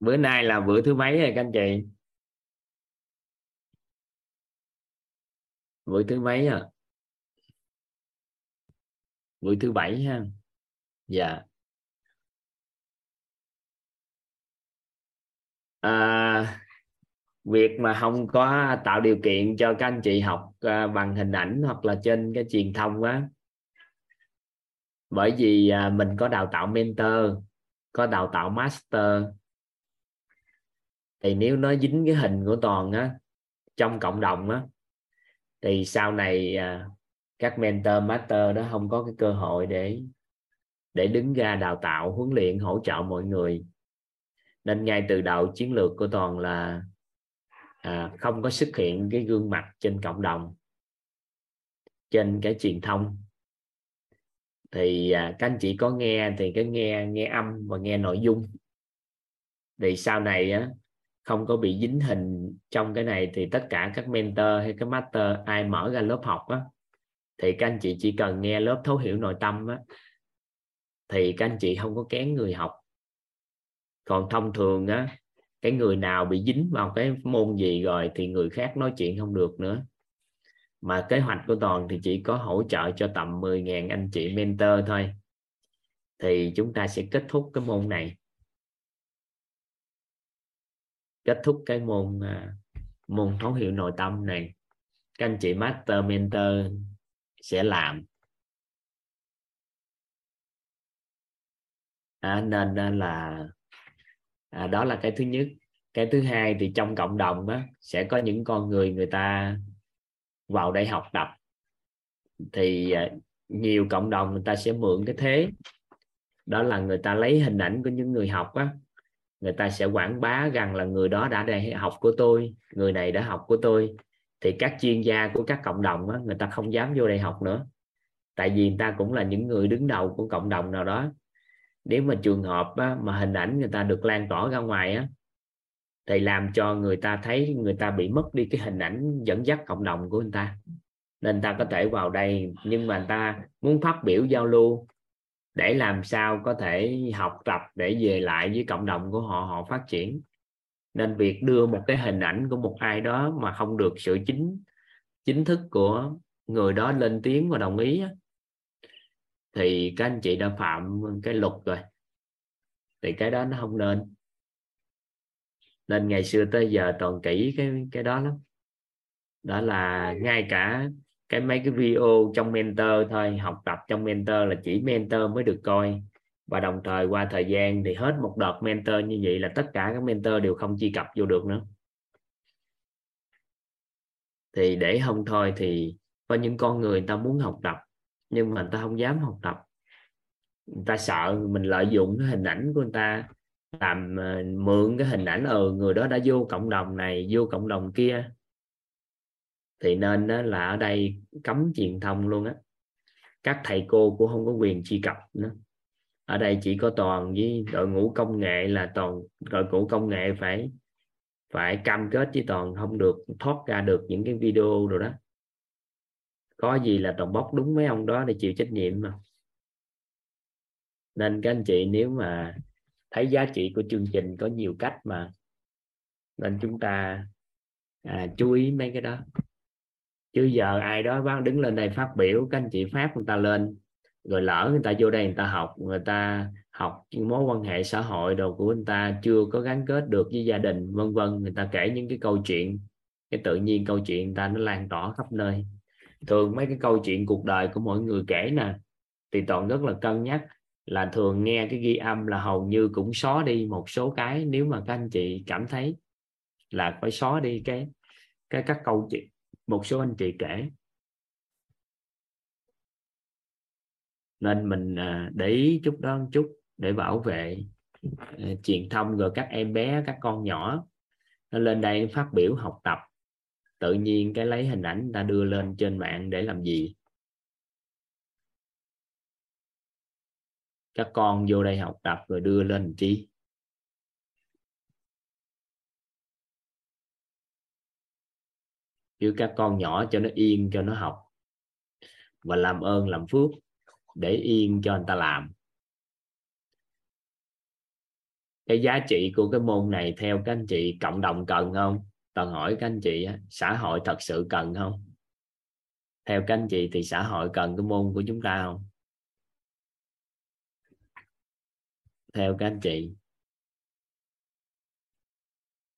bữa nay là bữa thứ mấy rồi các anh chị? Bữa thứ mấy à? Bữa thứ bảy ha? Dạ. À, việc mà không có tạo điều kiện cho các anh chị học à, bằng hình ảnh hoặc là trên cái truyền thông á. Bởi vì à, mình có đào tạo mentor có đào tạo master thì nếu nó dính cái hình của toàn á trong cộng đồng á thì sau này à, các mentor master đó không có cái cơ hội để để đứng ra đào tạo huấn luyện hỗ trợ mọi người. Nên ngay từ đầu chiến lược của toàn là à, không có xuất hiện cái gương mặt trên cộng đồng trên cái truyền thông. Thì à, các anh chị có nghe thì cái nghe nghe âm và nghe nội dung. Thì sau này á không có bị dính hình trong cái này thì tất cả các mentor hay các master ai mở ra lớp học á, thì các anh chị chỉ cần nghe lớp thấu hiểu nội tâm á, thì các anh chị không có kén người học. Còn thông thường á, cái người nào bị dính vào cái môn gì rồi thì người khác nói chuyện không được nữa. Mà kế hoạch của toàn thì chỉ có hỗ trợ cho tầm 10.000 anh chị mentor thôi. Thì chúng ta sẽ kết thúc cái môn này kết thúc cái môn à, môn thấu hiểu nội tâm này các anh chị master mentor sẽ làm. À, nên là à, đó là cái thứ nhất. Cái thứ hai thì trong cộng đồng á, sẽ có những con người người ta vào đây học tập. Thì à, nhiều cộng đồng người ta sẽ mượn cái thế. Đó là người ta lấy hình ảnh của những người học á người ta sẽ quảng bá rằng là người đó đã đây học của tôi người này đã học của tôi. Thì các chuyên gia của các cộng đồng á, người ta không dám vô đây học nữa. Tại vì người ta cũng là những người đứng đầu của cộng đồng nào đó. Nếu mà trường hợp á, mà hình ảnh người ta được lan tỏa ra ngoài á thì làm cho người ta thấy người ta bị mất đi cái hình ảnh dẫn dắt cộng đồng của người ta. Nên người ta có thể vào đây nhưng mà người ta muốn phát biểu giao lưu để làm sao có thể học tập để về lại với cộng đồng của họ họ phát triển. Nên việc đưa một cái hình ảnh của một ai đó mà không được sự chính chính thức của người đó lên tiếng và đồng ý thì các anh chị đã phạm cái luật rồi. Thì cái đó nó không nên. Nên ngày xưa tới giờ toàn kỹ cái cái đó lắm. Đó là ngay cả cái mấy cái video trong mentor thôi học tập trong mentor là chỉ mentor mới được coi. Và đồng thời qua thời gian thì hết một đợt mentor như vậy là tất cả các mentor đều không truy cập vô được nữa. Thì để không thôi thì có những con người người ta muốn học tập nhưng mà người ta không dám học tập. Người ta sợ mình lợi dụng cái hình ảnh của người ta làm ờ, mượn cái hình ảnh ừ, người đó đã vô cộng đồng này vô cộng đồng kia thì nên đó là ở đây cấm truyền thông luôn á. Các thầy cô cũng không có quyền truy cập nữa. Ở đây chỉ có toàn với đội ngũ công nghệ là toàn đội ngũ công nghệ phải phải cam kết với toàn không được thoát ra được những cái video rồi đó. Có gì là toàn bóc đúng mấy ông đó để chịu trách nhiệm mà. Nên các anh chị nếu mà thấy giá trị của chương trình có nhiều cách mà nên chúng ta à, chú ý mấy cái đó chứ giờ ai đó bác đứng lên đây phát biểu, các anh chị phát người ta lên, rồi lỡ người ta vô đây người ta học, người ta học mối quan hệ xã hội đồ của người ta chưa có gắn kết được với gia đình, vân vân, người ta kể những cái câu chuyện, cái tự nhiên câu chuyện người ta nó lan tỏa khắp nơi. Thường mấy cái câu chuyện cuộc đời của mỗi người kể nè, thì toàn rất là cân nhắc, là thường nghe cái ghi âm là hầu như cũng xóa đi một số cái nếu mà các anh chị cảm thấy là phải xóa đi cái cái, các câu chuyện một số anh chị kể. Nên mình à, để ý chút đó một chút để bảo vệ à, truyền thông rồi các em bé, các con nhỏ. Nó lên đây phát biểu học tập. Tự nhiên cái lấy hình ảnh ta đưa lên trên mạng để làm gì? Các con vô đây học tập rồi đưa lên chi? Chứ các con nhỏ cho nó yên, cho nó học. Và làm ơn, làm phước, để yên cho anh ta làm. Cái giá trị của cái môn này theo các anh chị cộng đồng cần không? Toàn hỏi các anh chị xã hội thật sự cần không? Theo các anh chị thì xã hội cần cái môn của chúng ta không? Theo các anh chị.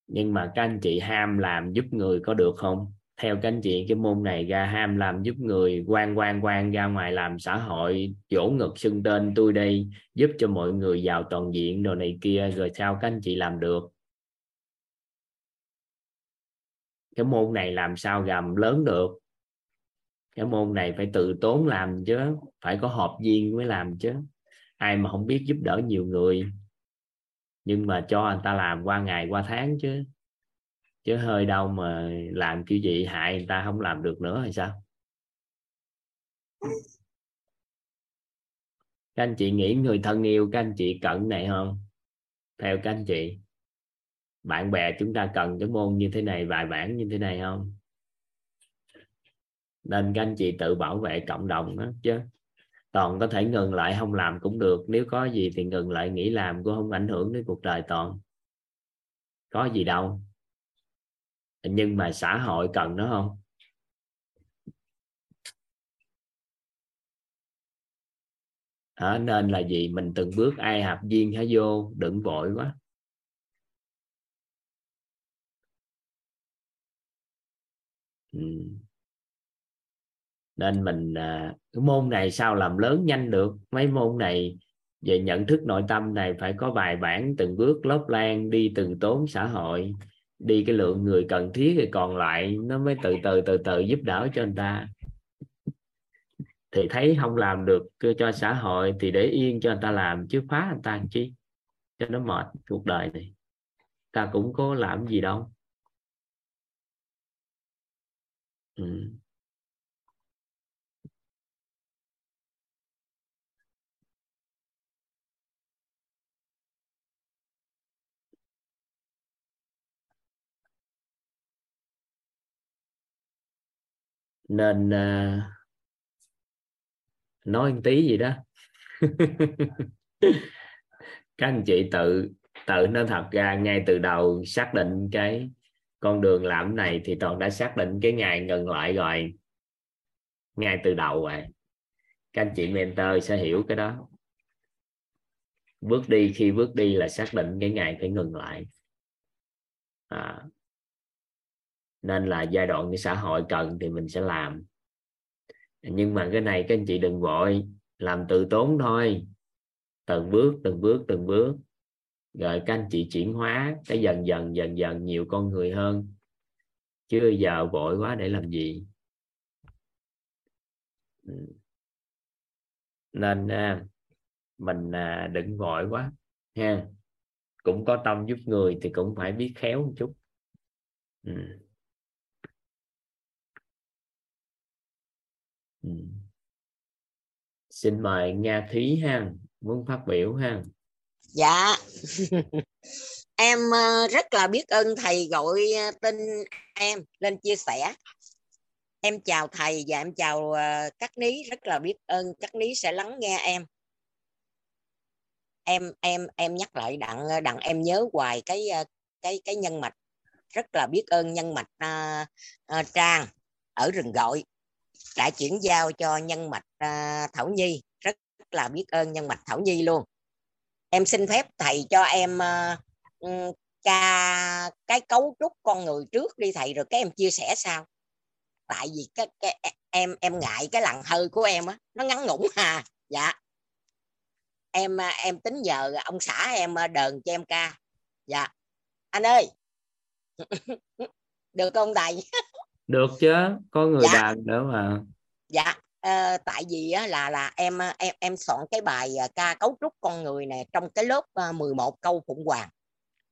Nhưng mà các anh chị ham làm giúp người có được không? Theo các anh chị, cái môn này ra ham làm giúp người quan quan quan ra ngoài làm xã hội dỗ ngực xưng tên tôi đây, giúp cho mọi người giàu toàn diện đồ này kia, rồi sao các anh chị làm được? Cái môn này làm sao gầm lớn được? Cái môn này phải tự tốn làm chứ, phải có họp viên mới làm chứ. Ai mà không biết giúp đỡ nhiều người, nhưng mà cho người ta làm qua ngày, qua tháng chứ chứ hơi đâu mà làm kiểu gì hại người ta không làm được nữa hay sao? Các anh chị nghĩ người thân yêu các anh chị cận này không? Theo các anh chị. Bạn bè chúng ta cần cái môn như thế này, bài bản như thế này không? Nên các anh chị tự bảo vệ cộng đồng đó chứ. Toàn có thể ngừng lại không làm cũng được. Nếu có gì thì ngừng lại nghỉ làm cũng không ảnh hưởng đến cuộc đời toàn. Có gì đâu nhưng mà xã hội cần nó không? À, nên là gì? Mình từng bước ai học viên hả vô? Đừng vội quá. Ừ. nên mình à, cái môn này sao làm lớn nhanh được? Mấy môn này về nhận thức nội tâm này phải có bài bản từng bước lót lan đi từng tốn xã hội đi cái lượng người cần thiết thì còn lại nó mới từ từ từ từ giúp đỡ cho người ta. Thì thấy không làm được cho xã hội thì để yên cho người ta làm, chứ phá người ta làm chi? Cho nó mệt cuộc đời này. Ta cũng có làm gì đâu. Ừ. nên uh, nói một tí gì đó. Các anh chị tự tự nên thật ra ngay từ đầu xác định cái con đường làm này thì toàn đã xác định cái ngày ngừng lại rồi. Ngay từ đầu rồi. Các anh chị mentor sẽ hiểu cái đó. Bước đi khi bước đi là xác định cái ngày phải ngừng lại. À, nên là giai đoạn cái xã hội cần thì mình sẽ làm. Nhưng mà cái này các anh chị đừng vội, làm từ tốn thôi. Từng bước từng bước từng bước. Rồi các anh chị chuyển hóa cái dần dần dần dần nhiều con người hơn. Chứ giờ vội quá để làm gì? Nên à, mình à, đừng vội quá, ha. Cũng có tâm giúp người thì cũng phải biết khéo một chút. Ừ. Ừ. xin mời Nga Thúy ha muốn phát biểu ha. Dạ. Em ờ, rất là biết ơn thầy gọi ờ, tên em lên chia sẻ. Em chào thầy và em chào ờ, các ní rất là biết ơn các ní sẽ lắng nghe em. Em em em nhắc lại đặng đặng em nhớ hoài cái cái cái nhân mạch. Rất là biết ơn nhân mạch uh, uh, trang ở rừng gọi đã chuyển giao cho nhân mạch uh, Thảo Nhi. Rất là biết ơn nhân mạch Thảo Nhi luôn. Em xin phép thầy cho em à, uh, ca cái cấu trúc con người trước đi thầy rồi cái em chia sẻ sao tại vì cái, cái e, em em ngại cái lặng hơi của em á nó ngắn ngủn hà. Dạ. Em à, em tính nhờ ông xã em đờn cho em ca. Dạ. Anh ơi. Được không thầy? Được chứ có người dạ. đàn nữa mà. Dạ uh, tại vì á, là là em em em soạn cái bài uh, ca cấu trúc con người nè trong cái lớp uh, 11 câu phụng hoàng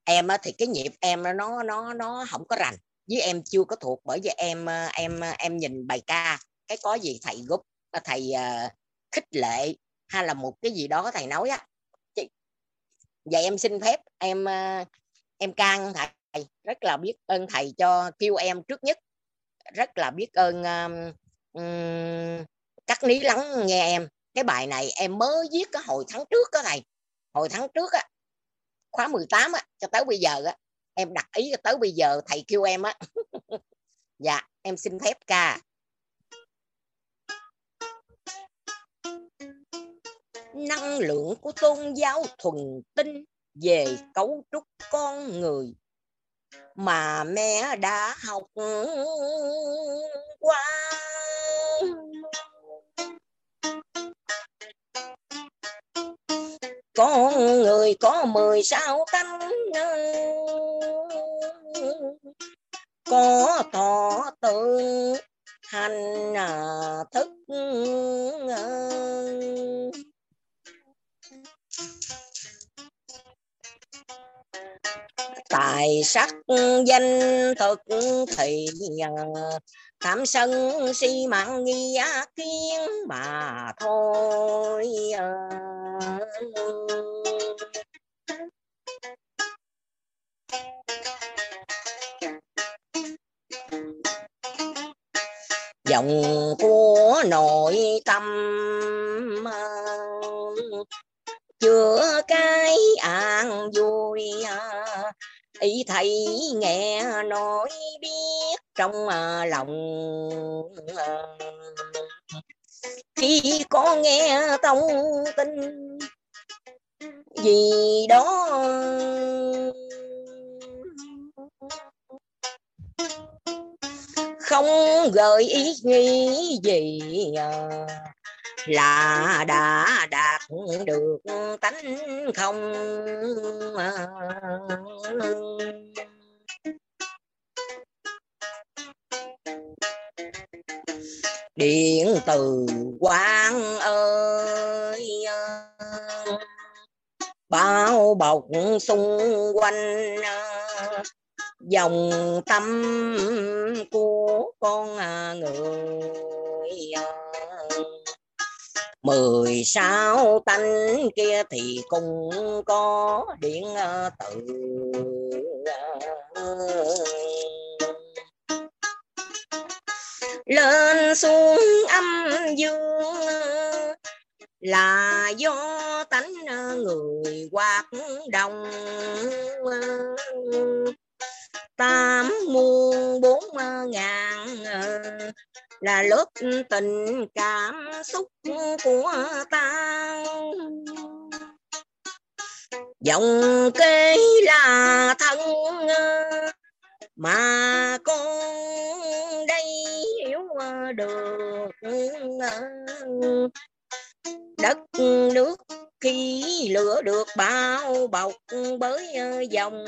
em uh, thì cái nhịp em nó nó nó không có rành với em chưa có thuộc bởi vì em em em nhìn bài ca cái có gì thầy gúp uh, thầy uh, khích lệ hay là một cái gì đó thầy nói á. Vậy em xin phép em uh, em can thầy rất là biết ơn thầy cho kêu em trước nhất rất là biết ơn um, um các lý lắng nghe em. Cái bài này em mới viết cái hồi tháng trước đó thầy. Hồi tháng trước á khóa 18 á cho tới bây giờ á. Em đặt ý tới bây giờ thầy kêu em á. Dạ em xin phép ca. Năng lượng của tôn giáo thuần tinh về cấu trúc con người mà mẹ đã học qua. Con người có mười sao tánh có thọ tự hành à, thức tài sắc danh thực thì tham sân si mạng nghi kiến mà thôi ờ. dòng của nội tâm ờ chữa cái an vui à. ý thầy nghe nói biết trong à, lòng à. khi có nghe thông tin gì đó, không gợi ý nghĩ gì là đã đạt được tánh không? Điện từ quang ơi, bao bọc xung quanh, dòng tâm của con người mười sáu tánh kia thì cũng có điện ờ, tự ờ, lên xuống âm dương là do tánh ờ, người hoạt động tám muôn bốn ngàn là lớp tình cảm xúc của ta. Dòng kế là thân, mà con đây hiểu được. Đất nước khi lửa được bao bọc bởi dòng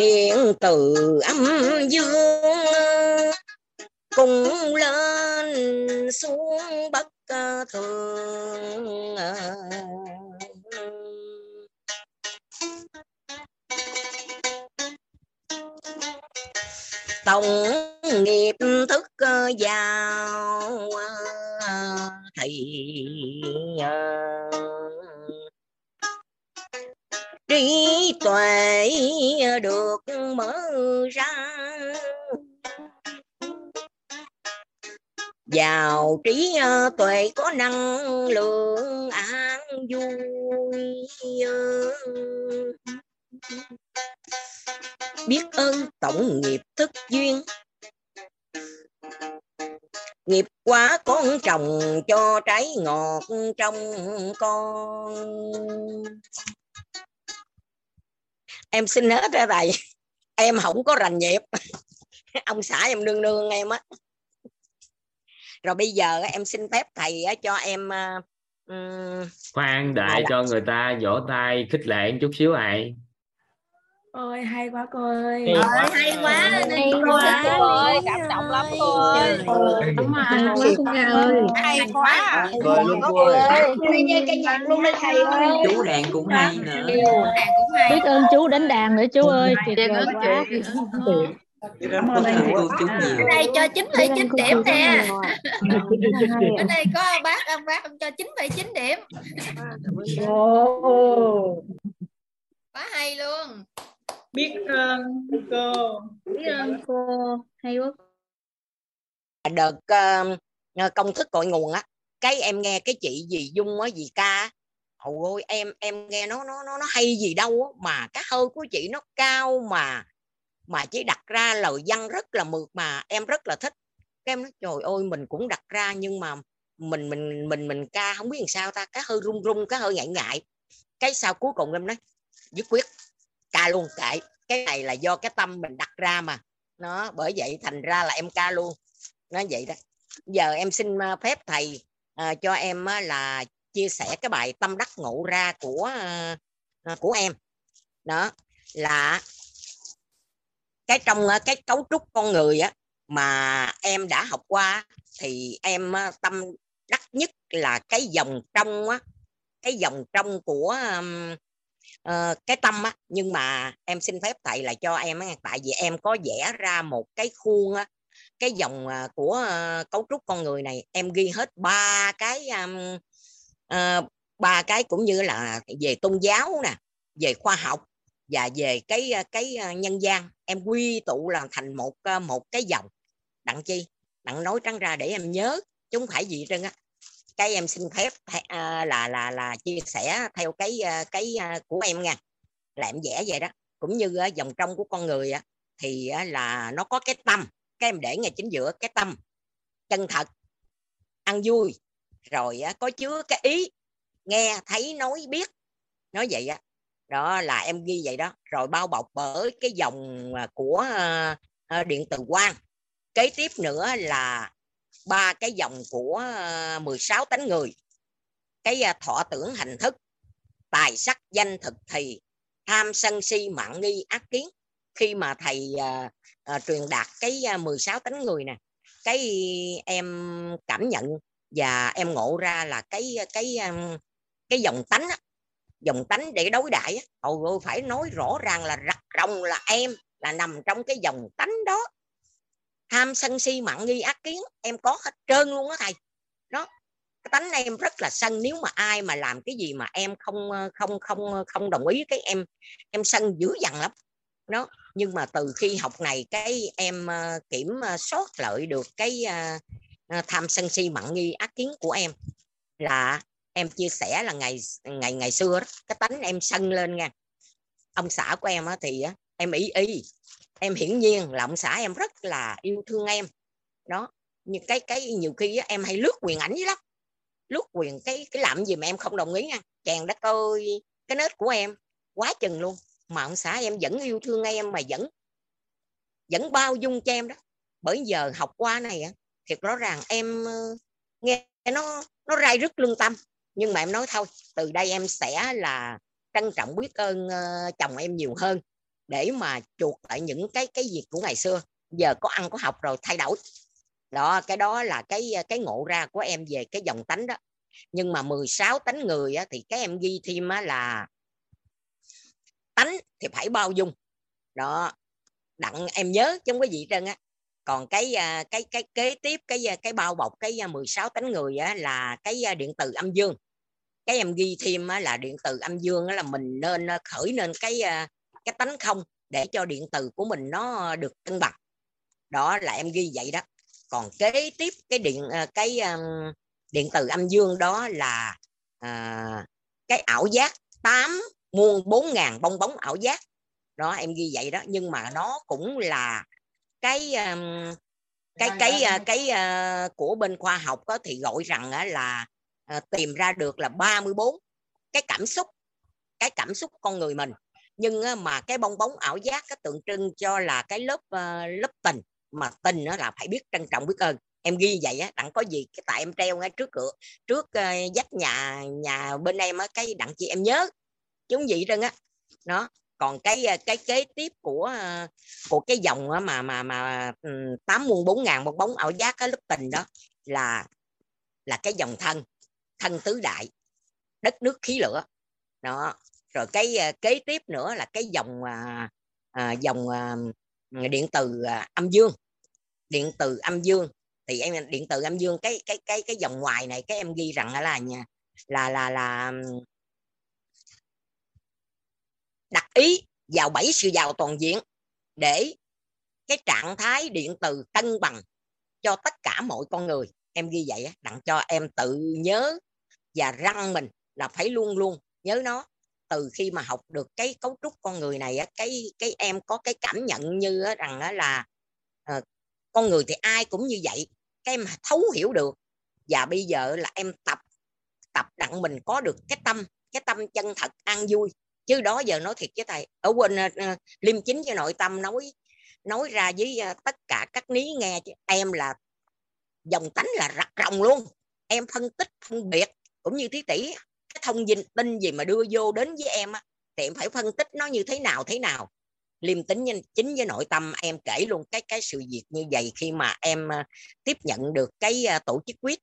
điện từ âm dương cùng lên xuống bất thường. Tổng nghiệp thức vào thì trí tuệ được mở ra. Vào trí ờ, tuệ có năng lượng an vui ờ. biết ơn tổng nghiệp thức duyên. Nghiệp quá con trồng cho trái ngọt trong con em xin hết ra thầy. Em không có rành nhịp ông xã em nương nương em á. Rồi bây giờ em xin phép thầy cho em um, khoan đợi cho người ta vỗ tay khích lệ chút xíu ai ôi hay quá cô ơi. Hay quá. Hay quá hay quá cô ơi. Cảm động lắm cô ơi. Đúng rồi hay quá cô ơi hay quá. Rồi luôn cô ơi. Hay như cây nhạc luôn đây thầy ơi. Chú đàn cũng hay nữa. Biết ơn chú đánh đàn nữa chú ơi. Tuyệt vời quá. Cảm ơn. Ở đây cho 9,9 điểm nè. Ở đây có bác ông bác ông cho 9,9 điểm. Quá hay luôn. Biết ơn cô. Biết ơn cô. Hay quá. Đợt uh, công thức cội nguồn á cái em nghe cái chị gì dung á gì ca ôi ôi em em nghe nó nó nó nó hay gì đâu á, mà cái hơi của chị nó cao mà mà chỉ đặt ra lời văn rất là mượt mà em rất là thích cái em nói trời ơi mình cũng đặt ra nhưng mà mình mình mình mình ca không biết làm sao ta cái hơi run run cái hơi ngại ngại cái sau cuối cùng em nói dứt quyết ca luôn kệ. Cái này là do cái tâm mình đặt ra mà. Nó bởi vậy thành ra là em ca luôn. Nó vậy đó. Giờ em xin à, phép thầy uh, cho em uh, là chia sẻ cái bài tâm đắc ngộ ra của uh, của em. Đó là cái trong uh, cái cấu trúc con người á mà em đã học qua thì em uh, tâm đắc nhất là cái dòng trong á cái dòng trong của um, uh, cái tâm á nhưng mà em xin phép thầy là cho em á tại vì em có vẽ ra một cái khuôn á cái dòng uh, của uh, cấu trúc con người này em ghi hết ba cái um, uh, ba cái cũng như là về tôn giáo nè về khoa học và về cái cái nhân gian. Em quy tụ là thành một một cái dòng. Đặng chi? Đặng nói trắng ra để em nhớ chứ không phải gì trơn á cái em xin phép à, là là là chia sẻ theo cái à, cái à, của em nha. Là em vẽ vậy đó. Cũng như à, dòng trong của con người thì là nó có cái tâm. Cái em để ngay chính giữa cái tâm. Chân thật ăn vui rồi có chứa cái ý nghe thấy nói biết. Nói vậy á. Đó là em ghi vậy đó. Rồi bao bọc bởi cái dòng của điện từ quang. Kế tiếp nữa là ba cái dòng của ờ, 16 tánh người. Cái ờ, thọ tưởng hành thức tài sắc danh thực thì tham sân si mạng nghi ác kiến. Khi mà thầy uh, uh, truyền đạt cái uh, 16 tánh người nè cái em cảm nhận và em ngộ ra là cái cái um, cái dòng tánh á, dòng tánh để đối đại á, ôi phải nói rõ ràng là rặt rồng là em là nằm trong cái dòng tánh đó tham sân si mặn nghi ác kiến. Em có hết trơn luôn á thầy. Đó. Cái tánh em rất là sân. Nếu mà ai mà làm cái gì mà em không ờ, không không ờ, không đồng ý cái em em sân dữ dằn lắm. Đó. Nhưng mà từ khi học này cái em ờ, kiểm soát lợi được cái tham sân si mặn nghi ác kiến của em là em chia sẻ là ngày ngày ngày xưa đó, cái tánh em sân lên nha. Ông xã của em á, thì em ý y em hiển nhiên là ông xã em rất là yêu thương em. Đó nhưng cái cái nhiều khi á, em hay lướt quyền ảnh với lắm. Lướt quyền cái cái làm gì mà em không đồng ý nha. Chàng đất ơi cái nết của em quá chừng luôn. Mà ông xã em vẫn yêu thương em mà vẫn vẫn bao dung cho em đó. Bởi giờ học qua này thiệt rõ ràng em ờ, nghe nó nó rai rứt lương tâm. Nhưng mà em nói thôi từ đây em sẽ là trân trọng biết ơn ờ, chồng em nhiều hơn để mà chuộc lại những cái cái việc của ngày xưa. Giờ có ăn có học rồi thay đổi. Đó cái đó là cái cái ngộ ra của em về cái dòng tánh đó. Nhưng mà 16 tánh người á, thì cái em ghi thêm á, là tánh thì phải bao dung. Đó đặng em nhớ chứ không có gì trơn á. Còn cái à, cái cái kế tiếp cái à, cái bao bọc cái à, 16 tánh người á, là cái điện từ âm dương. Cái em ghi thêm á, là điện từ âm dương á, là mình nên khởi nên cái cái tánh không để cho điện từ của mình nó được cân bằng. Đó là em ghi vậy đó. Còn kế tiếp cái điện ờ, cái um, điện từ âm dương đó là uh, cái ảo giác 8 muôn bốn ngàn bong bóng ảo giác. Đó em ghi vậy đó. Nhưng mà nó cũng là cái um, cái cái cái, cái uh, của bên khoa học đó thì gọi rằng uh, là uh, tìm ra được là 34 cái cảm xúc cái cảm xúc con người mình nhưng mà cái bong bóng ảo giác cái tượng trưng cho là cái lớp ờ, lớp tình mà tình nó là phải biết trân trọng biết ơn. Em ghi vậy á đặng có gì cái tại em treo ngay trước cửa trước uh, dách nhà nhà bên em á cái đặng chị em nhớ. Chúng vậy trơn á. Nó còn cái ờ, cái kế tiếp của của cái dòng mà mà mà tám muôn bốn ngàn một bóng ảo giác cái lớp tình đó là là cái dòng thân thân tứ đại đất nước khí lửa. Đó rồi cái uh, kế tiếp nữa là cái dòng uh, uh, dòng uh, điện từ uh, âm dương. Điện từ âm dương thì em điện từ âm dương cái cái cái cái dòng ngoài này cái em ghi rằng là nhà là là là đặt ý vào bảy sự giàu toàn diện để cái trạng thái điện từ cân bằng cho tất cả mọi con người. Em ghi vậy á đặng cho em tự nhớ và răng mình là phải luôn luôn nhớ nó từ khi mà học được cái cấu trúc con người này á cái cái em có cái cảm nhận như á, rằng á, là ờ, con người thì ai cũng như vậy cái em thấu hiểu được. Và bây giờ là em tập tập đặng mình có được cái tâm cái tâm chân thật an vui. Chứ đó giờ nói thiệt với thầy ở quên uh, liêm chính cho nội tâm nói nói ra với uh, tất cả các ní nghe chứ em là dòng tánh là rặt rồng luôn. Em phân tích phân biệt cũng như thí tỷ cái thông tin tin gì mà đưa vô đến với em á thì em phải phân tích nó như thế nào thế nào. Liêm tính nhân chính với nội tâm em kể luôn cái cái sự việc như vậy khi mà em à, tiếp nhận được cái à, tổ chức quyết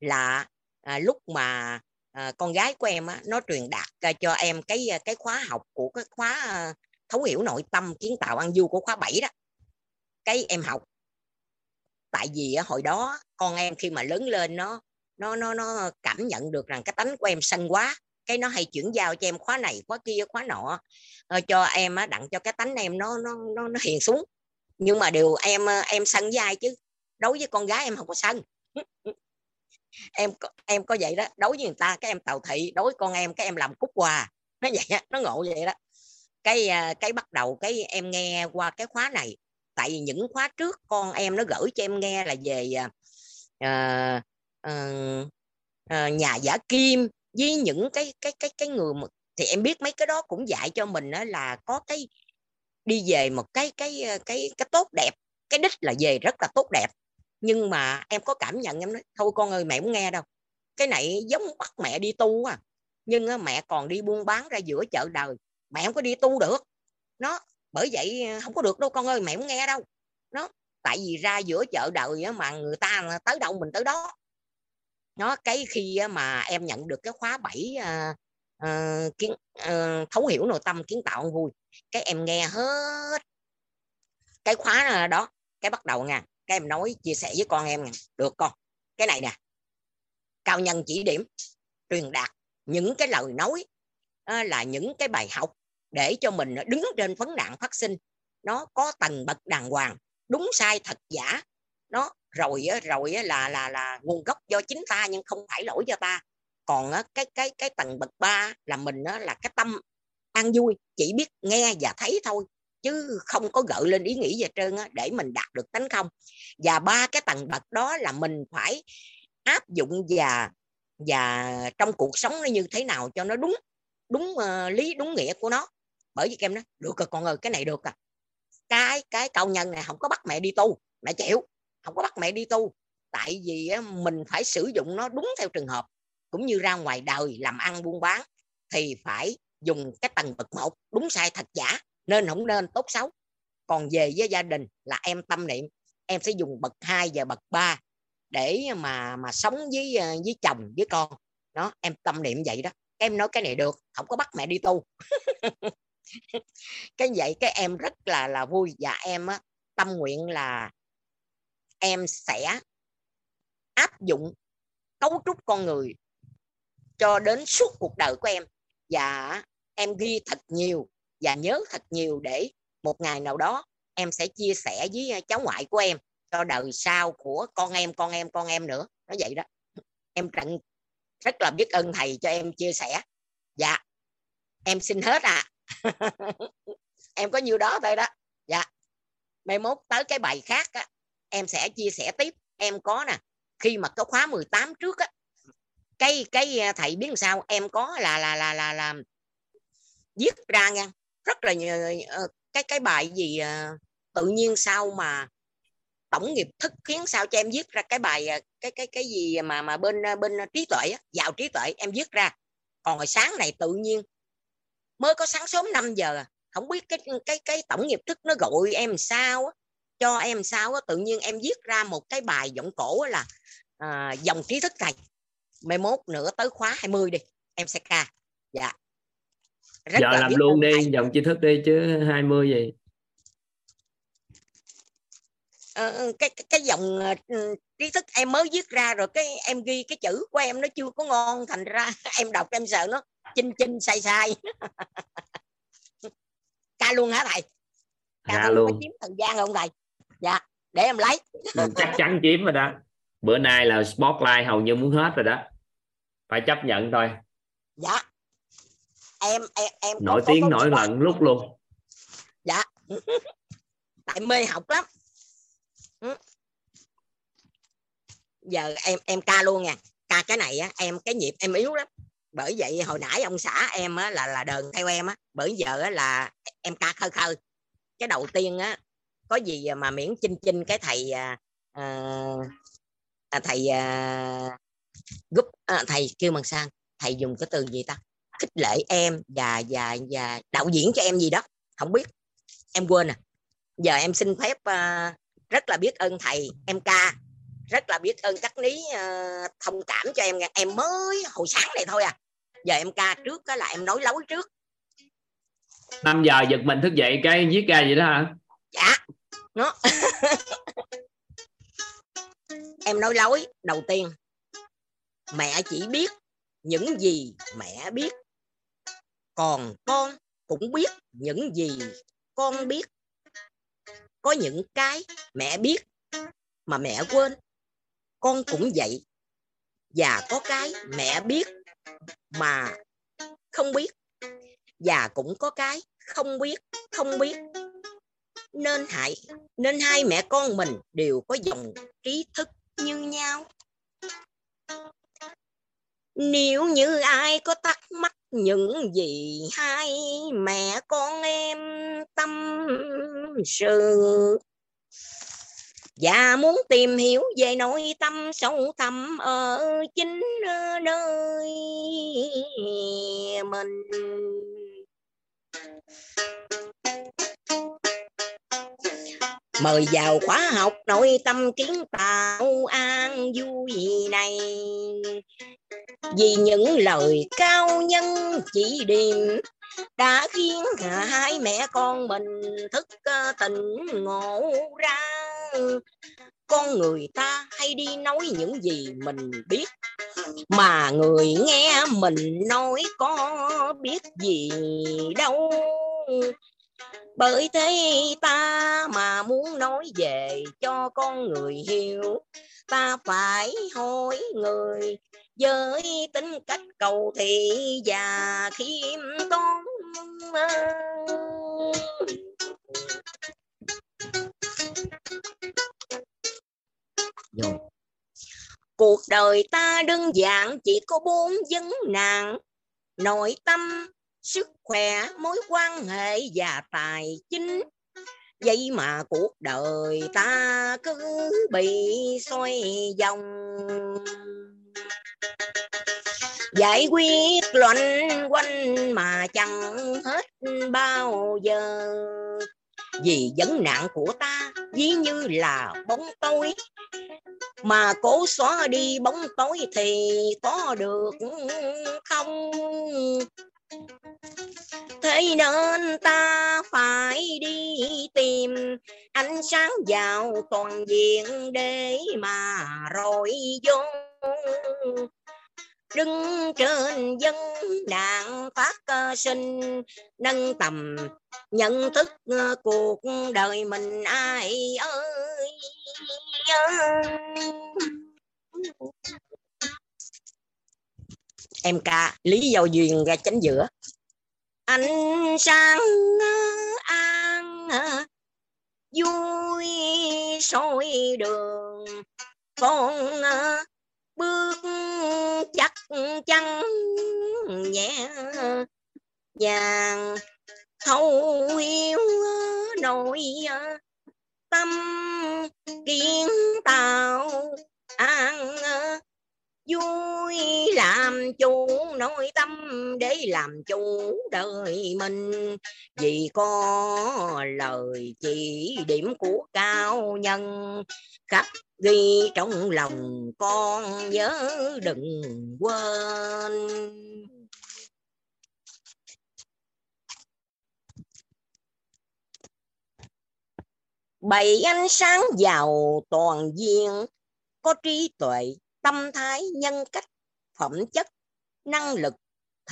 là à, lúc mà à, con gái của em á, nó truyền đạt à, cho em cái cái khóa học của cái khóa thấu hiểu nội tâm kiến tạo ăn du của khóa 7 đó. Cái em học. Tại vì á hồi đó con em khi mà lớn lên nó nó nó nó cảm nhận được rằng cái tánh của em sân quá cái nó hay chuyển giao cho em khóa này khóa kia khóa nọ. Ờ, cho em á đặng cho cái tánh em nó nó nó, nó hiền xuống. Nhưng mà điều em ờ, em sân với ai chứ đối với con gái em không có sân. Em em có vậy đó đối với người ta cái em tàu thị đối với con em cái em làm cúc quà nó vậy nó ngộ vậy đó. Cái ờ, cái bắt đầu cái em nghe qua cái khóa này tại vì những khóa trước con em nó gửi cho em nghe là về uh, uh, uh, nhà giả kim với những cái cái cái cái người mà thì em biết mấy cái đó cũng dạy cho mình đó là có cái đi về một cái cái ờ, cái cái tốt đẹp cái đích là về rất là tốt đẹp. Nhưng mà em có cảm nhận em nói thôi con ơi mẹ không nghe đâu. Cái này giống bắt mẹ đi tu à. Nhưng mẹ còn đi buôn bán ra giữa chợ đời. Mẹ không có đi tu được. Nó bởi vậy không có được đâu con ơi mẹ không nghe đâu. Nó tại vì ra giữa chợ đời mà người ta tới đâu mình tới đó nó cái khi mà em nhận được cái khóa 7 uh, uh, kiến uh, thấu hiểu nội tâm kiến tạo vui cái em nghe hết cái khóa đó cái bắt đầu nha cái em nói chia sẻ với con em nha được con cái này nè cao nhân chỉ điểm truyền đạt những cái lời nói uh, là những cái bài học để cho mình à, đứng trên vấn nạn phát sinh. Nó có tầng bậc đàng hoàng đúng sai thật giả nó rồi á rồi á là là là nguồn gốc do chính ta nhưng không phải lỗi cho ta. Còn cái cái cái tầng bậc ba là mình là cái tâm ăn vui chỉ biết nghe và thấy thôi chứ không có gợi lên ý nghĩ gì trơn á để mình đạt được tánh không. Và ba cái tầng bậc đó là mình phải áp dụng và và trong cuộc sống nó như thế nào cho nó đúng đúng uh, lý đúng nghĩa của nó. Bởi vì em nói được rồi con ơi cái này được à. Cái cái câu nhân này không có bắt mẹ đi tu mẹ chịu không có bắt mẹ đi tu. Tại vì mình phải sử dụng nó đúng theo trường hợp. Cũng như ra ngoài đời làm ăn buôn bán thì phải dùng cái tầng bậc một đúng sai thật giả nên không nên tốt xấu. Còn về với gia đình là em tâm niệm em sẽ dùng bậc 2 và bậc 3 để mà mà sống với ờ, với chồng với con. Đó em tâm niệm vậy đó. Em nói cái này được không có bắt mẹ đi tu. Cái vậy cái em rất là là vui. Và em á, tâm nguyện là em sẽ áp dụng cấu trúc con người cho đến suốt cuộc đời của em. Và em ghi thật nhiều và nhớ thật nhiều để một ngày nào đó em sẽ chia sẻ với cháu ngoại của em cho đời sau của con em con em con em nữa. Nó vậy đó. Em trận rất là biết ơn thầy cho em chia sẻ. Dạ em xin hết à em có nhiêu đó thôi đó. Dạ mai mốt tới cái bài khác á, em sẽ chia sẻ tiếp. Em có nè khi mà có khóa 18 trước á cái cái à, thầy biết sao? Em có là là là là là viết ra nha. Rất là nhiều ờ, cái cái bài gì à, tự nhiên sao mà tổng nghiệp thức khiến sao cho em viết ra cái bài à, cái cái cái gì mà mà bên bên trí tuệ á, giàu trí tuệ em viết ra. Còn hồi sáng này tự nhiên mới có sáng sớm 5 giờ không biết cái cái cái tổng nghiệp thức nó gọi em sao á cho em sao đó, tự nhiên em viết ra một cái bài giọng cổ là à, dòng trí thức thầy mai mốt nữa tới khóa 20 đi em sẽ ca. Dạ. Rất giờ làm luôn đi thầy. dòng trí thức đi chứ 20 gì ờ, cái, cái cái dòng uh, trí thức em mới viết ra rồi cái em ghi cái chữ của em nó chưa có ngon thành ra em đọc em sợ nó chinh chinh sai sai. Ca luôn hả thầy? Ca, ca luôn. chiếm thời gian không thầy dạ để em lấy. Chắc chắn chiếm rồi đó. Bữa nay là spotlight hầu như muốn hết rồi đó. Phải chấp nhận thôi. Dạ. Em em em nổi có, tiếng có, nổi lận lúc luôn. Dạ. Tại mê học lắm. Ừ. giờ em em ca luôn nha. Ca cái này á em cái nhịp em yếu lắm. Bởi vậy hồi nãy ông xã em á, là là đờn theo em á. Bởi giờ á, là em ca khơi khơi. Cái đầu tiên á có gì mà miễn chinh chinh cái thầy à, à, thầy à, giúp à, thầy kêu bằng sang thầy dùng cái từ gì ta? Khích lệ em và và và đạo diễn cho em gì đó. Không biết. Em quên à. Giờ em xin phép uh, rất là biết ơn thầy em ca. Rất là biết ơn các lý uh, thông cảm cho em em mới hồi sáng này thôi à. Giờ em ca trước cái là em nói lối trước. 5 giờ giật mình thức dậy cái viết ra vậy đó hả? Dạ nó em nói lối. Đầu tiên, mẹ chỉ biết những gì mẹ biết. Còn con cũng biết những gì con biết. Có những cái mẹ biết mà mẹ quên. Con cũng vậy. Và có cái mẹ biết mà không biết. Và cũng có cái không biết không biết nên hại nên hai mẹ con mình đều có dòng trí thức như nhau. Nếu như ai có thắc mắc những gì hai mẹ con em tâm sự, và muốn tìm hiểu về nội tâm sâu thẳm ở chính nơi mình mời vào khóa học nội tâm kiến tạo, an vui này. Vì những lời cao nhân chỉ điểm đã khiến hai mẹ con mình thức ờ, tỉnh ngộ ra. Con người ta hay đi nói những gì mình biết, mà người nghe mình nói có biết gì đâu bởi thế ta mà muốn nói về cho con người hiểu ta phải hỏi người với tính cách cầu thị và khiêm tốn. Cuộc đời ta đơn giản chỉ có bốn vấn nạn. Nội tâm sức khỏe, mối quan hệ và tài chính. Vậy mà cuộc đời ta cứ bị xoay vòng. Giải quyết loanh quanh mà chẳng hết bao giờ. Vì vấn nạn của ta, ví như là bóng tối. Mà cố xóa đi bóng tối thì có được không? Thế nên ta phải đi tìm ánh sáng vào toàn diện để mà rồi vô. Đứng trên dân nạn phát sinh, nâng tầm nhận thức cuộc đời mình ai ơi em ca, lý do duyên ra chánh giữa. Anh sang an, vui soi đường. Con bước chắc chắn nhẹ vàng thấu hiểu nội tâm kiến tạo an vui làm chủ, nội tâm để làm chủ đời mình. Vì có lời chỉ điểm của cao nhân, khắc ghi trong lòng con nhớ đừng quên. Bày ánh sáng giàu toàn diện, có trí tuệ tâm thái nhân cách, phẩm chất, năng lực,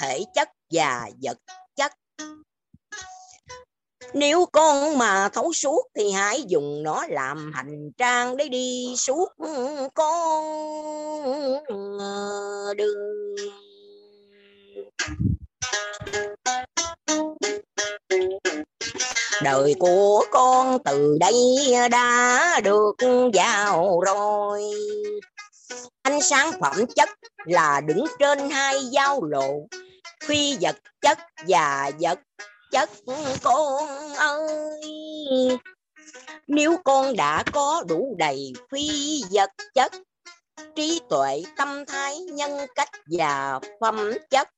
thể chất và vật chất. Nếu con mà thấu suốt thì hãy dùng nó làm hành trang để đi suốt con. Đường đời của con từ đây đã được vào rồi ánh sáng phẩm chất là đứng trên hai giao lộ. Phi vật chất và vật chất con ơi. Nếu con đã có đủ đầy phi vật chất, trí tuệ, tâm thái, nhân cách và phẩm chất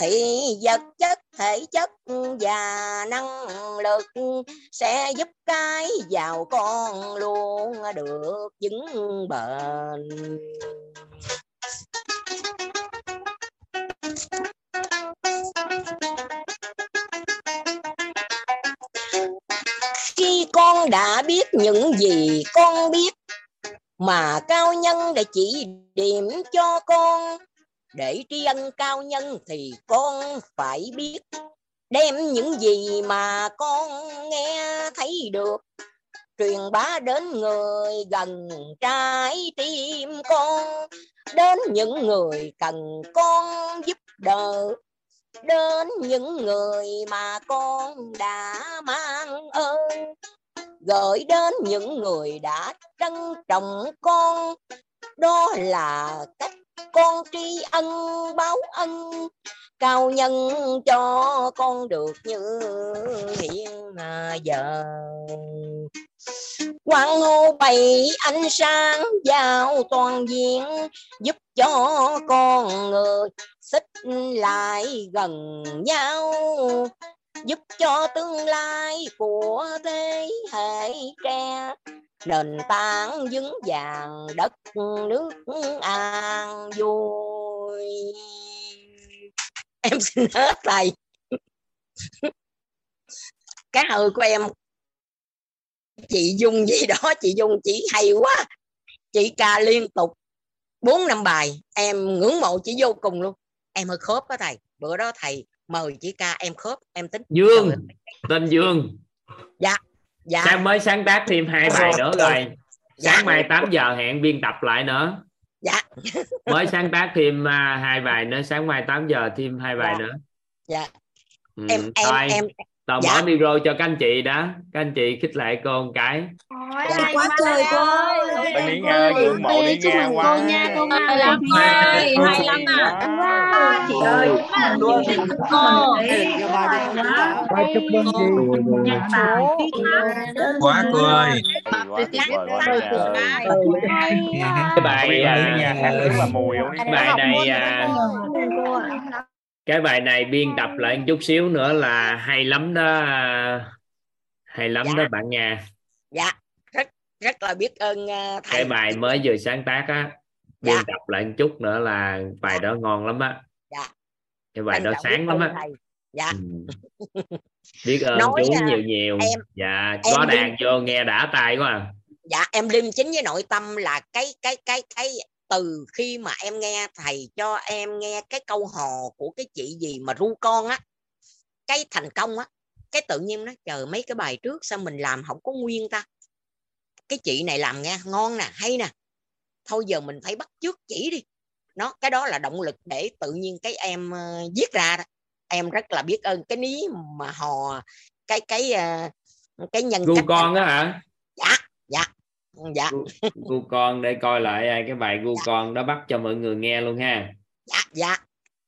thì vật chất, thể chất và năng lực sẽ giúp cái giàu con luôn được vững bền. Khi con đã biết những gì con biết, mà cao nhân đã chỉ điểm cho con để tri ân cao nhân thì con phải biết. Đem những gì mà con nghe thấy được. Truyền bá đến người gần trái tim con. Đến những người cần con giúp đỡ. Đến những người mà con đã mang ơn. Gửi đến những người đã trân trọng con. Đó là cách con tri ân, báo ân, cao nhân cho con được như hiện giờ. Quang hô bày ánh sáng vào toàn diện, giúp cho con người xích lại gần nhau giúp cho tương lai của thế hệ trẻ. Nền tảng vững vàng, đất, nước an vui. Em xin hết thầy. Cái hơi của em, chị dung gì đó, chị dung chỉ hay quá. Chị ca liên tục bốn năm bài, em ngưỡng mộ chị vô cùng luôn. Em hơi khớp đó thầy. Bữa đó thầy mời chị ca em khớp em tính. Dương tên dương. Dạ dạ. Sáng mới sáng tác thêm hai bài nữa rồi. Dạ. sáng mai 8 giờ hẹn biên tập lại nữa. Dạ. Mới sáng tác thêm uh, hai bài nữa sáng mai 8 giờ thêm hai bài Dạ. nữa. Dạ. Ừ, em em em tao dạ. mở micro cho các anh chị đó các anh chị khích lệ cô một cái Dạ, quá trời cô ơi. Nga ngưỡng mộ Lý chúc Nga mừng cô quá nha. Cô Ơi, làm ơi, hay lắm Quá. chị ơi Luôn. cô Ba chúc mừng chị. quá cô ơi. Quá quá cái. Bài à, Nga? bài này à, cái bài này biên tập lại một chút xíu nữa là hay lắm đó hay lắm Dạ. đó bạn nha dạ rất rất là biết ơn uh, thầy cái bài mới vừa sáng tác á biên Dạ. tập lại một chút nữa là bài đó ngon lắm á Dạ. cái bài Trân đó sáng lắm á dạ Ừ. biết ơn Nói, chú à, nhiều nhiều em- dạ em có đàn vô nghe đã tay quá à. dạ em liêm chính với nội tâm là cái cái cái cái từ khi mà em nghe thầy cho em nghe cái câu hò của cái chị gì mà ru con á cái thành công á cái tự nhiên nó chờ mấy cái bài trước sao mình làm không có nguyên ta. Cái chị này làm nghe ngon nè hay nè. Thôi giờ mình phải bắt chước chỉ đi. Nó cái đó là động lực để tự nhiên cái em ờ, viết ra đó. Em rất là biết ơn cái ní mà hò cái cái ờ, cái nhân cách con á hả? Dạ dạ. Dạ gu, con để coi lại à, cái bài gu con đó bắt cho mọi người nghe luôn ha. Dạ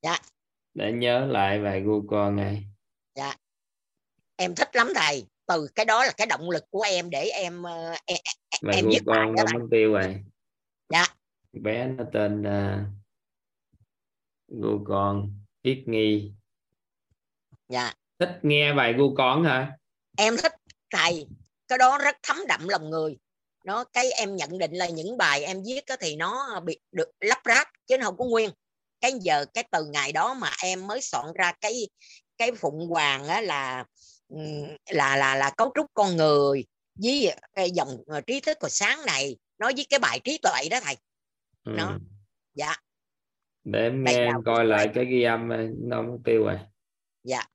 dạ để nhớ lại bài gu con này. Em thích lắm thầy. Từ cái đó là cái động lực của em để em ờ, em, bài em viết bài con thầy. mất tiêu rồi. Dạ. Bé nó tên uh, gu con Yết nghi. Dạ. Thích nghe bài gu con hả? Em thích thầy. Cái đó rất thấm đậm lòng người nó cái em nhận định là những bài em viết á thì nó bị được lắp ráp chứ nó không có nguyên. Cái giờ cái từ ngày đó mà em mới soạn ra cái cái phụng hoàng á là là là là cấu trúc con người với cái dòng ờ, trí thức hồi sáng này. Nói với cái bài trí tuệ đó thầy. Ừ. Nó. dạ. Để em nghe em coi lại cái ghi âm nó mất tiêu rồi. Dạ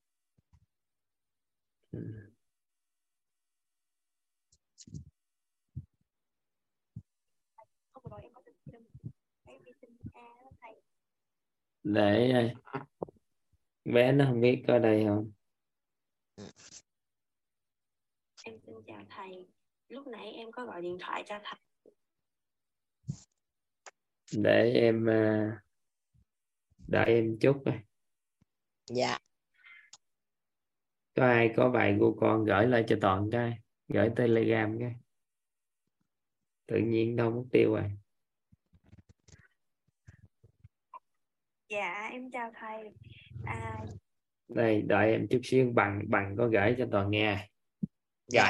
để bé nó không biết có đây không? Em xin chào thầy. Lúc nãy em có gọi điện thoại cho thầy. Để em à, đợi em chút này dạ. Có ai có bài của con gửi lại cho toàn cái gửi telegram cái. Tự nhiên đâu mất tiêu rồi dạ em chào thầy. À, đây đợi em chút xíu bằng bằng có gửi cho toàn nghe. Rồi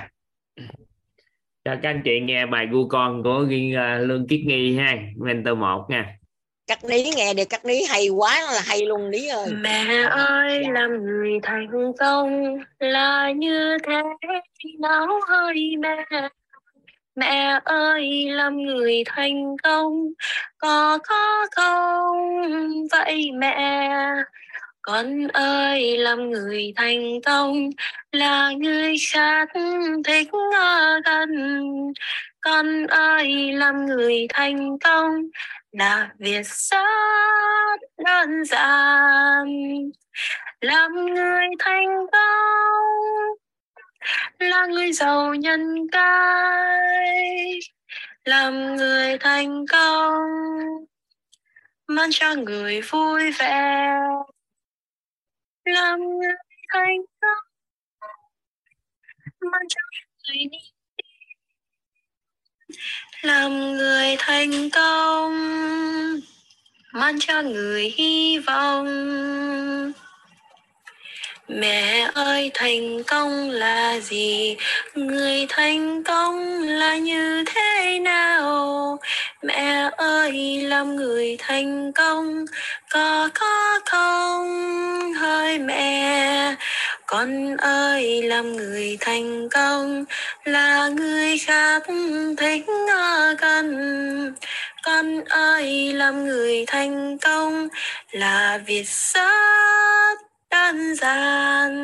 cho các anh chị nghe bài gu con của ghi uh, lương kiết nghi ha mentor một nha. Cắt ní nghe được cắt ní hay quá là hay luôn ní ơi. Mẹ ơi làm người thành công là như thế nào ơi mẹ mẹ ơi, làm người thành công, có có không? Vậy mẹ, con ơi, làm người thành công là người khác thích ở gần. Con ơi, làm người thành công là việc rất đơn giản. Làm người thành công là người giàu nhân cái làm người thành công, mang cho người vui vẻ. Làm người thành công, mang cho người đi. Làm người thành công, mang cho người hy vọng mẹ ơi, thành công là gì? Người thành công là như thế nào? Mẹ ơi, làm người thành công có có không? Hơi mẹ, con ơi, làm người thành công là người khác thích ở gần. Con ơi, làm người thành công là việc rất an giản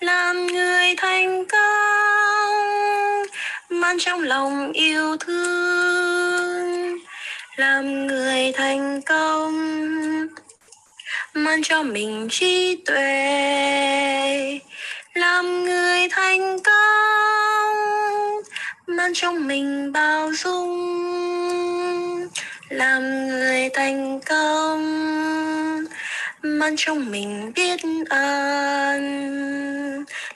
làm người thành công, mang trong lòng yêu thương, làm người thành công, mang cho mình trí tuệ, làm người thành công, mang trong mình bao dung, làm người thành công mang trong mình biết ơn.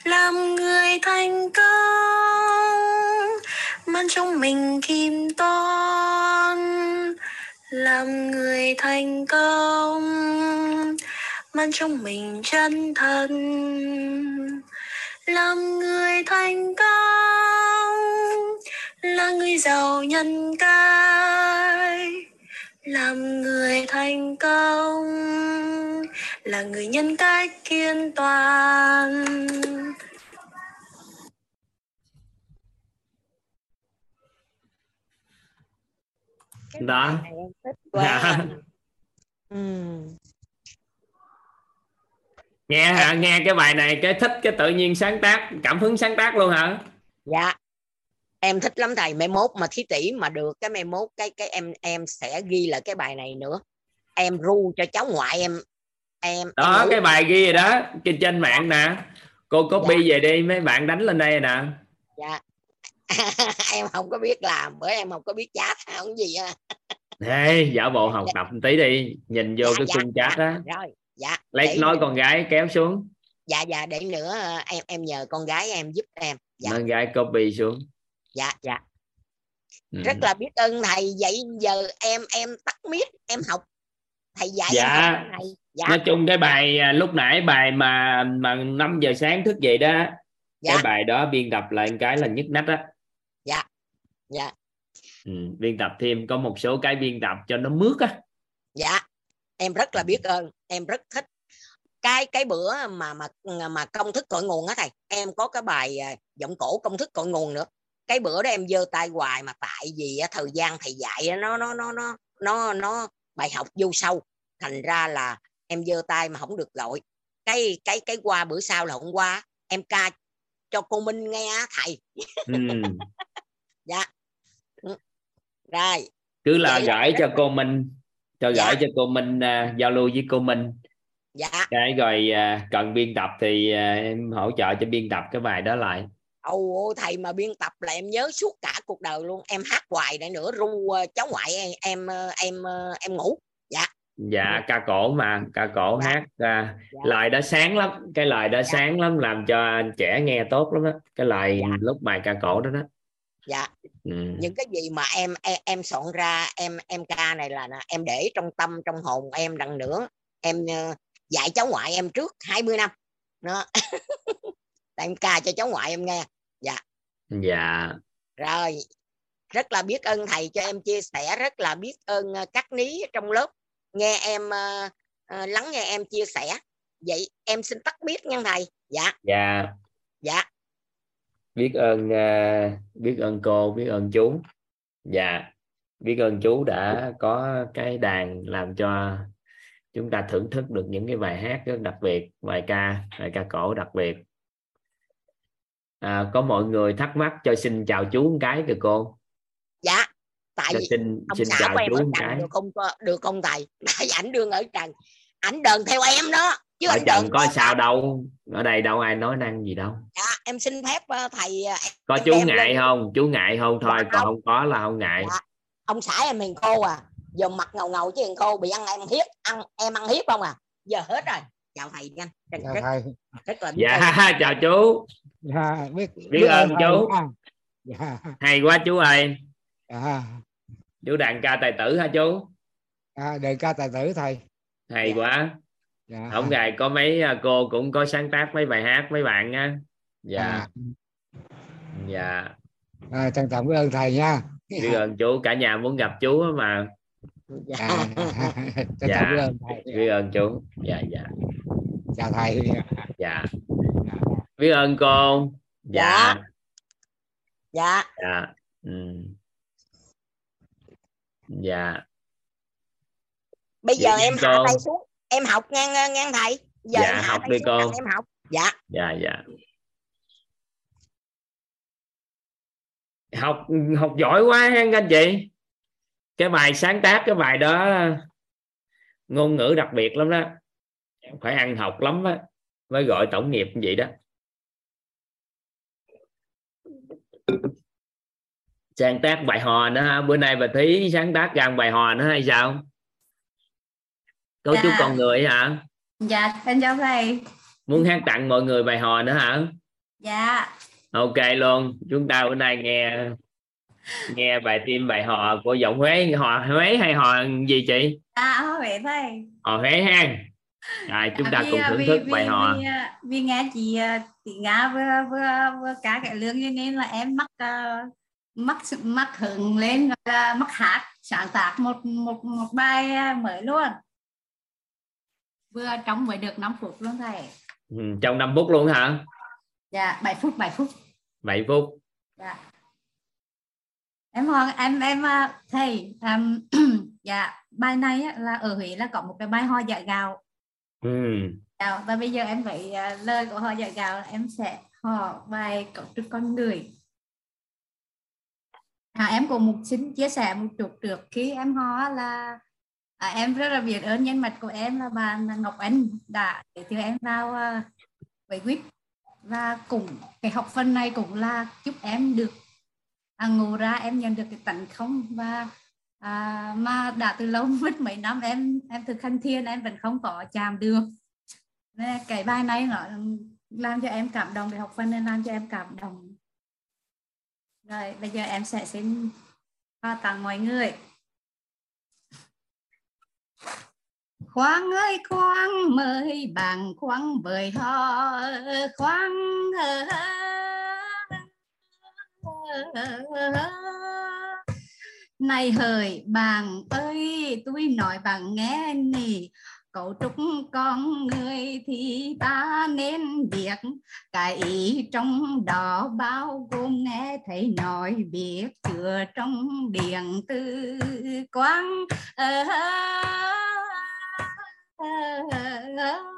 Làm người thành công mang trong mình kim tôn làm người thành công mang trong mình chân thân. Làm người thành công, là người giàu nhân cái làm người thành công là người nhân cách kiên toàn. Đó quá. ừ. nghe hả? Nghe cái bài này cái thích cái tự nhiên sáng tác cảm hứng sáng tác luôn hả? Dạ. Em thích lắm thầy mai mốt mà thí tỷ mà được cái mai mốt cái cái em em sẽ ghi lại cái bài này nữa. Em ru cho cháu ngoại em em đó em cái bài ghi rồi đó trên trên mạng nè. Cô copy Dạ. về đi mấy bạn đánh lên đây nè. Dạ. Em không có biết làm bởi em không có biết chat không gì à. Ê, giả bộ học tập một tí đi nhìn vô Dạ, cái dạ, khung chat á. Rồi dạ. Lấy để- nói con gái kéo xuống. Dạ dạ để nữa ờ, em em nhờ con gái em giúp em. Dạ. Con gái copy xuống. Dạ dạ. Ừ. rất là biết ơn thầy vậy giờ em em tắt mic em học. Thầy dạy Dạ. em học này dạ. Nói chung cái bài à, lúc nãy bài mà mà 5 giờ sáng thức dậy đó Dạ. cái bài đó biên tập lại cái là nhức nách á. Dạ. Dạ. Ừ. biên tập thêm có một số cái biên tập cho nó mướt á. Dạ. Em rất là biết ơn em rất thích. Cái cái bữa mà mà mà công thức cội nguồn á thầy em có cái bài à, giọng cổ công thức cội nguồn nữa. Cái bữa đó em giơ tay hoài mà tại vì á, thời gian thầy dạy nó nó nó nó nó nó bài học vô sâu. Thành ra là em giơ tay mà không được gọi cái cái cái qua bữa sau là hôm qua em ca cho cô Minh nghe á, thầy. Ừ. dạ. Ừ. rồi. Cứ là Vậy là gửi rất cho cô Minh cho Dạ. gửi cho cô Minh à, giao lưu với cô Minh. Dạ. Cái rồi à, cần biên tập thì à, em hỗ trợ cho biên tập cái bài đó lại. Ồ thầy mà biên tập là em nhớ suốt cả cuộc đời luôn. Em hát hoài để nữa ru ờ, cháu ngoại em em em em ngủ dạ dạ. ca cổ mà ca cổ Dạ. hát à, Dạ. lời đã sáng lắm cái lời đã sáng lắm làm cho trẻ nghe tốt lắm đó cái lời Dạ. lúc bài ca cổ đó đó. Dạ. Ừ. những cái gì mà em em, em soạn ra em em ca này là em để trong tâm trong hồn em đằng nữa. Em ờ, dạy cháu ngoại em trước 20 năm. Tại em ca cho cháu ngoại em nghe. Dạ. Rồi. Rất là biết ơn thầy cho em chia sẻ rất là biết ơn ờ, các ní trong lớp nghe em ờ, ờ, lắng nghe em chia sẻ. Vậy em xin tắt biết nha thầy. Dạ. Dạ. Dạ. Biết ơn à, biết ơn cô biết ơn chú. Dạ. Biết ơn chú đã có cái đàn làm cho chúng ta thưởng thức được những cái bài hát rất đặc biệt bài ca bài ca cổ đặc biệt. À, có mọi người thắc mắc cho xin chào chú một cái kìa cô tại vì xin ông xin xã chào của em chú ở trần cái. được không có- được không thầy. Tại ảnh đương ở trần ảnh đờn theo em đó chứ ở anh trần có sao em. đâu ở đây đâu ai nói năng gì đâu. Dạ, em xin phép ờ, thầy ờ, có chú ngại lên. không? Chú ngại không? Thôi Dạ còn không. có là không ngại. Dạ. ông xã em hiền cô à. Giờ mặt ngầu ngầu chứ hiền cô bị ăn em hiếp ăn em ăn hiếp không à? Giờ hết rồi. Chào thầy nha rất, Chào rất, thầy. rất là biết dạ chào chú. Dạ, biết Biết ơn thầy chú. dạ. Hay quá chú ơi. Dạ chú đàn ca tài tử hả chú? À, đề ca tài tử thầy. Hay Dạ. quá. Dạ. Không ngày có mấy à, cô cũng có sáng tác mấy bài hát mấy bạn á. Dạ. À, dạ. À, trân trọng biết ơn thầy nha. Biết ơn chú cả nhà muốn gặp chú á mà. Dạ. à, trân Dạ. trọng biết ơn thầy. Biết ơn chú. Dạ dạ. Chào thầy. Dạ. Biết ơn cô. Dạ. Dạ. Dạ. Ừ. dạ. Bây giờ Vậy em cô. hạ tay xuống. Em học ngang ngang thầy. Giờ Dạ, em học đi đặng em học. Dạ. Dạ dạ. Học học giỏi quá các anh chị. Cái bài sáng tác cái bài đó ngôn ngữ đặc biệt lắm đó. Phải ăn học lắm á mới gọi tổng nghiệp như vậy đó sáng tác bài hò nữa ha. Bữa nay bà thí sáng tác một bài hò nữa hay sao? Cấu trúc Dạ. con người hả? Dạ em chào thầy. Muốn hát tặng mọi người bài hò nữa hả? Dạ. Ok luôn. Chúng ta bữa nay nghe nghe bài tim bài hò của giọng Huế. Hò Huế hay hò gì chị? Dạ huệ thầy. Hò Huế ha. Rồi chúng ta Vì, cùng à, thưởng thức vì- bài hò. vì, à, vì nghe chị à, chị Nga vừa vừa vừa cá cái lương nên là em mắc à, mắc mắc hứng lên là mắc hát sáng tác một một một bài à, mới luôn. Vừa trong mới được 5 phút luôn thầy. Ừ, trong 5 phút luôn hả? Dạ 7 phút 7 phút. 7 phút. Dạ. Em hỏi em em à, thầy um, dạ bài này là ở Huế là có một cái bài ho dạ gạo. Ừ. gạo và bây giờ em phải à, lời của họ dạ gạo em sẽ họ bài cấu trúc con người à, em cũng một xin chia sẻ một chút trước. Khi em ho là à, em rất là biết ơn nhân mặt của em là bà Ngọc Anh đã giới thiệu em vào uh, với quýt. Và cùng cái học phần này cũng là giúp em được à, ngủ ra em nhận được cái tận không. Và à, mà đã từ lâu mất mấy năm em em thực hành thiên em vẫn không có chạm được. Nên cái bài này nó làm cho em cảm động để học phần nên làm cho em cảm động rồi, bây giờ em sẽ xin hoa tặng mọi người. Khoan ơi, khoan, mời bằng khoan bời ho. Khoan này hời, bạn ơi, tôi nói bạn nghe nè cấu trúc con người thì ta nên biết cái ý trong đó bao gồm nghe thấy nói, biết chứa trong điện tư quang. Ờ, ờ, ờ,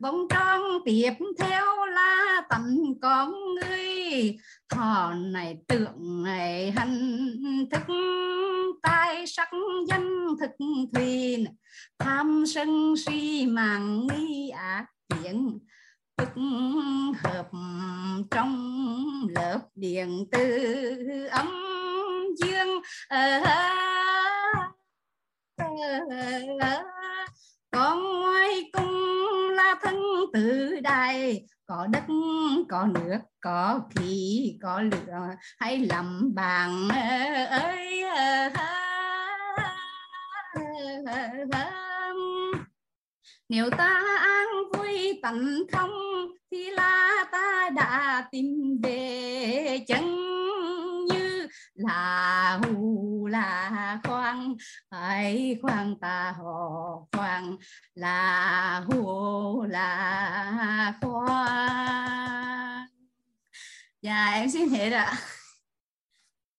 vòng tròn tiếp theo là tận con người thọ này tượng này hành thức tai sắc danh thực thuyền. Tham sân si màng nghi ác tiếng tức hợp trong lớp điện tử âm dương. Ờ, ờ, ờ, ờ con ngoài cung thân tự đại có đất, có nước, có khí, có lửa hay làm bằng ơi. Nếu ta an vui tận không thì là ta đã tìm về chân là hù là khoan hãy khoan ta họ khoan. Là hù là khoan. Dạ em xin hết ạ.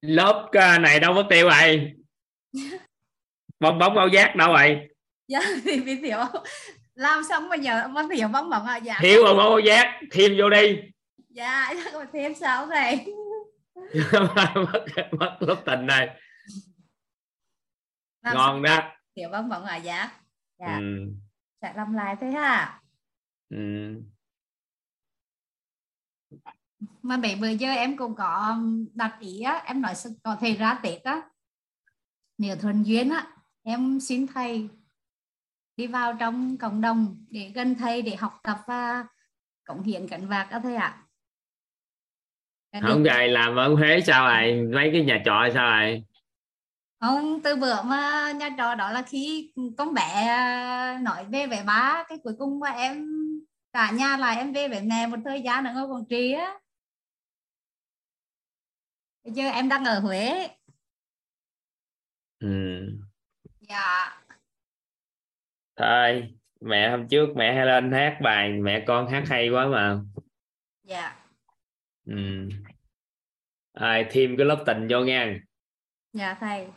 Lớp này đâu mất tiêu rồi bong bóng bao giác đâu rồi dạ thì bị thiểu làm xong bây giờ mất thiểu bóng bóng à dạ. Thiếu bóng bao giác thêm vô đi. Dạ phải thêm sáu này mất mất lớp tình này. Làm ngon đó. Thiểu bóng bóng à dạ. Dạ. Ừ. sẽ làm lại thế ha. Ừ. mà bảy bữa giờ em cũng có đặt ý á em nói có thể ra tết á. Nếu thuận duyên á em xin thầy đi vào trong cộng đồng để gần thầy để học tập và cống hiến cảnh vạc á thầy ạ. Là không gầy làm ở Huế sao rồi mấy cái nhà trọ sao rồi không từ bữa mà nhà trọ đó là khi con bé à, nói về với ba cái cuối cùng mà em cả nhà là em về với mẹ một thời gian ở quảng trị á. Bây giờ em đang ở Huế. Ừ. dạ. Thôi mẹ hôm trước mẹ hay lên hát bài mẹ con hát hay quá mà. Dạ ừ. ai thêm cái lớp tình vô nha. Dạ thầy.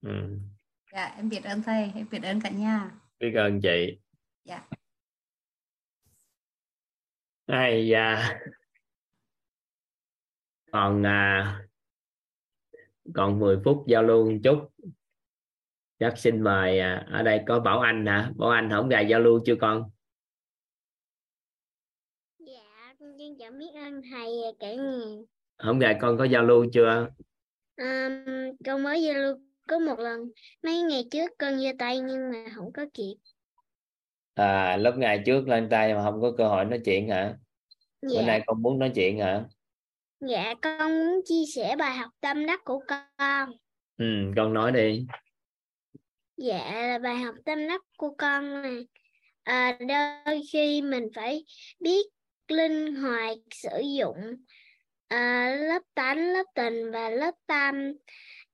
Ừ. dạ em biết ơn thầy em biết ơn cả nhà. Biết ơn chị. Dạ. Ai da. Còn à, còn 10 phút giao lưu một chút. Chắc xin mời à, ở đây có Bảo Anh hả? Bảo Anh không gài giao lưu chưa con Dạ, con xin chào biết ơn thầy cả nhà. không gài con có giao lưu chưa Um, con mới giao lưu có một lần mấy ngày trước con giơ tay nhưng mà không có kịp. à lúc ngày trước lên tay mà không có cơ hội nói chuyện hả bữa Dạ, nay con muốn nói chuyện hả dạ con muốn chia sẻ bài học tâm đắc của con. ừ con nói đi Dạ là bài học tâm đắc của con là à, đôi khi mình phải biết linh hoạt sử dụng à, lớp tánh, lớp tình và lớp tâm.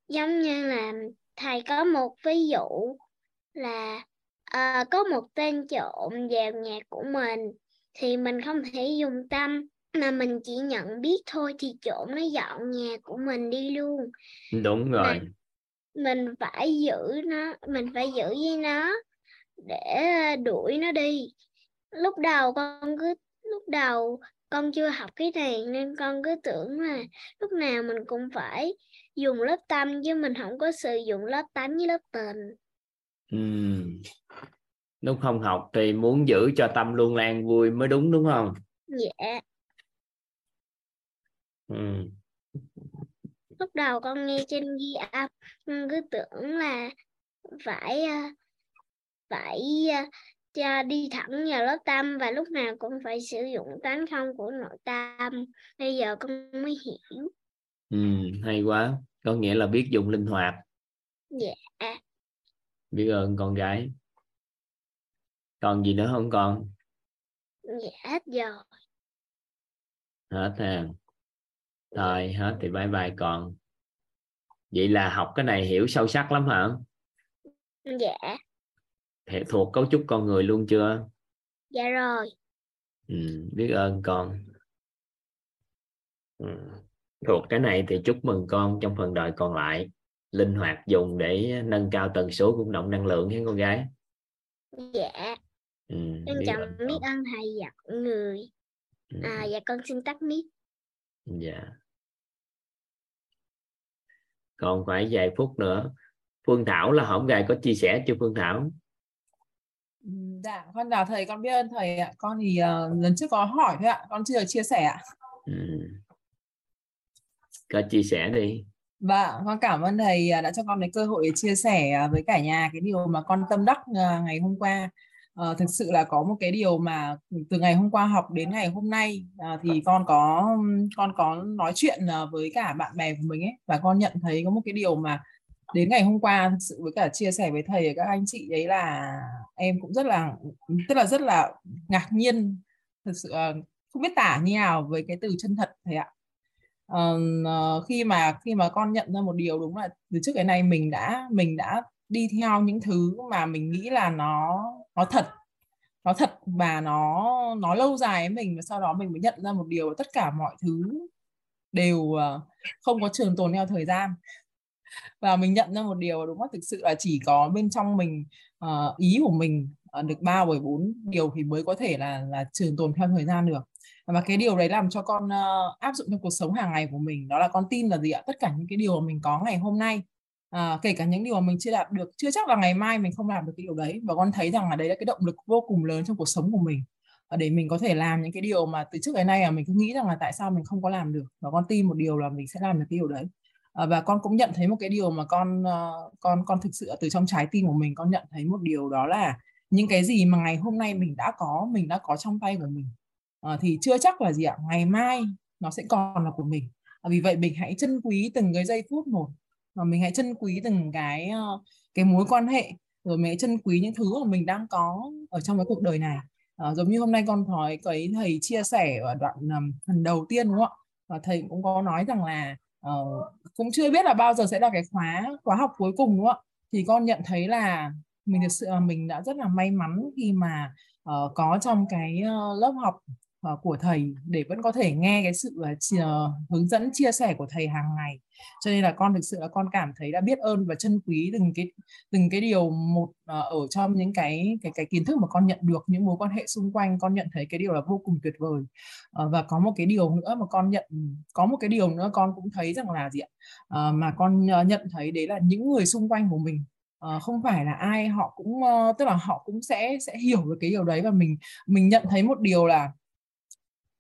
Giống như là thầy có một ví dụ là à, có một tên trộm vào nhà của mình thì mình không thể dùng tâm mà mình chỉ nhận biết thôi thì trộm nó dọn nhà của mình đi luôn. Đúng rồi. mình phải giữ nó mình phải giữ với nó để đuổi nó đi. Lúc đầu con cứ lúc đầu con chưa học cái này nên con cứ tưởng là lúc nào mình cũng phải dùng lớp tâm chứ mình không có sử dụng lớp tánh với lớp tình ừ. lúc không học thì muốn giữ cho tâm luôn an vui mới đúng đúng không dạ ừ. lúc đầu con nghe trên ghi âm con cứ tưởng là phải à, phải cho đi thẳng vào lớp tâm và lúc nào cũng phải sử dụng tánh không của nội tâm bây giờ con mới hiểu. Ừ hay quá. Có nghĩa là biết dùng linh hoạt. Dạ. Biết ơn con gái. Còn gì nữa không con? Dạ hết giờ. Hết ha. Thôi hết thì bye bye con. Vậy là học cái này hiểu sâu sắc lắm hả? Dạ Hiểu thuộc cấu trúc con người luôn chưa? Dạ rồi. Ừ, biết ơn con. Ừ. thuộc cái này thì chúc mừng con trong phần đời còn lại. Linh hoạt dùng để nâng cao tần số rung động năng lượng với con gái. Dạ. Ừ, trọng ơn biết ơn thầy và mọi người. Ừ, à dạ con xin tắt mic. Dạ. Còn phải vài phút nữa. Phương Thảo là hổng gài có chia sẻ chưa Phương Thảo Dạ, con chào thầy, con biết ơn thầy ạ. Con thì ờ, lần trước có hỏi thôi ạ, con chưa chia sẻ ạ. ừ. có chia sẻ đi Vâng, con cảm ơn thầy à, đã cho con cái cơ hội để chia sẻ à, với cả nhà cái điều mà con tâm đắc à, ngày hôm qua. Ờ, thực sự là có một cái điều mà từ ngày hôm qua học đến ngày hôm nay à, thì con có con có nói chuyện à, với cả bạn bè của mình ấy và con nhận thấy có một cái điều mà đến ngày hôm qua thực sự với cả chia sẻ với thầy và các anh chị đấy là em cũng rất là tức là rất là ngạc nhiên thực sự không biết tả như nào với cái từ chân thật thầy ạ. uh, khi mà khi mà con nhận ra một điều đúng là từ trước cái này mình đã mình đã đi theo những thứ mà mình nghĩ là nó nó thật nó thật và nó nó lâu dài với mình và sau đó mình mới nhận ra một điều là tất cả mọi thứ đều ờ, không có trường tồn theo thời gian và mình nhận ra một điều đúng là thực sự là chỉ có bên trong mình uh, ý của mình uh, được ba bởi bốn điều thì mới có thể là là trường tồn theo thời gian được. Và cái điều đấy làm cho con uh, áp dụng trong cuộc sống hàng ngày của mình đó là con tin là gì ạ? Tất cả những cái điều mà mình có ngày hôm nay à, kể cả những điều mà mình chưa đạt được chưa chắc là ngày mai mình không làm được cái điều đấy. Và con thấy rằng là đấy là cái động lực vô cùng lớn trong cuộc sống của mình để mình có thể làm những cái điều mà từ trước đến nay là mình cứ nghĩ rằng là tại sao mình không có làm được. Và con tin một điều là mình sẽ làm được cái điều đấy. Ờ, và con cũng nhận thấy một cái điều mà con ờ, con con thực sự từ trong trái tim của mình con nhận thấy một điều đó là những cái gì mà ngày hôm nay mình đã có mình đã có trong tay của mình ờ, thì chưa chắc là gì ạ ngày mai nó sẽ còn là của mình. À, vì vậy mình hãy trân quý từng cái giây phút một và mình hãy trân quý từng cái cái mối quan hệ rồi mình hãy trân quý những thứ mà mình đang có ở trong cái cuộc đời này. À, giống như hôm nay con nói cái thầy chia sẻ ở đoạn um, phần đầu tiên đúng không ạ? Và thầy cũng có nói rằng là uh, cũng chưa biết là bao giờ sẽ là cái khóa khóa học cuối cùng đúng không ạ. Thì con nhận thấy là mình thực sự là mình đã rất là may mắn khi mà uh, có trong cái uh, lớp học Ờ, của thầy để vẫn có thể nghe cái sự ờ, ờ, hướng dẫn chia sẻ của thầy hàng ngày. Cho nên là con thực sự là con cảm thấy đã biết ơn và trân quý từng cái từng cái điều một ở trong những cái cái cái kiến thức mà con nhận được những mối quan hệ xung quanh. Con nhận thấy cái điều là vô cùng tuyệt vời. Và có một cái điều nữa mà con nhận có một cái điều nữa con cũng thấy rằng là gì ạ? Mà con nhận thấy đấy là những người xung quanh của mình Ờ, không phải là ai họ cũng uh, tức là họ cũng sẽ sẽ hiểu được cái điều đấy và mình mình nhận thấy một điều là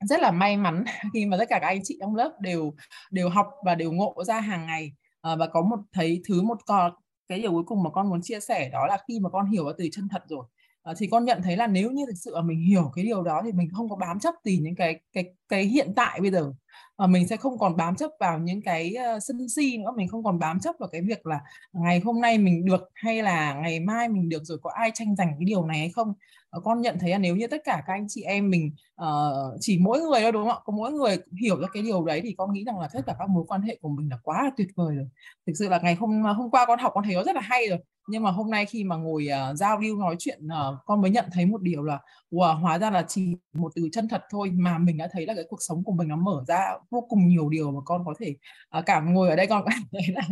rất là may mắn khi mà tất cả các anh chị trong lớp đều đều học và đều ngộ ra hàng ngày. Ờ, và có một, thấy thứ một con cái điều cuối cùng mà con muốn chia sẻ đó là khi mà con hiểu từ chân thật rồi ờ, thì con nhận thấy là nếu như thực sự mình hiểu cái điều đó thì mình không có bám chấp tìm những cái cái cái hiện tại bây giờ. Ờ, mình sẽ không còn bám chấp vào những cái uh, sân si nữa mình không còn bám chấp vào cái việc là ngày hôm nay mình được hay là ngày mai mình được rồi có ai tranh giành cái điều này hay không. Ờ, con nhận thấy là nếu như tất cả các anh chị em mình uh, chỉ mỗi người thôi đúng không ạ? Có mỗi người hiểu ra cái điều đấy thì con nghĩ rằng là tất cả các mối quan hệ của mình là quá là tuyệt vời rồi. Thực sự là ngày hôm hôm qua con học con thấy nó rất là hay rồi. Nhưng mà hôm nay khi mà ngồi uh, giao lưu nói chuyện uh, con mới nhận thấy một điều là wow, hóa ra là chỉ một từ chân thật thôi mà mình đã thấy là cái cuộc sống của mình nó mở ra vô cùng nhiều điều mà con có thể ờ, cảm ngồi ở đây. Con cảm thấy là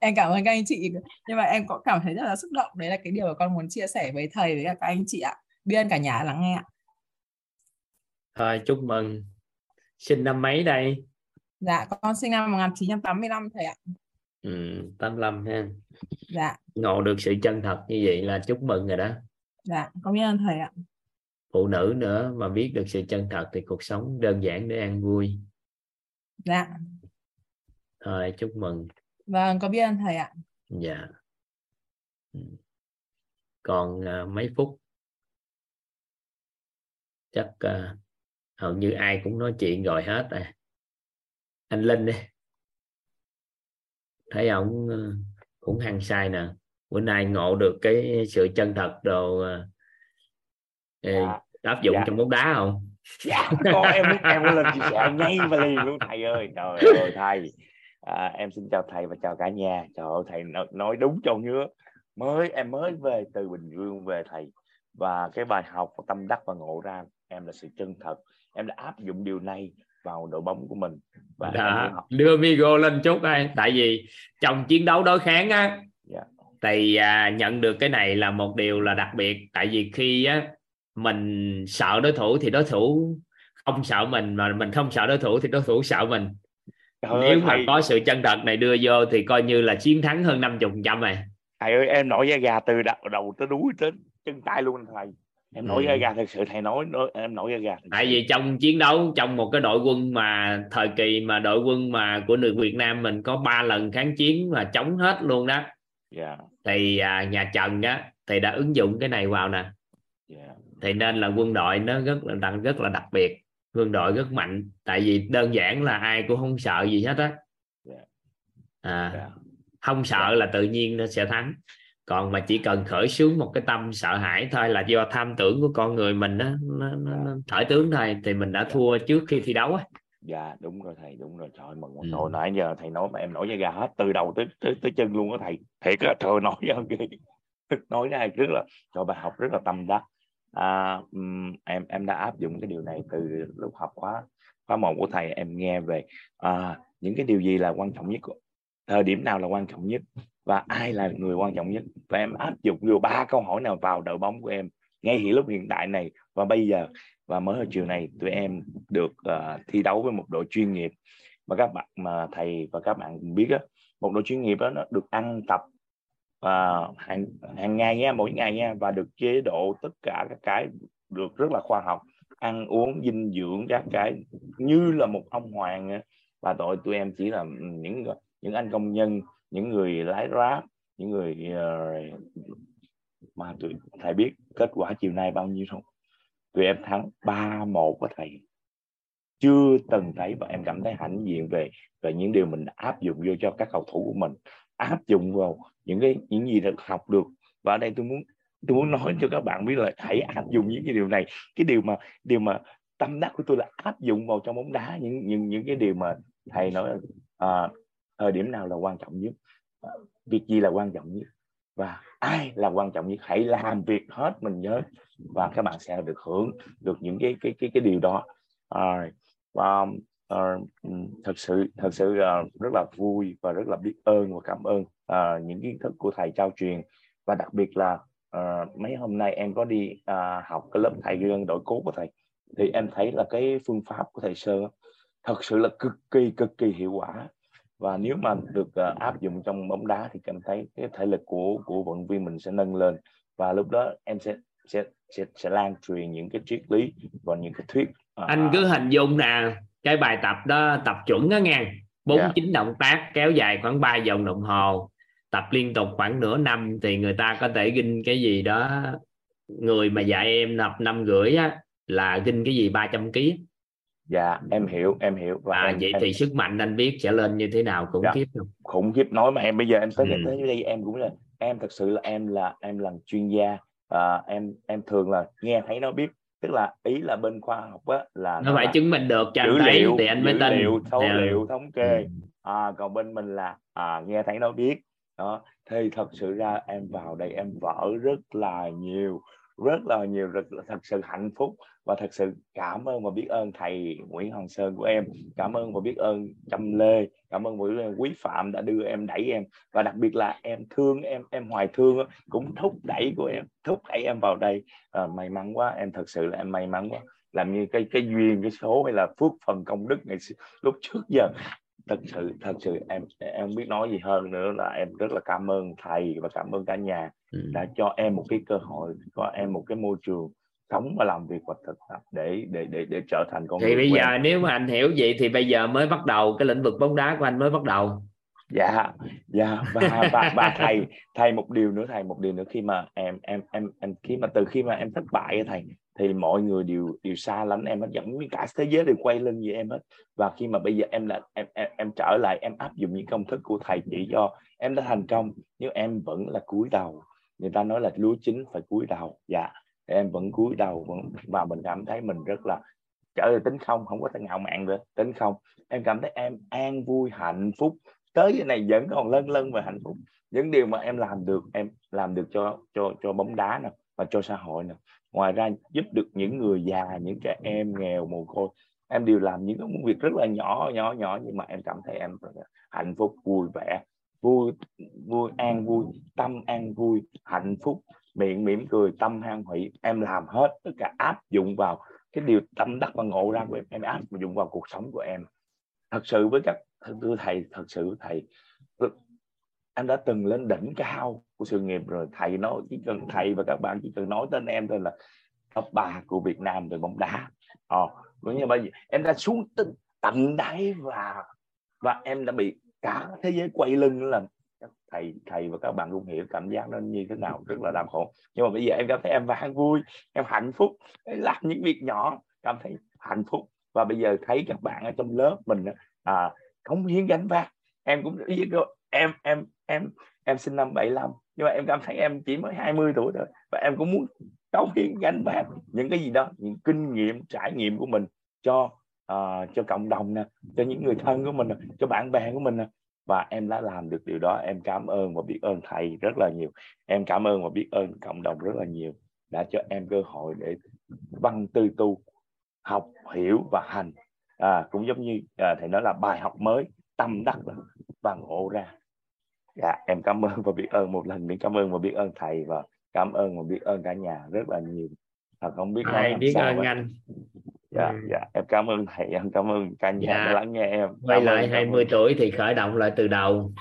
em cảm ơn các anh chị. Nhưng mà em cũng cảm thấy rất là xúc động. Đấy là cái điều mà con muốn chia sẻ với thầy với các anh chị ạ. Biết ơn cả nhà lắng nghe ạ. Thôi chúc mừng sinh năm mấy đây? Dạ, con sinh năm 1985 thầy ạ. ừ, 85 ha. Dạ, ngộ được sự chân thật như vậy là chúc mừng rồi đó. Dạ, con biết ơn thầy ạ. Phụ nữ nữa mà biết được sự chân thật thì cuộc sống đơn giản để an vui. Dạ, thôi chúc mừng. Vâng, con biết ơn thầy ạ. dạ. Ừ. còn à, mấy phút? Chắc à, hầu như ai cũng nói chuyện rồi hết rồi anh Linh đi. Thấy ông ờ, cũng hăng say nè. Bữa nay ngộ được cái sự chân thật đồ ờ, ê, Dạ. áp dụng Dạ. trong bóng đá không? Dạ có em em lên chia sẻ ngay và liền luôn thầy ơi. Trời ơi thầy. À, em xin chào thầy và chào cả nhà. Trời ơi thầy nói, nói đúng cho nhớ mới em mới về từ bình dương về thầy. Và cái bài học và tâm đắc và ngộ ra em là sự chân thật. Em đã áp dụng điều này vào đội bóng của mình. Và học. đưa Migo lên chút đây. Tại vì trong chiến đấu đối kháng á Dạ. thì à, nhận được cái này là một điều là đặc biệt. Tại vì khi á mình sợ đối thủ thì đối thủ không sợ mình mà mình không sợ đối thủ thì đối thủ sợ mình. Trời ơi, nếu mà thầy, có sự chân thật này đưa vô thì coi như là chiến thắng hơn 50 trăm rồi. Thầy ơi em nổi da gà từ đầu, đầu tới đuôi tới chân tay luôn thầy. Em nổi Ừ. da gà thật sự thầy nói, nói em nổi da gà tại vì trong chiến đấu trong một cái đội quân mà thời kỳ mà đội quân mà của nước Việt Nam mình có ba lần kháng chiến mà chống hết luôn đó. Dạ. Thì à, nhà Trần á thì đã ứng dụng cái này vào nè thì nên là quân đội nó rất là đặc rất là đặc biệt quân đội rất mạnh. Tại vì đơn giản là ai cũng không sợ gì hết á. Dạ. à, dạ. không sợ là tự nhiên nó sẽ thắng. Còn mà chỉ cần khởi xướng một cái tâm sợ hãi thôi là do tham tưởng của con người mình đó, nó, nó, nó khởi tướng thôi thì mình đã thua trước khi thi đấu á. Dạ đúng rồi thầy đúng rồi. Trời mừng. Ừ. trời nãy giờ thầy nói mà em nổi da gà hết từ đầu tới tới, tới chân luôn á thầy. Thiệt á trời nói ra nói ra rất là cho bài học rất là tâm đắc à, em em đã áp dụng cái điều này từ lúc học khóa khóa một của thầy em nghe về. À, những cái điều gì là quan trọng nhất thời điểm nào là quan trọng nhất và ai là người quan trọng nhất? Và em áp dụng vô ba câu hỏi nào vào đội bóng của em ngay hiện lúc hiện tại này và bây giờ. Và mới hồi chiều này tụi em được uh, thi đấu với một đội chuyên nghiệp. Và các bạn mà thầy và các bạn biết á một đội chuyên nghiệp đó nó được ăn tập và hàng hàng ngày nha, mỗi ngày nha, và được chế độ tất cả các cái được rất là khoa học, ăn uống, dinh dưỡng các cái như là một ông hoàng và tội tụi em chỉ là ừ, những những anh công nhân, những người lái ráp, những người ờ, mà tụi, thầy biết kết quả chiều nay bao nhiêu không? Tụi em thắng ba một với thầy. Chưa từng thấy và em cảm thấy hãnh diện về về những điều mình áp dụng vô cho các cầu thủ của mình áp dụng vào những cái những gì được học được. Và ở đây tôi muốn tôi muốn nói cho các bạn biết là hãy áp dụng những cái điều này. Cái điều mà điều mà tâm đắc của tôi là áp dụng vào trong bóng đá những những những cái điều mà thầy nói là à, thời điểm nào là quan trọng nhất. À, việc gì là quan trọng nhất? Và ai là quan trọng nhất? Hãy làm việc hết mình nhớ. Và các bạn sẽ được hưởng được những cái cái cái cái điều đó. À, và uh, thật sự thật sự uh, rất là vui và rất là biết ơn và cảm ơn uh, những kiến thức của thầy trao truyền. Và đặc biệt là uh, mấy hôm nay em có đi uh, học cái lớp thầy gương đội cố của thầy thì em thấy là cái phương pháp của thầy sơ thật sự là cực kỳ cực kỳ hiệu quả. Và nếu mà được uh, áp dụng trong bóng đá thì cảm thấy cái thể lực của của vận viên mình sẽ nâng lên. Và lúc đó em sẽ sẽ sẽ, sẽ lan truyền những cái triết lý và những cái thuyết uh, anh cứ hình dung nè cái bài tập đó tập chuẩn đó nghe. Bốn Dạ. chín động tác kéo dài khoảng 3 vòng đồng hồ. Tập liên tục khoảng nửa năm thì người ta có thể ginh cái gì đó. Người mà dạy em tập năm rưỡi á là ginh cái gì 300 kg dạ em hiểu em hiểu. Và à, em, vậy em, thì sức mạnh anh biết sẽ lên như thế nào khủng Dạ. khiếp không khủng khiếp nói mà em. Bây giờ em tới Ừ. tới đây em cũng là em thật sự là em là em là chuyên gia. À, em em thường là nghe thấy nó biết tức là ý là bên khoa học á là nó phải chứng minh được cho dữ anh liệu thì anh mới tin liệu số Dạ. liệu thống kê Ừ. à, còn bên mình là à, nghe thấy nó biết đó thì thật sự ra em vào đây em vỡ rất là nhiều rất là nhiều rất là thật sự hạnh phúc và thật sự cảm ơn và biết ơn thầy Nguyễn Hoàng Sơn của em. Cảm ơn và biết ơn Trâm Lê cảm ơn và Quý Phạm đã đưa em đẩy em. Và đặc biệt là em thương em em hoài thương cũng thúc đẩy của em thúc đẩy em vào đây. À, may mắn quá em thật sự là em may mắn quá. Làm như cái cái duyên cái số hay là phước phần công đức ngày lúc trước giờ. Thật sự thật sự em em không biết nói gì hơn nữa là em rất là cảm ơn thầy và cảm ơn cả nhà. Ừ. đã cho em một cái cơ hội cho em một cái môi trường sống và làm việc và thực tập để để để để trở thành con thì bây giờ em. nếu mà anh hiểu vậy thì bây giờ mới bắt đầu cái lĩnh vực bóng đá của anh mới bắt đầu dạ dạ và và và thầy thầy một điều nữa thầy một điều nữa khi mà em em em em khi mà từ khi mà em thất bại thầy thì mọi người đều đều xa lánh em hết như cả thế giới đều quay lưng về em hết và khi mà bây giờ em là em em, em trở lại em áp dụng những công thức của thầy chỉ cho em đã thành công nhưng em vẫn là cúi đầu người ta nói là lúa chín phải cúi đầu. Dạ thì em vẫn cúi đầu, vẫn và mình cảm thấy mình rất là trở về tính không không có thể ngạo mạn nữa tính không. Em cảm thấy em an vui, hạnh phúc. Tới cái này vẫn còn lân lân về hạnh phúc. Những điều mà em làm được, em làm được cho cho cho bóng đá nè và cho xã hội nè. Ngoài ra giúp được những người già, những trẻ em nghèo mồ côi. Em đều làm những công việc rất là nhỏ nhỏ nhỏ nhưng mà em cảm thấy em hạnh phúc, vui vẻ vui vui an vui tâm an vui hạnh phúc miệng mỉm cười tâm hoan hỷ em làm hết tất cả áp dụng vào cái điều tâm đắc và ngộ ra của em. Em áp dụng vào cuộc sống của em. Thật sự với các thưa thầy thật sự thầy em đã từng lên đỉnh cao của sự nghiệp rồi. Thầy nói chỉ cần thầy và các bạn chỉ cần nói tên em thôi là top ba của Việt Nam về bóng đá. Ờ, cũng như bây em đã xuống tận, tận đáy và và em đã bị cả thế giới quay lưng là thầy thầy và các bạn cũng hiểu cảm giác nó như thế nào rất là đau khổ. Nhưng mà bây giờ em cảm thấy em vang vui em hạnh phúc em làm những việc nhỏ cảm thấy hạnh phúc. Và bây giờ thấy các bạn ở trong lớp mình à, cống hiến gánh vác. Em cũng em em em em sinh năm 75 nhưng mà em cảm thấy em chỉ mới 20 tuổi thôi. Và em cũng muốn cống hiến gánh vác những cái gì đó những kinh nghiệm trải nghiệm của mình cho uh, cho cộng đồng nè cho những người thân của mình nè, cho bạn bè của mình nè. Và em đã làm được điều đó em cảm ơn và biết ơn thầy rất là nhiều. Em cảm ơn và biết ơn cộng đồng rất là nhiều đã cho em cơ hội để văn tư tu học hiểu và hành. À, cũng giống như à, thầy nói là bài học mới tâm đắc và ngộ ra. Dạ em cảm ơn và biết ơn một lần nữa cảm ơn và biết ơn thầy và cảm ơn và biết ơn cả nhà rất là nhiều. Thật không biết nói biết ơn anh dạ ừ. dạ em cảm ơn thầy em cảm ơn cả nhà dạ. đã lắng nghe em quay lại ơn, 20 tuổi thì khởi động lại từ đầu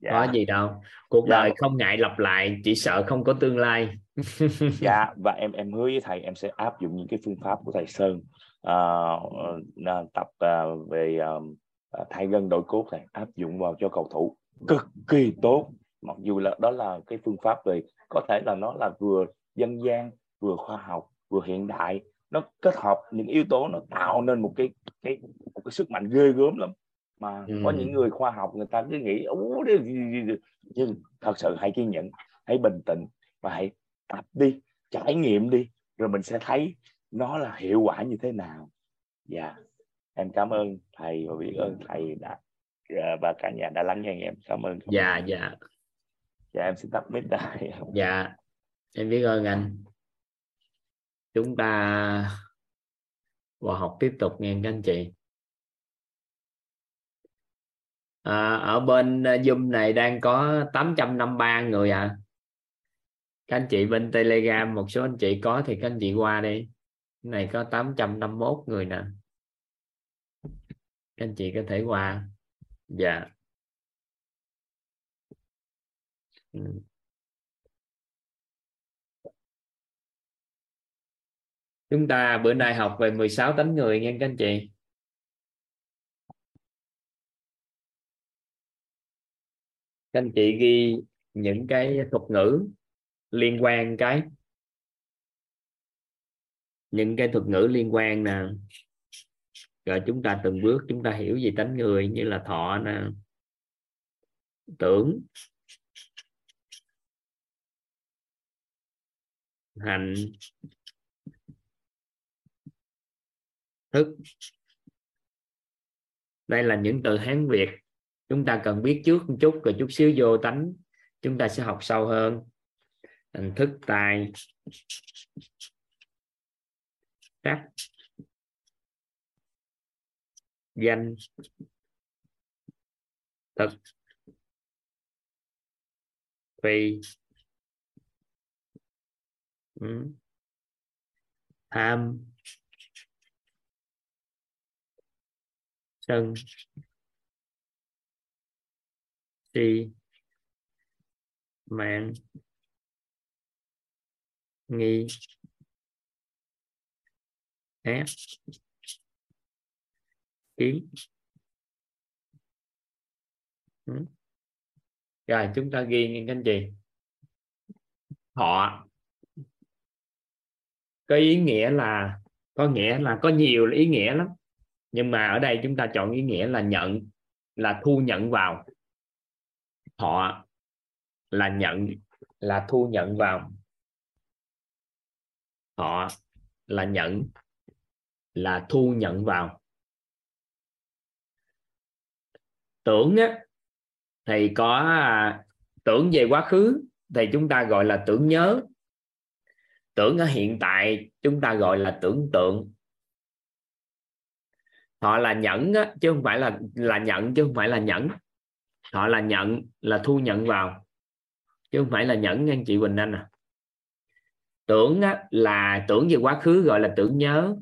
dạ. có gì đâu cuộc dạ. đời không ngại lặp lại chỉ sợ không có tương lai dạ và em em hứa với thầy em sẽ áp dụng những cái phương pháp của thầy Sơn uh, tập uh, về uh, thay gân đổi cốt này áp dụng vào cho cầu thủ cực kỳ tốt mặc dù là đó là cái phương pháp về có thể là nó là vừa dân gian vừa khoa học vừa hiện đại nó kết hợp những yếu tố nó tạo nên một cái cái một cái sức mạnh ghê gớm lắm. Mà ừ. có những người khoa học người ta cứ nghĩ ú nhưng thật sự hãy kiên nhẫn hãy bình tĩnh và hãy tập đi trải nghiệm đi rồi mình sẽ thấy nó là hiệu quả như thế nào. Dạ. Yeah. em cảm ơn thầy và biết ơn thầy đã Dạ, và cả nhà đã lắng nghe em. Cảm ơn dạ dạ. Dạ em xin tắt mic lại dạ. Em biết ơn anh chúng ta vào học tiếp tục nghe các anh chị. À, ở bên à, Zoom này đang có 853 người à các anh chị bên Telegram một số anh chị có thì các anh chị qua đi. Cái này có 851 người nè. Các anh chị có thể qua. Dạ. Yeah. Chúng ta bữa nay học về 16 tánh người nghe các anh chị. Các anh chị ghi những cái thuật ngữ liên quan cái những cái thuật ngữ liên quan nè. Rồi chúng ta từng bước, chúng ta hiểu về tánh người như là thọ nè, tưởng, hành thức. Đây là những từ hán việt. Chúng ta cần biết trước một chút rồi chút xíu vô tánh, chúng ta sẽ học sâu hơn. Hình thức tài. Tác danh. Thực. Phi ừ. tham. Sân si mạng. Nghi. Ác. Kiến. Ừ. rồi, chúng ta ghi những cái gì? Họ có ý nghĩa là, có nghĩa là có nhiều ý nghĩa lắm nhưng mà ở đây chúng ta chọn ý nghĩa là nhận là thu nhận vào. Họ là nhận là thu nhận vào. Họ là nhận là thu nhận vào. Tưởng á, thì có à, tưởng về quá khứ thì chúng ta gọi là tưởng nhớ. Tưởng ở hiện tại chúng ta gọi là tưởng tượng họ là nhẫn á, chứ không phải là là nhận chứ không phải là nhẫn. Họ là nhận là thu nhận vào chứ không phải là nhẫn anh chị Quỳnh Anh à. Tưởng á, là tưởng về quá khứ gọi là tưởng nhớ.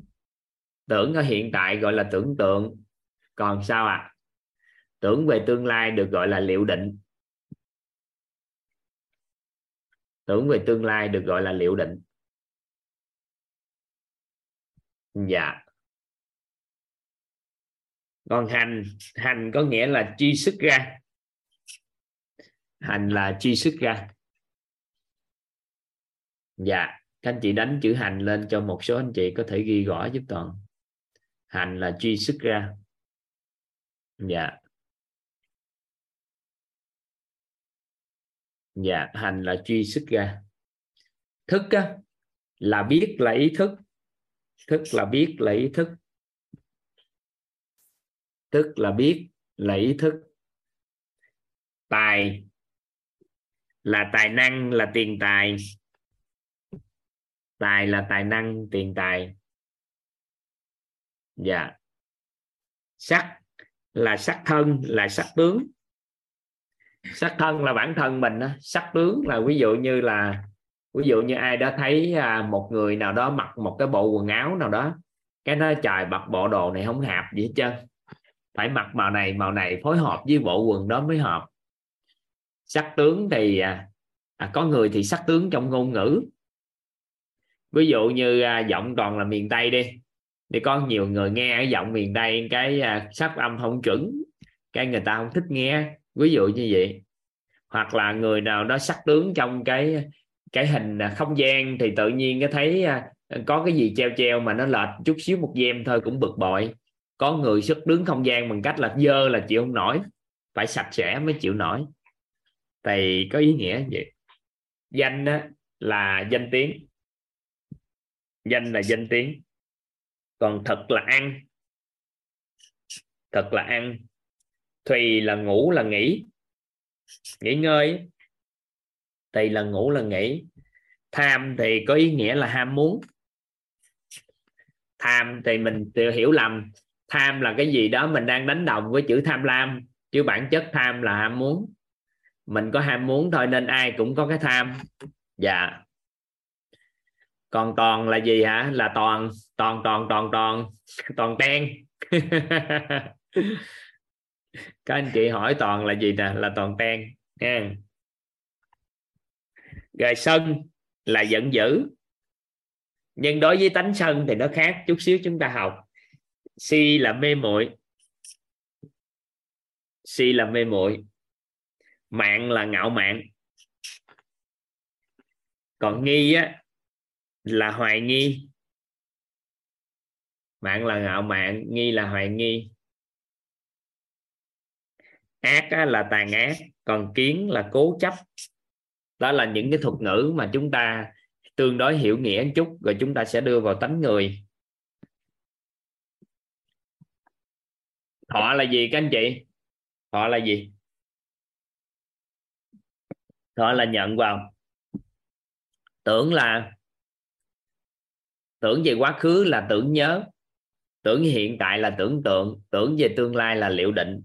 Tưởng ở hiện tại gọi là tưởng tượng. Còn sao à tưởng về tương lai được gọi là liệu định. Tưởng về tương lai được gọi là liệu định. Dạ còn hành hành có nghĩa là chi xuất ra. Hành là chi xuất ra. Dạ các anh chị đánh chữ hành lên cho một số anh chị có thể ghi rõ giúp toàn. Hành là truy xuất ra. Dạ. Dạ hành là truy xuất ra. Thức á, là biết là ý thức. Thức là biết là ý thức tức là biết là ý thức. Tài là tài năng, là tiền tài. Tài là tài năng, tiền tài. Dạ. Sắc là sắc thân, là sắc tướng. Sắc thân là bản thân mình đó. sắc tướng là ví dụ như là, ví dụ như ai đó thấy à, một người nào đó mặc một cái bộ quần áo nào đó, cái nó trời, bật bộ đồ này không hạp gì hết trơn phải mặc màu này màu này phối hợp với bộ quần đó mới hợp. Sắc tướng thì à, à, có người thì sắc tướng trong ngôn ngữ. Ví dụ như à, giọng toàn là miền tây đi thì có nhiều người nghe ở giọng miền tây cái à, sắc âm không chuẩn cái người ta không thích nghe. Ví dụ như vậy. Hoặc là người nào đó sắc tướng trong cái cái hình à, không gian thì tự nhiên cái thấy à, có cái gì treo treo mà nó lệch chút xíu một gem thôi cũng bực bội có người sức đứng không gian bằng cách là dơ là chịu không nổi phải sạch sẽ mới chịu nổi. Thì có ý nghĩa vậy. Danh á, là danh tiếng. Danh là danh tiếng. Còn thật là ăn. Thật là ăn. Thùy là ngủ là nghỉ. Nghỉ ngơi. Thì là ngủ là nghỉ. Tham thì có ý nghĩa là ham muốn. Tham thì mình tự hiểu lầm tham là cái gì đó mình đang đánh đồng với chữ tham lam, chứ bản chất tham là ham muốn. Mình có ham muốn thôi nên ai cũng có cái tham. Dạ. Còn toàn là gì hả? Là toàn toàn toàn toàn toàn toàn ten. Các anh chị hỏi toàn là gì nè? Là toàn ten nha rồi sân là giận dữ. Nhưng đối với tánh sân thì nó khác chút xíu chúng ta học si là mê muội. Si là mê muội. Mạng là ngạo mạn. Còn nghi á là hoài nghi. Mạng là ngạo mạn nghi là hoài nghi. Ác á, là tàn ác còn kiến là cố chấp. Đó là những cái thuật ngữ mà chúng ta tương đối hiểu nghĩa một chút rồi chúng ta sẽ đưa vào tánh người. Thọ là gì các anh chị? Thọ là gì? Thọ là nhận vào. Tưởng là, tưởng về quá khứ là tưởng nhớ. Tưởng hiện tại là tưởng tượng. Tưởng về tương lai là liệu định.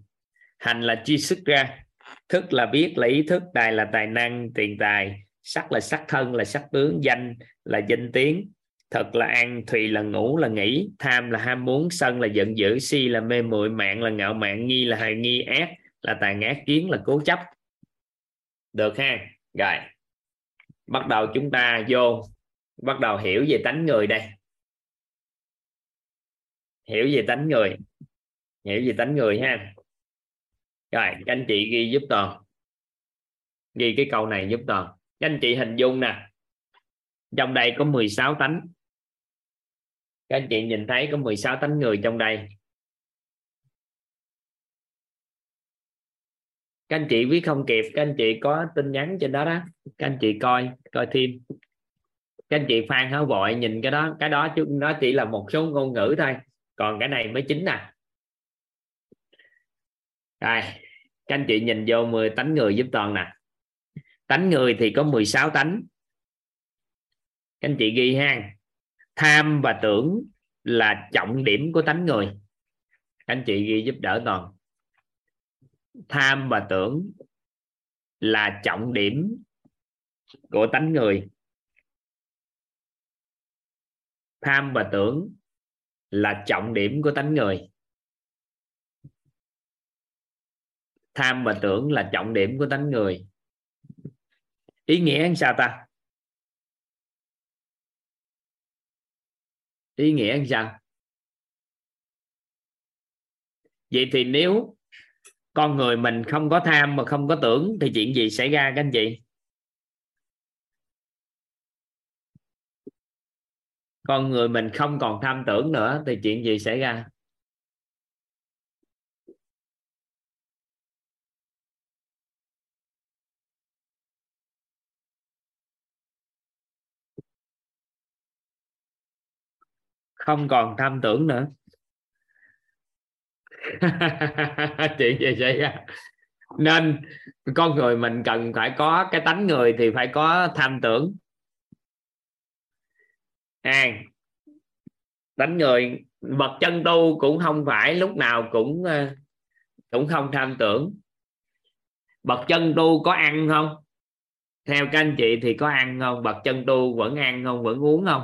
Hành là chi xuất ra. Thức là biết, là ý thức. Tài là tài năng, tiền tài. Sắc là sắc thân, là sắc tướng. Danh là danh tiếng thật là ăn, thùy là ngủ, là nghĩ tham là ham muốn, sân là giận dữ, si là mê muội, mạng là ngạo mạn, nghi là hài, nghi ác, là tàn ác, kiến là cố chấp. Được ha? Rồi. Bắt đầu chúng ta vô. Bắt đầu hiểu về tánh người đây. Hiểu về tánh người. Hiểu về tánh người ha? Rồi, các anh chị ghi giúp toàn ghi cái câu này giúp toàn các anh chị hình dung nè. Trong đây có 16 tánh các anh chị nhìn thấy có 16 tánh người trong đây. Các anh chị viết không kịp, các anh chị có tin nhắn trên đó đó. Các anh chị coi coi thêm. Các anh chị phan háo vội nhìn cái đó cái đó chứ nó chỉ là một số ngôn ngữ thôi. Còn cái này mới chính nè. Rồi các anh chị nhìn vô 10 tánh người giúp toàn nè. Tánh người thì có 16 tánh. Các anh chị ghi ha tham và tưởng là trọng điểm của tánh người. Anh chị ghi giúp đỡ toàn. Tham và tưởng là trọng điểm của tánh người. Tham và tưởng là trọng điểm của tánh người. Tham và tưởng là trọng điểm của tánh người. Ý nghĩa làm sao ta? Ý nghĩa như sao vậy thì nếu con người mình không có tham mà không có tưởng thì chuyện gì xảy ra các anh chị? Con người mình không còn tham tưởng nữa thì chuyện gì xảy ra? Không còn tham tưởng nữa. Chuyện gì xảy ra nên con người mình cần phải có cái tánh người thì phải có tham tưởng. À, tánh người bậc chân tu cũng không phải lúc nào cũng ờ, cũng không tham tưởng. Bậc chân tu có ăn không? Theo các anh chị thì có ăn không? Bậc chân tu vẫn ăn không? Vẫn uống không?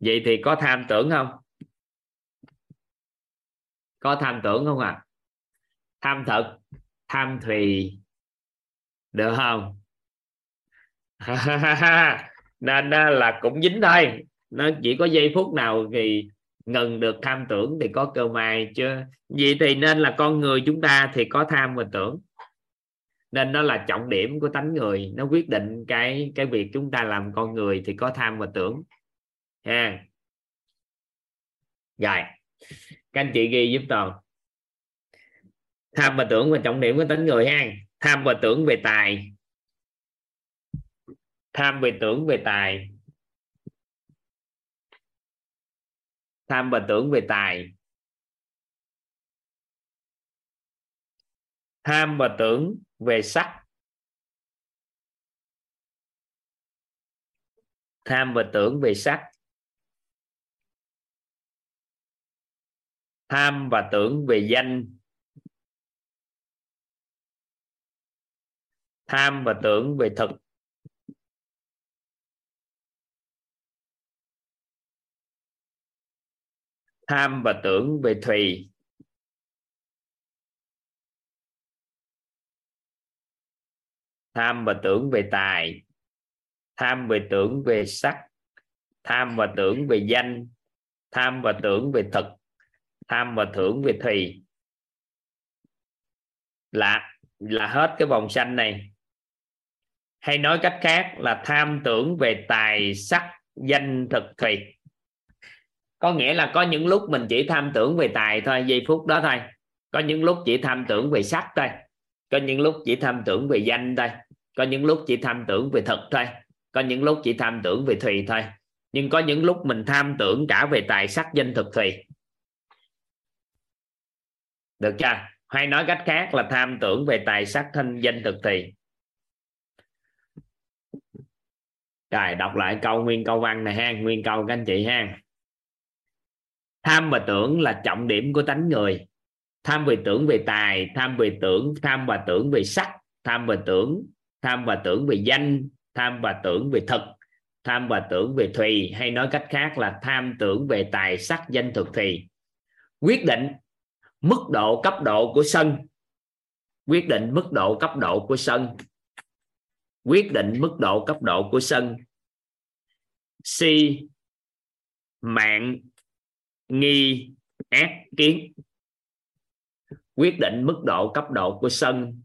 Vậy thì có tham tưởng không? Có tham tưởng không à tham thực tham thùy được không? Nên là cũng dính thôi. Nó chỉ có giây phút nào thì ngừng được tham tưởng thì có cơ may chưa vậy thì nên là con người chúng ta thì có tham và tưởng. Nên nó là trọng điểm của tánh người. Nó quyết định cái cái việc chúng ta làm con người thì có tham và tưởng ha. Rồi. Các anh chị ghi giúp toàn tham và tưởng và trọng điểm của tính người ha. Tham và tưởng về tài. Tham về tưởng về tài. Tham và tưởng về tài. Tham và tưởng về sắc. Tham và tưởng về sắc. Tham và tưởng về danh. Tham và tưởng về thực. Tham và tưởng về thùy. Tham và tưởng về tài. Tham về tưởng về sắc. Tham và tưởng về danh. Tham và tưởng về thực tham và thưởng về thùy là là hết cái vòng xanh này. Hay nói cách khác là tham tưởng về tài sắc, danh, thực thùy có nghĩa là có những lúc mình chỉ tham tưởng về tài thôi, giây phút đó thôi. Có những lúc chỉ tham tưởng về sắc thôi. Có những lúc chỉ tham tưởng về danh thôi. Có những lúc chỉ tham tưởng về thực thôi. Có những lúc chỉ tham tưởng về thùy thôi. Nhưng có những lúc mình tham tưởng cả về tài sắc, danh, thực thùy được chưa? Hay nói cách khác là tham tưởng về tài sắc thanh danh thực thì. rồi đọc lại câu nguyên câu văn này ha, nguyên câu các anh chị ha. Tham và tưởng là trọng điểm của tánh người. Tham về tưởng về tài, tham về tưởng, tham và tưởng về sắc, tham và tưởng, tham và tưởng về danh, tham và tưởng về thực, tham và tưởng về thùy. Hay nói cách khác là tham tưởng về tài sắc danh thực thùy quyết định mức độ cấp độ của sân. Quyết định mức độ cấp độ của sân. Quyết định mức độ cấp độ của sân. Si, mạng, nghi, ác, kiến. Quyết định mức độ cấp độ của sân.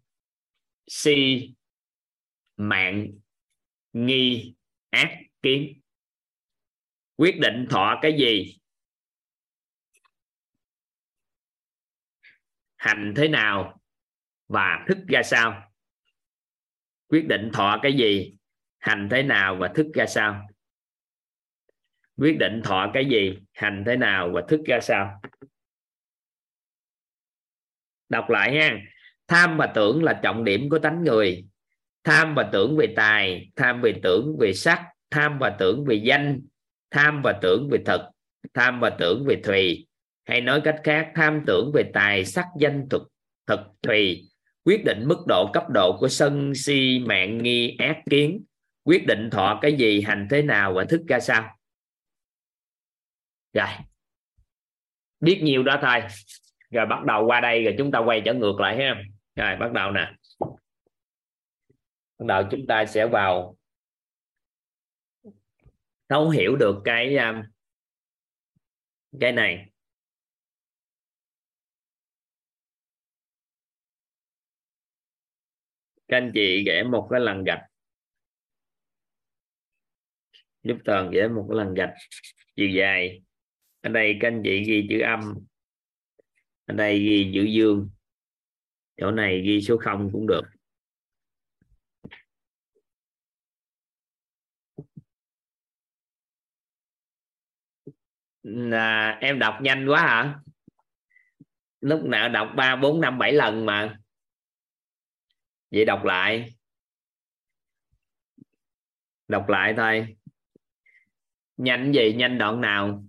Si, mạng, nghi, ác, kiến. Quyết định thọ cái gì? Hành thế nào và thức ra sao? Quyết định thọ cái gì, hành thế nào và thức ra sao? Quyết định thọ cái gì, hành thế nào và thức ra sao? Đọc lại ha. Tham và tưởng là trọng điểm của tánh người. Tham và tưởng về tài, tham về tưởng về sắc, tham và tưởng về danh, tham và tưởng về thực, tham và tưởng về thùy hay nói cách khác, tham tưởng về tài sắc danh thực thực thùy quyết định mức độ cấp độ của sân si mạng nghi ác kiến. Quyết định thọ cái gì, hành thế nào và thức ra sao? Rồi. Biết nhiều đó thôi. Rồi bắt đầu qua đây, rồi chúng ta quay trở ngược lại ha. Rồi, bắt đầu nè. Bắt đầu chúng ta sẽ vào thấu hiểu được cái um, cái này. Các anh chị vẽ một cái lần gạch. Giúp toàn vẽ một cái lần gạch chiều dài. Ở đây các anh chị ghi chữ âm. Ở đây ghi chữ dương. Chỗ này ghi số 0 cũng được. Là em đọc nhanh quá hả? Lúc nào đọc ba, bốn, năm, bảy lần mà vậy đọc lại. Đọc lại thôi. Nhanh gì, nhanh đoạn nào?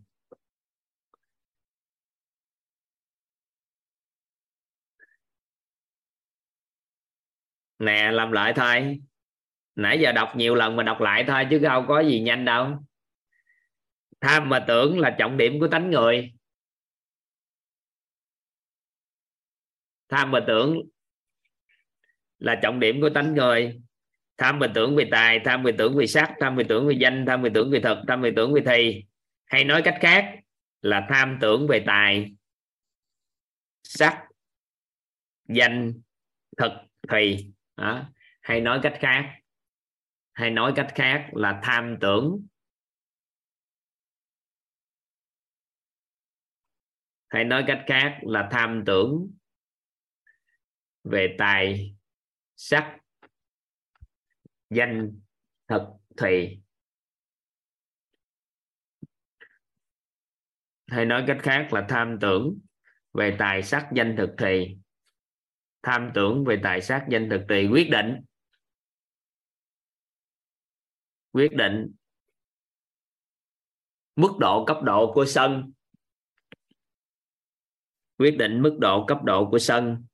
Nè, làm lại thôi. Nãy giờ đọc nhiều lần mà đọc lại thôi, chứ không có gì nhanh đâu. Tham mà tưởng là trọng điểm của tánh người. Tham mà tưởng là trọng điểm của tánh người tham về tưởng về tài, tham về tưởng về sắc, tham về tưởng về danh, tham về tưởng về thật tham về tưởng về thi hay nói cách khác là tham tưởng về tài, sắc, danh, thực thì đó. hay nói cách khác, hay nói cách khác là tham tưởng hay nói cách khác là tham tưởng về tài sắc, danh, thực, thùy. Hay nói cách khác là tham tưởng về tài sắc, danh, thực thì tham tưởng về tài sắc, danh, thực thì quyết định. Quyết định mức độ cấp độ của sân. Quyết định mức độ cấp độ của sân.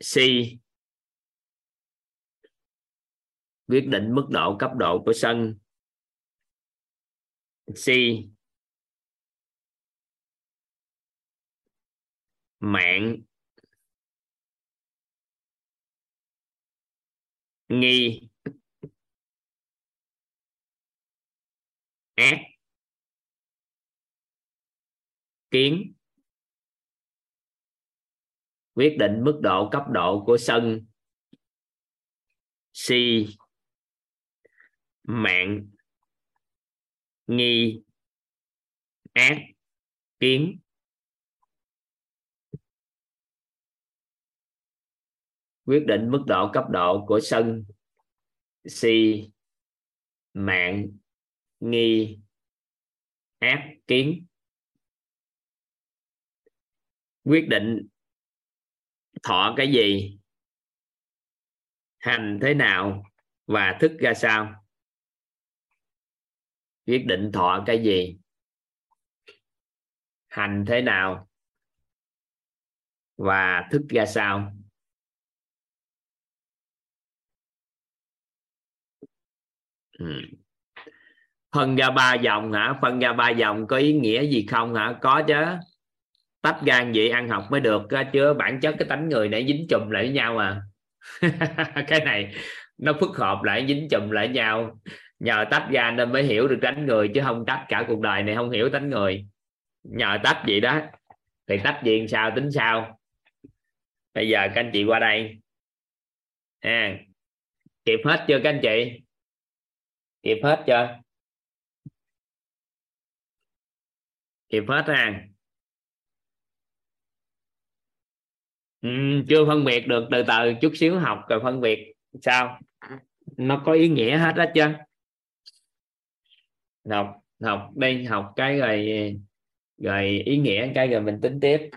C, quyết định mức độ cấp độ của sân. C, mạng. Nghi. Ác. Kiến quyết định mức độ cấp độ của sân. Si mạng. Nghi. Ác. Kiến. Quyết định mức độ cấp độ của sân. Si mạng. Nghi. Ác. Kiến. Quyết định thọ cái gì? Hành thế nào và thức ra sao? Quyết định thọ cái gì? Hành thế nào và thức ra sao? Ừ. phân ra ba dòng hả? Phân ra ba dòng có ý nghĩa gì không hả? Có chứ tách gan vậy ăn học mới được chứ bản chất cái tánh người này dính chùm lại với nhau mà cái này nó phức hợp lại dính chùm lại nhau. Nhờ tách ra nên mới hiểu được tánh người chứ không tách cả cuộc đời này không hiểu tánh người. Nhờ tách vậy đó thì tách gì sao tính sao? Bây giờ các anh chị qua đây. À, kịp hết chưa các anh chị? Kịp hết chưa? Kịp hết ha. Ừ, chưa phân biệt được từ từ chút xíu học rồi phân biệt sao? Nó có ý nghĩa hết đó chưa học học đây học cái rồi rồi ý nghĩa cái rồi mình tính tiếp.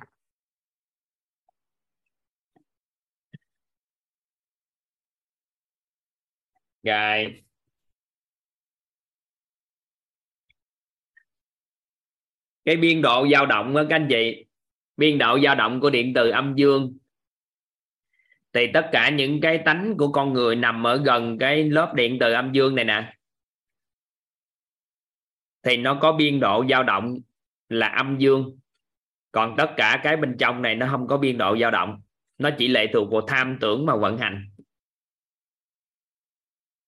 Rồi. Cái biên độ dao động đó các anh chị biên độ dao động của điện từ âm dương. Thì tất cả những cái tánh của con người nằm ở gần cái lớp điện từ âm dương này nè. Thì nó có biên độ dao động là âm dương. Còn tất cả cái bên trong này nó không có biên độ dao động. Nó chỉ lệ thuộc vào tham tưởng mà vận hành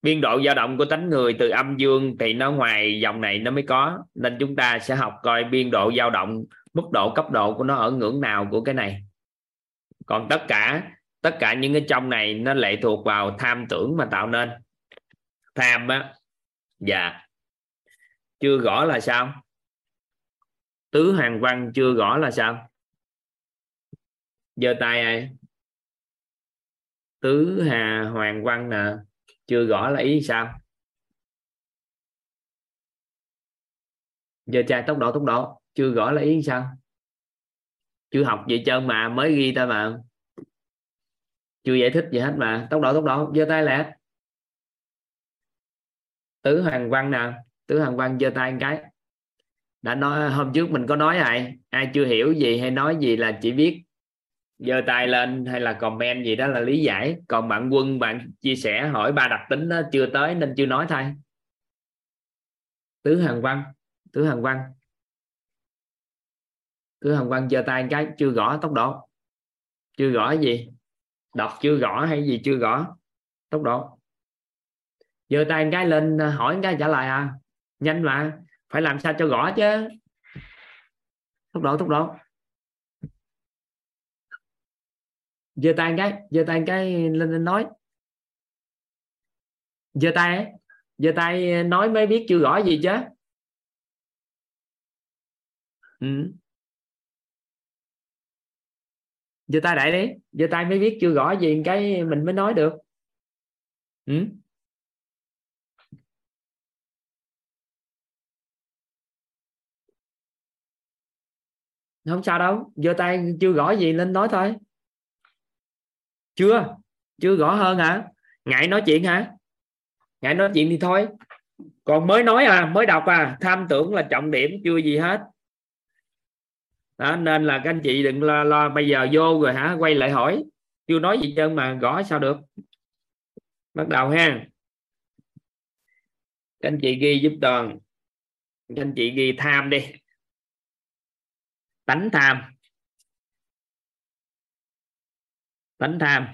biên độ dao động của tánh người từ âm dương thì nó ngoài dòng này nó mới có. Nên chúng ta sẽ học coi biên độ dao động, mức độ cấp độ của nó ở ngưỡng nào của cái này. Còn tất cả tất cả những cái trong này nó lệ thuộc vào tham tưởng mà tạo nên. Tham á dạ. Chưa rõ là sao? Tứ hàng văn chưa rõ là sao? Giơ tay ai? Tứ hà hoàng văn nè chưa rõ là ý sao? Giờ trai tốc độ tốc độ. Chưa rõ là ý sao? Chưa học gì trơn mà, mới ghi ta mà. Chưa giải thích gì hết mà. Tốc độ tốc độ. Giơ tay lẹ tứ hoàng văn nè tứ hoàng văn giơ tay một cái. Đã nói, hôm trước mình có nói ai? Ai chưa hiểu gì hay nói gì là chỉ biết giơ tay lên hay là comment gì đó là lý giải. Còn bạn quân, bạn chia sẻ hỏi ba đặc tính đó chưa tới nên chưa nói thay. tứ hàng văn, tứ hàng văn. Tứ hàng văn giơ tay cái, chưa rõ tốc độ. Chưa rõ gì? Đọc chưa rõ hay gì chưa rõ tốc độ. Giơ tay cái lên à, hỏi cái trả lời à. Nhanh mà, phải làm sao cho rõ chứ? Tốc độ tốc độ. Giơ tay cái giơ tay cái lên, lên nói giơ tay giơ tay nói mới biết chưa rõ gì chứ ừ. giơ tay đại đi giơ tay mới biết chưa rõ gì cái mình mới nói được ừ. không sao đâu giơ tay chưa gõ gì lên nói thôi chưa? Chưa rõ hơn hả? Ngại nói chuyện hả? Ngại nói chuyện thì thôi. Còn mới nói à mới đọc à tham tưởng là trọng điểm chưa gì hết. Đó, nên là các anh chị đừng lo, lo bây giờ vô rồi hả quay lại hỏi. Chưa nói gì trơn mà gõ sao được. Bắt đầu ha. Các anh chị ghi giúp toàn. Các anh chị ghi tham đi. Tánh tham. Tánh tham.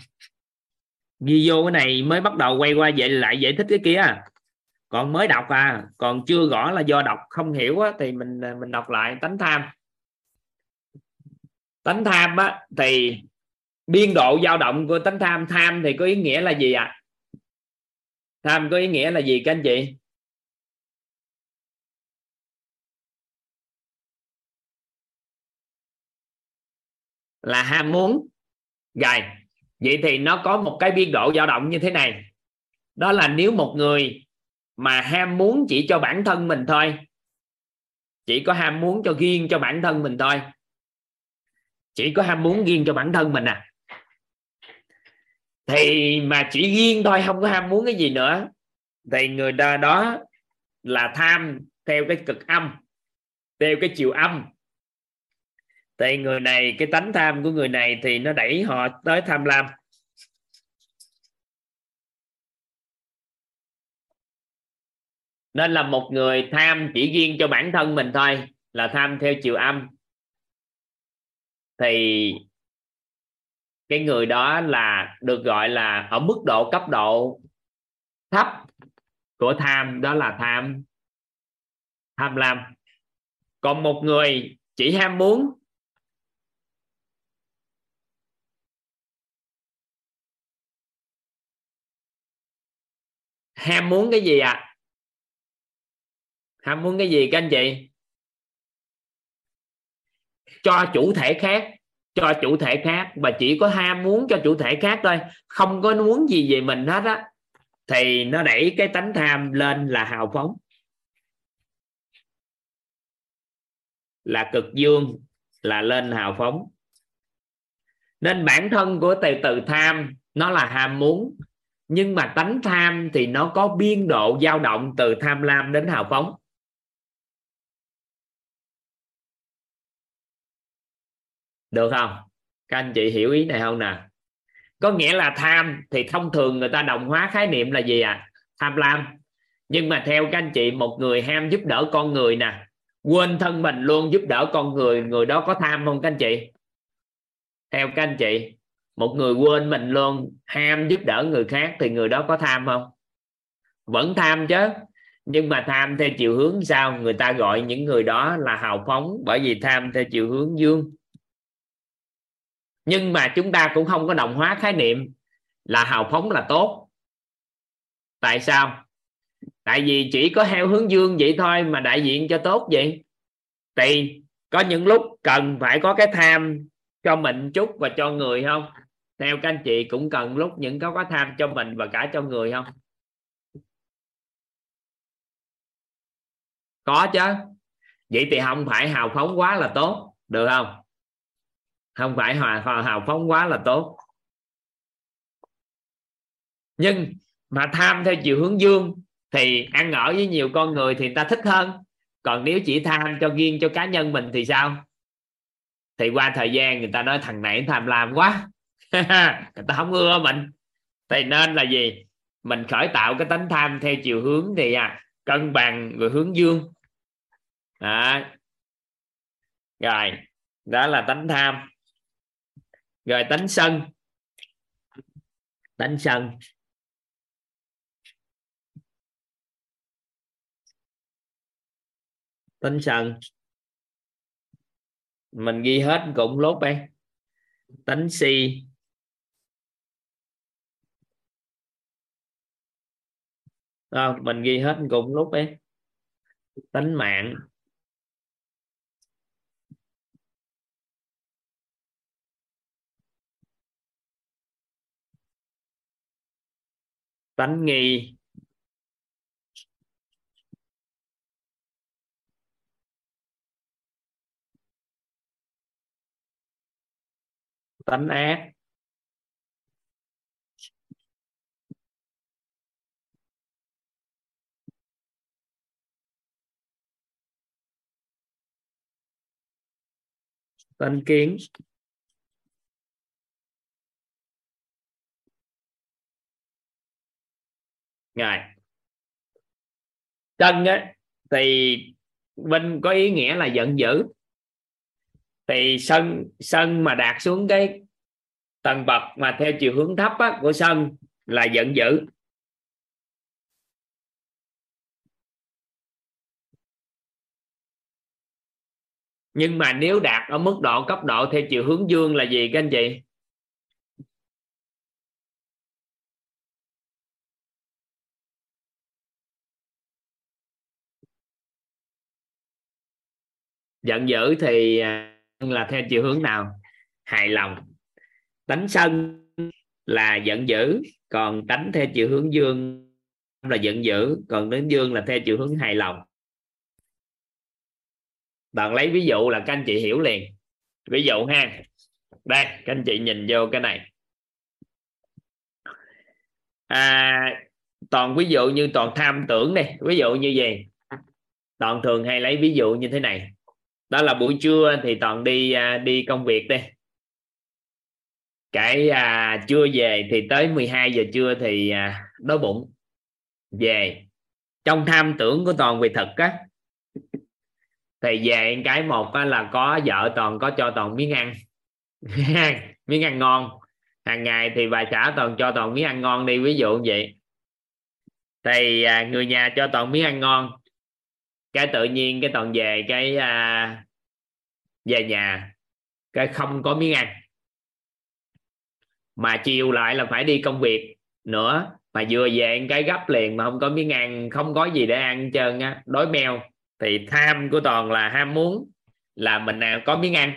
Ghi vô cái này mới bắt đầu quay qua vậy lại giải thích cái kia. Còn mới đọc à còn chưa rõ là do đọc không hiểu á, thì mình mình đọc lại tánh tham. Tánh tham á, thì biên độ dao động của tánh tham tham thì có ý nghĩa là gì ạ? À? tham có ý nghĩa là gì các anh chị? Là ham muốn rồi, vậy thì nó có một cái biên độ dao động như thế này. Đó là nếu một người mà ham muốn chỉ cho bản thân mình thôi, chỉ có ham muốn cho riêng cho bản thân mình thôi, chỉ có ham muốn riêng cho bản thân mình à thì mà chỉ riêng thôi, không có ham muốn cái gì nữa, thì người ta đó là tham theo cái cực âm, theo cái chiều âm thì người này, cái tánh tham của người này thì nó đẩy họ tới tham lam. Nên là một người tham chỉ riêng cho bản thân mình thôi, là tham theo chiều âm. Thì cái người đó là được gọi là ở mức độ cấp độ thấp của tham, đó là tham tham lam. Còn một người chỉ ham muốn ham muốn cái gì à ham muốn cái gì các anh chị? Cho chủ thể khác, cho chủ thể khác và chỉ có ham muốn cho chủ thể khác thôi. Không có muốn gì về mình hết á. Thì nó đẩy cái tánh tham lên là hào phóng. Là cực dương, là lên hào phóng. Nên bản thân của từ từ tham, nó là ham muốn nhưng mà tánh tham thì nó có biên độ dao động từ tham lam đến hào phóng. Được không? Các anh chị hiểu ý này không nè? Có nghĩa là tham thì thông thường người ta đồng hóa khái niệm là gì à tham lam. Nhưng mà theo các anh chị, một người ham giúp đỡ con người nè. Quên thân mình luôn giúp đỡ con người người đó có tham không các anh chị? Theo các anh chị một người quên mình luôn, ham giúp đỡ người khác thì người đó có tham không? Vẫn tham chứ, nhưng mà tham theo chiều hướng sao? Người ta gọi những người đó là hào phóng bởi vì tham theo chiều hướng dương. Nhưng mà chúng ta cũng không có đồng hóa khái niệm là hào phóng là tốt. Tại sao? Tại vì chỉ có theo hướng dương vậy thôi mà đại diện cho tốt vậy. Thì có những lúc cần phải có cái tham cho mình chút và cho người không? Theo các anh chị cũng cần lúc những có có tham cho mình và cả cho người không? Có chứ. Vậy thì không phải hào phóng quá là tốt. Được không? Không phải hòa hào phóng quá là tốt. Nhưng mà tham theo chiều hướng dương thì ăn ở với nhiều con người thì người ta thích hơn. Còn nếu chỉ tham cho riêng cho cá nhân mình thì sao? Thì qua thời gian người ta nói thằng này tham lam quá. Người ta không ưa mình. Thì nên là gì? Mình khởi tạo cái tánh tham theo chiều hướng thì à, cân bằng rồi hướng dương. À. rồi đó là tánh tham. Rồi tánh sân. Tánh sân. Tánh sân mình ghi hết cũng lốt đây tánh si. À, mình ghi hết cũng lốt ấy tánh mạng. Tánh nghi. Tánh ác tánh kiến. Ngài. Chân á, thì bên có ý nghĩa là giận dữ thì sân sân mà đạt xuống cái tầng bậc mà theo chiều hướng thấp á, của sân là giận dữ. Nhưng mà nếu đạt ở mức độ cấp độ theo chiều hướng dương là gì các anh chị? Giận dữ thì à, Vâng, là theo chiều hướng nào? Hài lòng. Tánh sân là giận dữ còn tánh theo chiều hướng dương là giận dữ còn đến dương là theo chiều hướng hài lòng. Bạn lấy ví dụ là các anh chị hiểu liền. Ví dụ ha. Đây các anh chị nhìn vô cái này. À, toàn ví dụ như toàn tham tưởng này, ví dụ như gì? Toàn thường hay lấy ví dụ như thế này đó là buổi trưa thì toàn đi à, đi công việc đi. Cái à, trưa về thì tới 12 giờ trưa thì à, đói bụng. Về. Trong tham tưởng của toàn về thực á thì về cái một á, là có vợ toàn có cho toàn miếng ăn. Miếng ăn ngon. Hàng ngày thì bà xã toàn cho toàn miếng ăn ngon đi ví dụ như vậy. Thì à, người nhà cho toàn miếng ăn ngon cái tự nhiên cái toàn về cái à, về nhà cái không có miếng ăn. Mà chiều lại là phải đi công việc nữa mà vừa về cái gấp liền mà không có miếng ăn không có gì để ăn trơn á đói meo. Thì tham của toàn là ham muốn là mình nào có miếng ăn.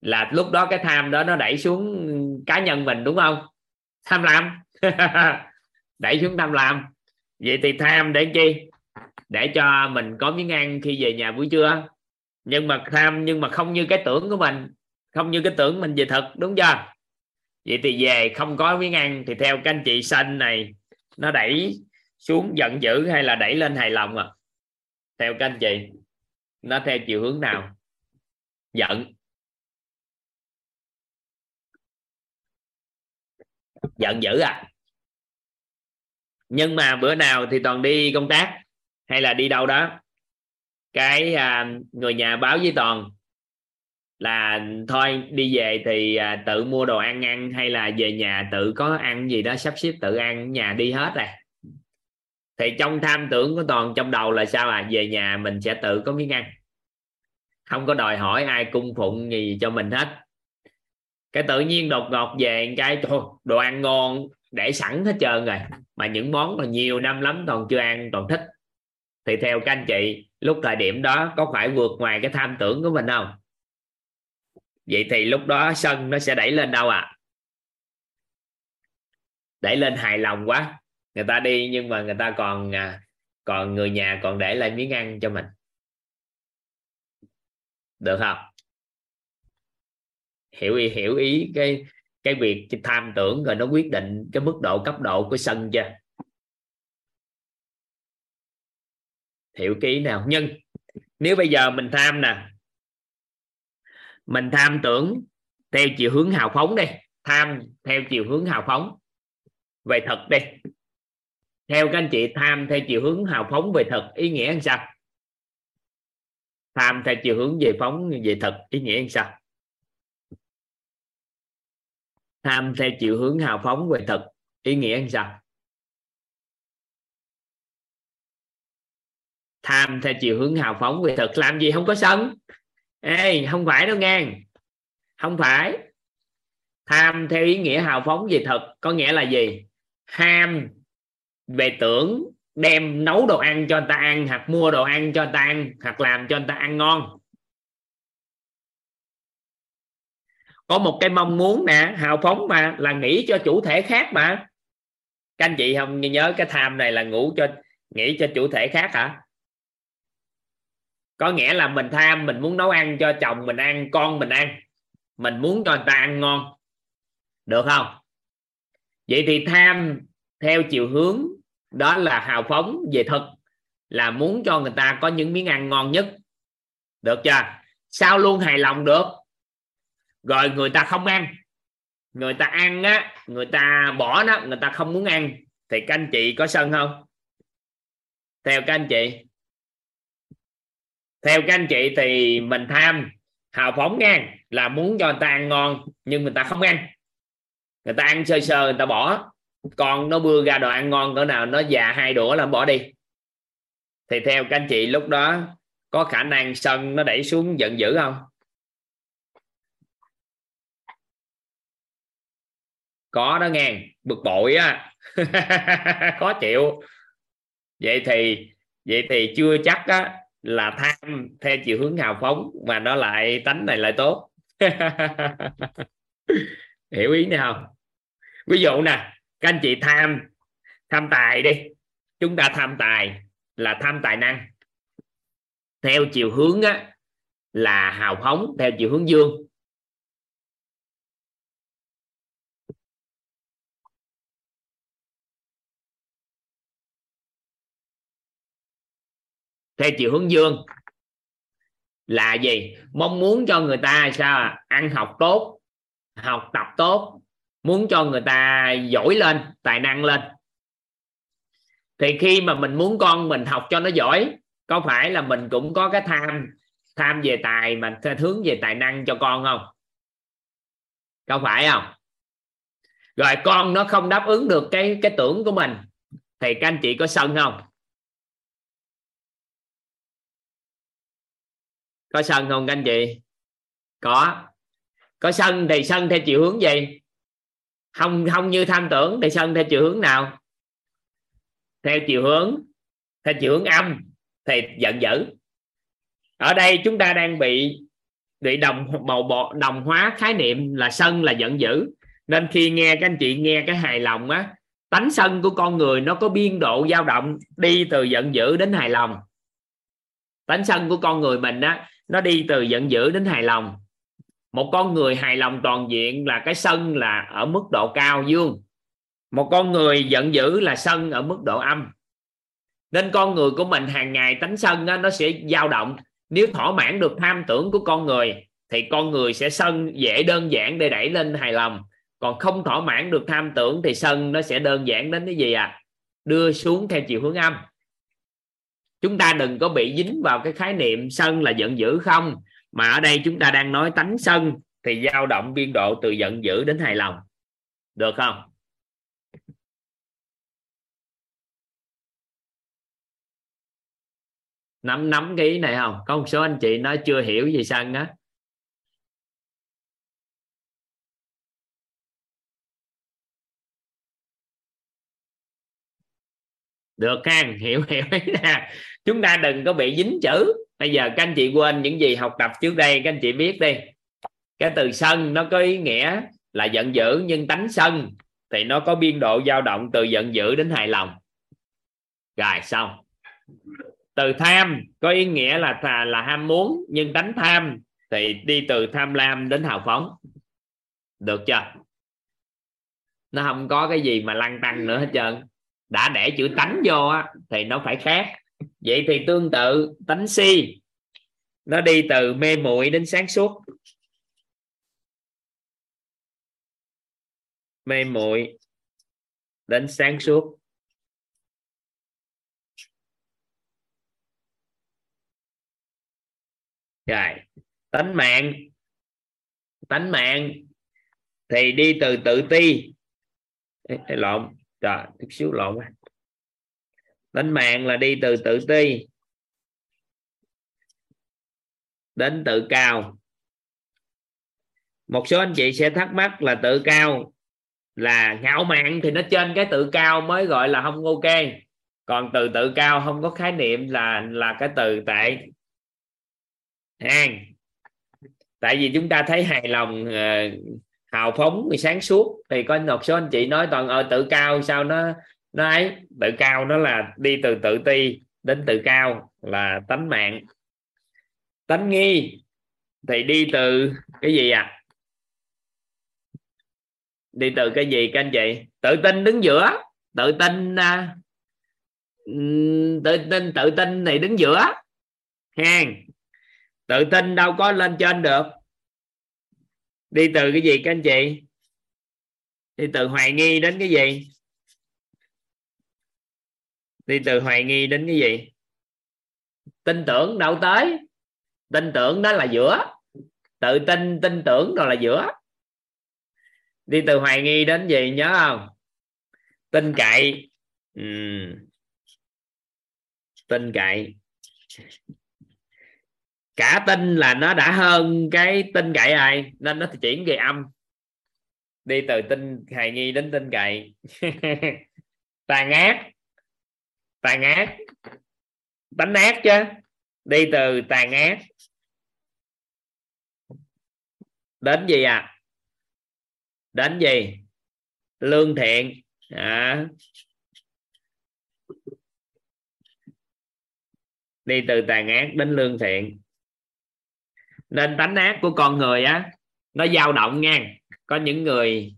Là lúc đó cái tham đó nó đẩy xuống cá nhân mình đúng không? Tham lam. Đẩy xuống tham lam. Vậy thì tham để chi? Để cho mình có miếng ăn khi về nhà buổi trưa. Nhưng mà tham, nhưng mà không như cái tưởng của mình. Không như cái tưởng mình về thật, đúng chưa? Vậy thì về không có miếng ăn thì theo các anh chị xanh này, nó đẩy xuống giận dữ hay là đẩy lên hài lòng à? Theo các anh chị, nó theo chiều hướng nào? Giận. Giận dữ à? Nhưng mà bữa nào thì toàn đi công tác hay là đi đâu đó. Cái à, người nhà báo với toàn là thôi đi về thì à, tự mua đồ ăn ăn hay là về nhà tự có ăn gì đó sắp xếp tự ăn nhà đi hết rồi thì trong tham tưởng của toàn trong đầu là sao à? Về nhà mình sẽ tự có miếng ăn. Không có đòi hỏi ai cung phụng gì cho mình hết. Cái tự nhiên đột ngột về cái thôi đồ ăn ngon để sẵn hết trơn rồi. Mà những món mà nhiều năm lắm toàn chưa ăn toàn thích thì theo các anh chị, lúc thời điểm đó có phải vượt ngoài cái tham tưởng của mình không? Vậy thì lúc đó sân nó sẽ đẩy lên đâu à đẩy lên hài lòng quá. Người ta đi nhưng mà người ta còn à, còn người nhà còn để lại miếng ăn cho mình. Được không? Hiểu ý hiểu ý cái cái việc tham tưởng rồi nó quyết định cái mức độ cấp độ của sân chưa? Hiểu ký nào? Nhưng nếu bây giờ mình tham nè, mình tham tưởng theo chiều hướng hào phóng đi, tham theo chiều hướng hào phóng về thật đi. Theo các anh chị, tham theo chiều hướng hào phóng về thật, ý nghĩa làm sao? Tham theo chiều hướng về phóng về thật, ý nghĩa làm sao? Tham theo chiều hướng hào phóng về thật, ý nghĩa làm sao? Tham theo chiều hướng hào phóng về thật. Làm gì không có sân? Ê, không phải đâu nghe không phải. Tham theo ý nghĩa hào phóng về thật có nghĩa là gì? Ham về tưởng đem nấu đồ ăn cho người ta ăn, hoặc mua đồ ăn cho người ta ăn, hoặc làm cho người ta ăn ngon. Có một cái mong muốn nè, hào phóng mà, là nghĩ cho chủ thể khác mà. Các anh chị không nhớ cái tham này là ngủ cho, nghĩ cho chủ thể khác hả? Có nghĩa là mình tham, mình muốn nấu ăn cho chồng mình ăn, con mình ăn. Mình muốn cho người ta ăn ngon. Được không? Vậy thì tham theo chiều hướng đó là hào phóng về thực, là muốn cho người ta có những miếng ăn ngon nhất. Được chưa? Sao luôn hài lòng được? Rồi người ta không ăn. Người ta ăn á, người ta bỏ đó người ta không muốn ăn. Thì các anh chị có sân không? Theo các anh chị theo các anh chị thì mình tham hào phóng nha, là muốn cho người ta ăn ngon nhưng người ta không ăn. Người ta ăn sơ sơ, người ta bỏ. Còn nó bưa ra đồ ăn ngon cỡ nào, nó già hai đũa là bỏ đi. Thì theo các anh chị, lúc đó có khả năng sân nó đẩy xuống giận dữ không? Có đó nghe, bực bội á. Khó chịu. Vậy thì vậy thì chưa chắc á là tham theo chiều hướng hào phóng mà nó lại tánh này lại tốt. Hiểu ý này không? Ví dụ nè các anh chị tham tham tài đi. Chúng ta tham tài là tham tài năng. Theo chiều hướng á, là hào phóng theo chiều hướng dương. Theo chiều hướng dương. Là gì? Mong muốn cho người ta sao à? ăn học tốt, học tập tốt, muốn cho người ta giỏi lên, tài năng lên. Thì khi mà mình muốn con mình học cho nó giỏi, có phải là mình cũng có cái tham tham về tài mà hướng về tài năng cho con không? Có phải không? Rồi con nó không đáp ứng được cái cái tưởng của mình, thì các anh chị có sân không? Có sân không các anh chị? Có. Có sân thì sân theo chiều hướng gì? Không không như tham tưởng thì sân theo chiều hướng nào? Theo chiều hướng, theo chiều hướng âm thì giận dữ. Ở đây chúng ta đang bị bị đồng, màu bộ đồng hóa khái niệm là sân là giận dữ. Nên khi nghe các anh chị nghe cái hài lòng á, tánh sân của con người nó có biên độ dao động đi từ giận dữ đến hài lòng. Tánh sân của con người mình á nó đi từ giận dữ đến hài lòng. Một con người hài lòng toàn diện là cái sân là ở mức độ cao dương một con người giận dữ là sân ở mức độ âm. Nên con người của mình hàng ngày tánh sân đó, nó sẽ dao động. Nếu thỏa mãn được tham tưởng của con người thì con người sẽ sân dễ đơn giản để đẩy lên hài lòng. Còn không thỏa mãn được tham tưởng thì sân nó sẽ đơn giản đến cái gì à? Đưa xuống theo chiều hướng âm chúng ta đừng có bị dính vào cái khái niệm sân là giận dữ không? Mà ở đây chúng ta đang nói tánh sân thì dao động biên độ từ giận dữ đến hài lòng. Được không? Nắm nắm cái ý này không? Có một số anh chị nói chưa hiểu gì sân á. Được ha hiểu hiểu ý nè chúng ta đừng có bị dính chữ. Bây giờ các anh chị quên những gì học tập trước đây các anh chị biết đi. Cái từ sân nó có ý nghĩa là giận dữ nhưng tánh sân thì nó có biên độ dao động từ giận dữ đến hài lòng. Rồi xong. Từ tham có ý nghĩa là là, là ham muốn nhưng tánh tham thì đi từ tham lam đến hào phóng. Được chưa? Nó không có cái gì mà lăng tăng nữa hết trơn. Đã để chữ tánh vô á, thì nó phải khác vậy thì tương tự tánh si nó đi từ mê muội đến sáng suốt. Mê muội đến sáng suốt. Rồi tánh mạng. Tánh mạng thì đi từ tự ti. Ê, lộn trời chút xíu lộn quá tánh mạng là đi từ tự ti. Đến tự cao. Một số anh chị sẽ thắc mắc là tự cao là ngạo mạn thì nó trên cái tự cao mới gọi là không ok. Còn từ tự cao không có khái niệm là là cái từ tệ hàng tại vì chúng ta thấy hài lòng ờ, hào phóng sáng suốt thì có một số anh chị nói toàn ở ờ, tự cao sao nó đấy, tự cao nó là đi từ tự ti đến tự cao là tánh mạng. Tánh nghi thì đi từ cái gì à đi từ cái gì các anh chị? Tự tin đứng giữa. Tự tin à, tự tin tự tin này đứng giữa. Hang tự tin đâu có lên trên được. Đi từ cái gì các anh chị? Đi từ hoài nghi đến cái gì? Đi từ hoài nghi đến cái gì? Tin tưởng đâu tới. Tin tưởng đó là giữa. Tự tin tin tưởng rồi là giữa. Đi từ hoài nghi đến gì, nhớ không? Tin cậy. Uhm. tin cậy. Cả tin là nó đã hơn cái tin cậy ai nên nó chuyển về âm. Đi từ tin hài nghi đến tin cậy. Tàn ác tàn ác. Đánh ác chứ. Đi từ tàn ác. Đến gì à? Đến gì? Lương thiện. À. đi từ tàn ác đến lương thiện. Nên tánh ác của con người á, nó dao động nha có những người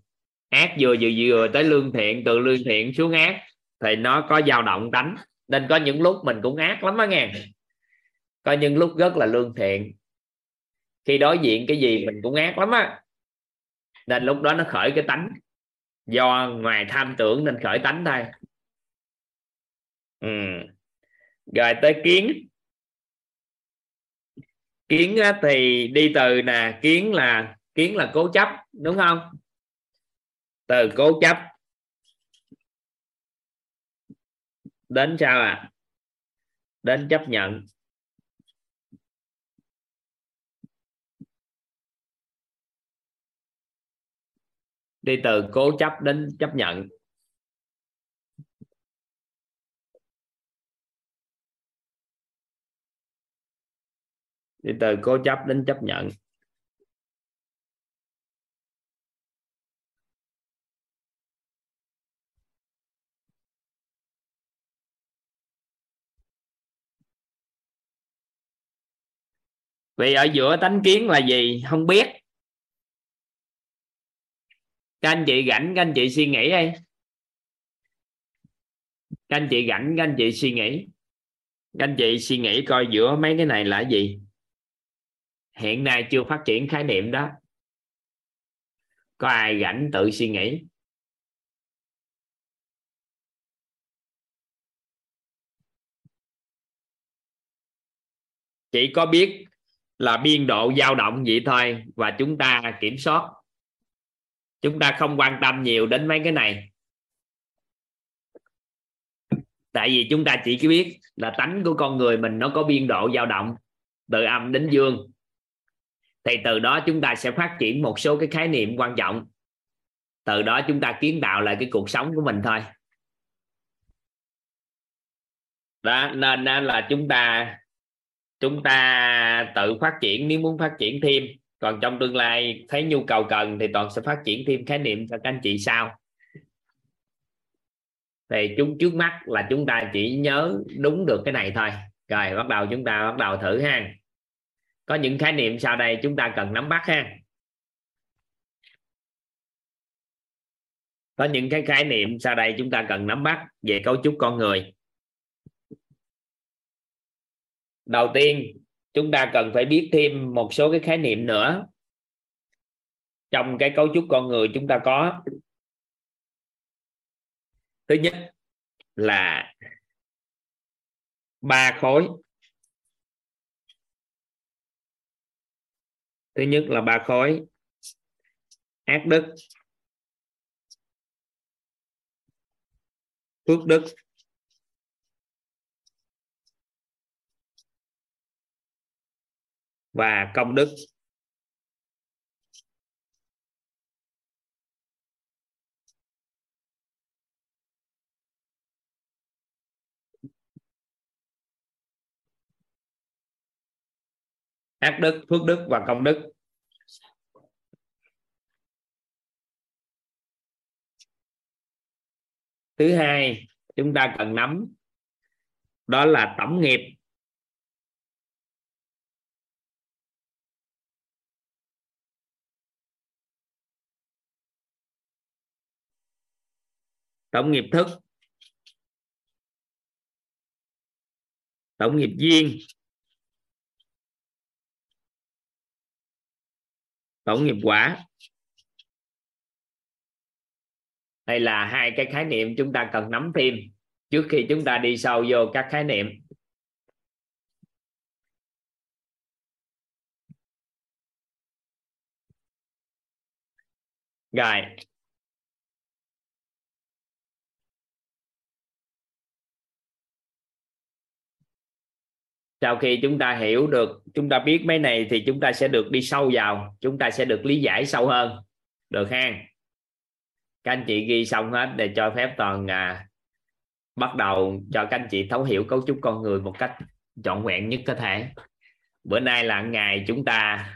ác vừa vừa vừa tới lương thiện, từ lương thiện xuống ác thì nó có dao động tánh nên có những lúc mình cũng ác lắm á nghe. Có những lúc rất là lương thiện. Khi đối diện cái gì mình cũng ác lắm á. Nên lúc đó nó khởi cái tánh. Do ngoài tham tưởng nên khởi tánh thôi. Ừ. rồi tới kiến. Kiến thì đi từ nè, kiến là kiến là cố chấp, đúng không? Từ cố chấp. Đến sao à? Đến chấp nhận. Đi từ cố chấp đến chấp nhận. Đi từ cố chấp đến chấp nhận. Vì ở giữa tánh kiến là gì? Không biết. Các anh chị rảnh, các anh chị suy nghĩ đi. Các anh chị rảnh, các anh chị suy nghĩ. Các anh chị suy nghĩ coi giữa mấy cái này là gì. Hiện nay chưa phát triển khái niệm đó. Có ai rảnh tự suy nghĩ? Chỉ có biết là biên độ dao động vậy thôi và chúng ta kiểm soát. Chúng ta không quan tâm nhiều đến mấy cái này. Tại vì chúng ta chỉ biết là tánh của con người mình nó có biên độ dao động từ âm đến dương. Thì từ đó chúng ta sẽ phát triển một số cái khái niệm quan trọng. Từ đó chúng ta kiến tạo lại cái cuộc sống của mình thôi. Đó, nên là chúng ta chúng ta tự phát triển, nếu muốn phát triển thêm. Còn trong tương lai, thấy nhu cầu cần thì toàn sẽ phát triển thêm khái niệm cho các anh chị sau. Thì chúng trước mắt là chúng ta chỉ nhớ đúng được cái này thôi. Rồi, bắt đầu chúng ta bắt đầu thử ha. Có những khái niệm sau đây chúng ta cần nắm bắt ha. Có những cái khái niệm sau đây chúng ta cần nắm bắt về cấu trúc con người đầu tiên, chúng ta cần phải biết thêm một số cái khái niệm nữa. Trong cái cấu trúc con người chúng ta có, thứ nhất là ba khối. Thứ nhất là ba khối. Ác đức, phước đức. Và công đức. Ác đức, phước đức và công đức. Thứ hai, chúng ta cần nắm, đó là tổng nghiệp. Tổng nghiệp thức. Tổng nghiệp duyên tổng nghiệp quả. Đây là hai cái khái niệm chúng ta cần nắm thêm trước khi chúng ta đi sâu vô các khái niệm. Rồi. Sau khi chúng ta hiểu được chúng ta biết mấy này thì chúng ta sẽ được đi sâu vào chúng ta sẽ được lý giải sâu hơn. Được ha? Các anh chị ghi xong hết để cho phép toàn à, bắt đầu cho các anh chị thấu hiểu cấu trúc con người một cách trọn vẹn nhất có thể. Bữa nay là ngày chúng ta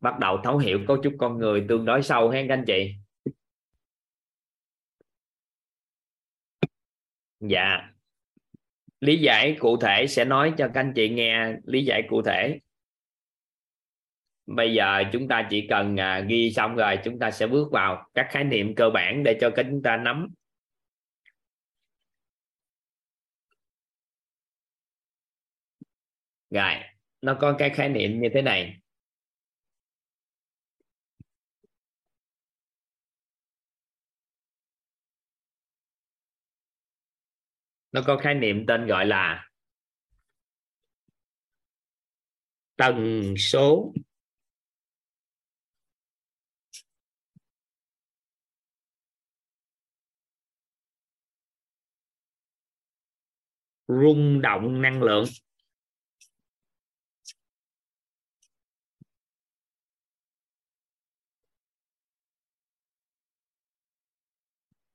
bắt đầu thấu hiểu cấu trúc con người tương đối sâu ha các anh chị. Dạ lý giải cụ thể sẽ nói cho các anh chị nghe lý giải cụ thể. Bây giờ chúng ta chỉ cần à, ghi xong rồi chúng ta sẽ bước vào các khái niệm cơ bản để cho chúng ta nắm. Rồi, nó có cái khái niệm như thế này. Nó có khái niệm tên gọi là tần số. Rung động năng lượng.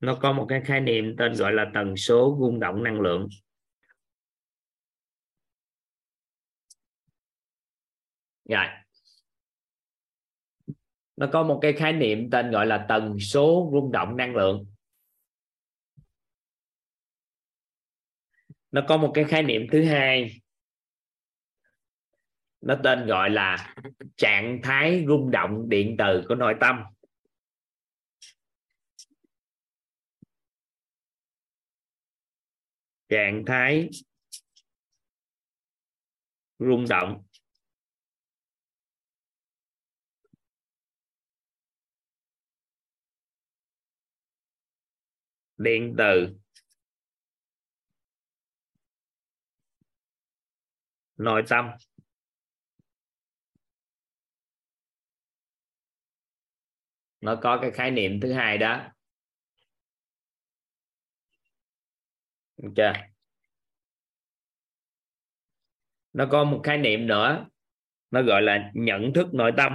Nó có một cái khái niệm tên gọi là tần số rung động năng lượng. Rồi nó có một cái khái niệm tên gọi là tần số rung động năng lượng. Nó có một cái khái niệm thứ hai. Nó tên gọi là trạng thái rung động điện từ của nội tâm. Trạng thái rung động. Điện từ. Nội tâm. Nó có cái khái niệm thứ hai đó. Ok. Chưa nó có một khái niệm nữa. Nó gọi là nhận thức nội tâm.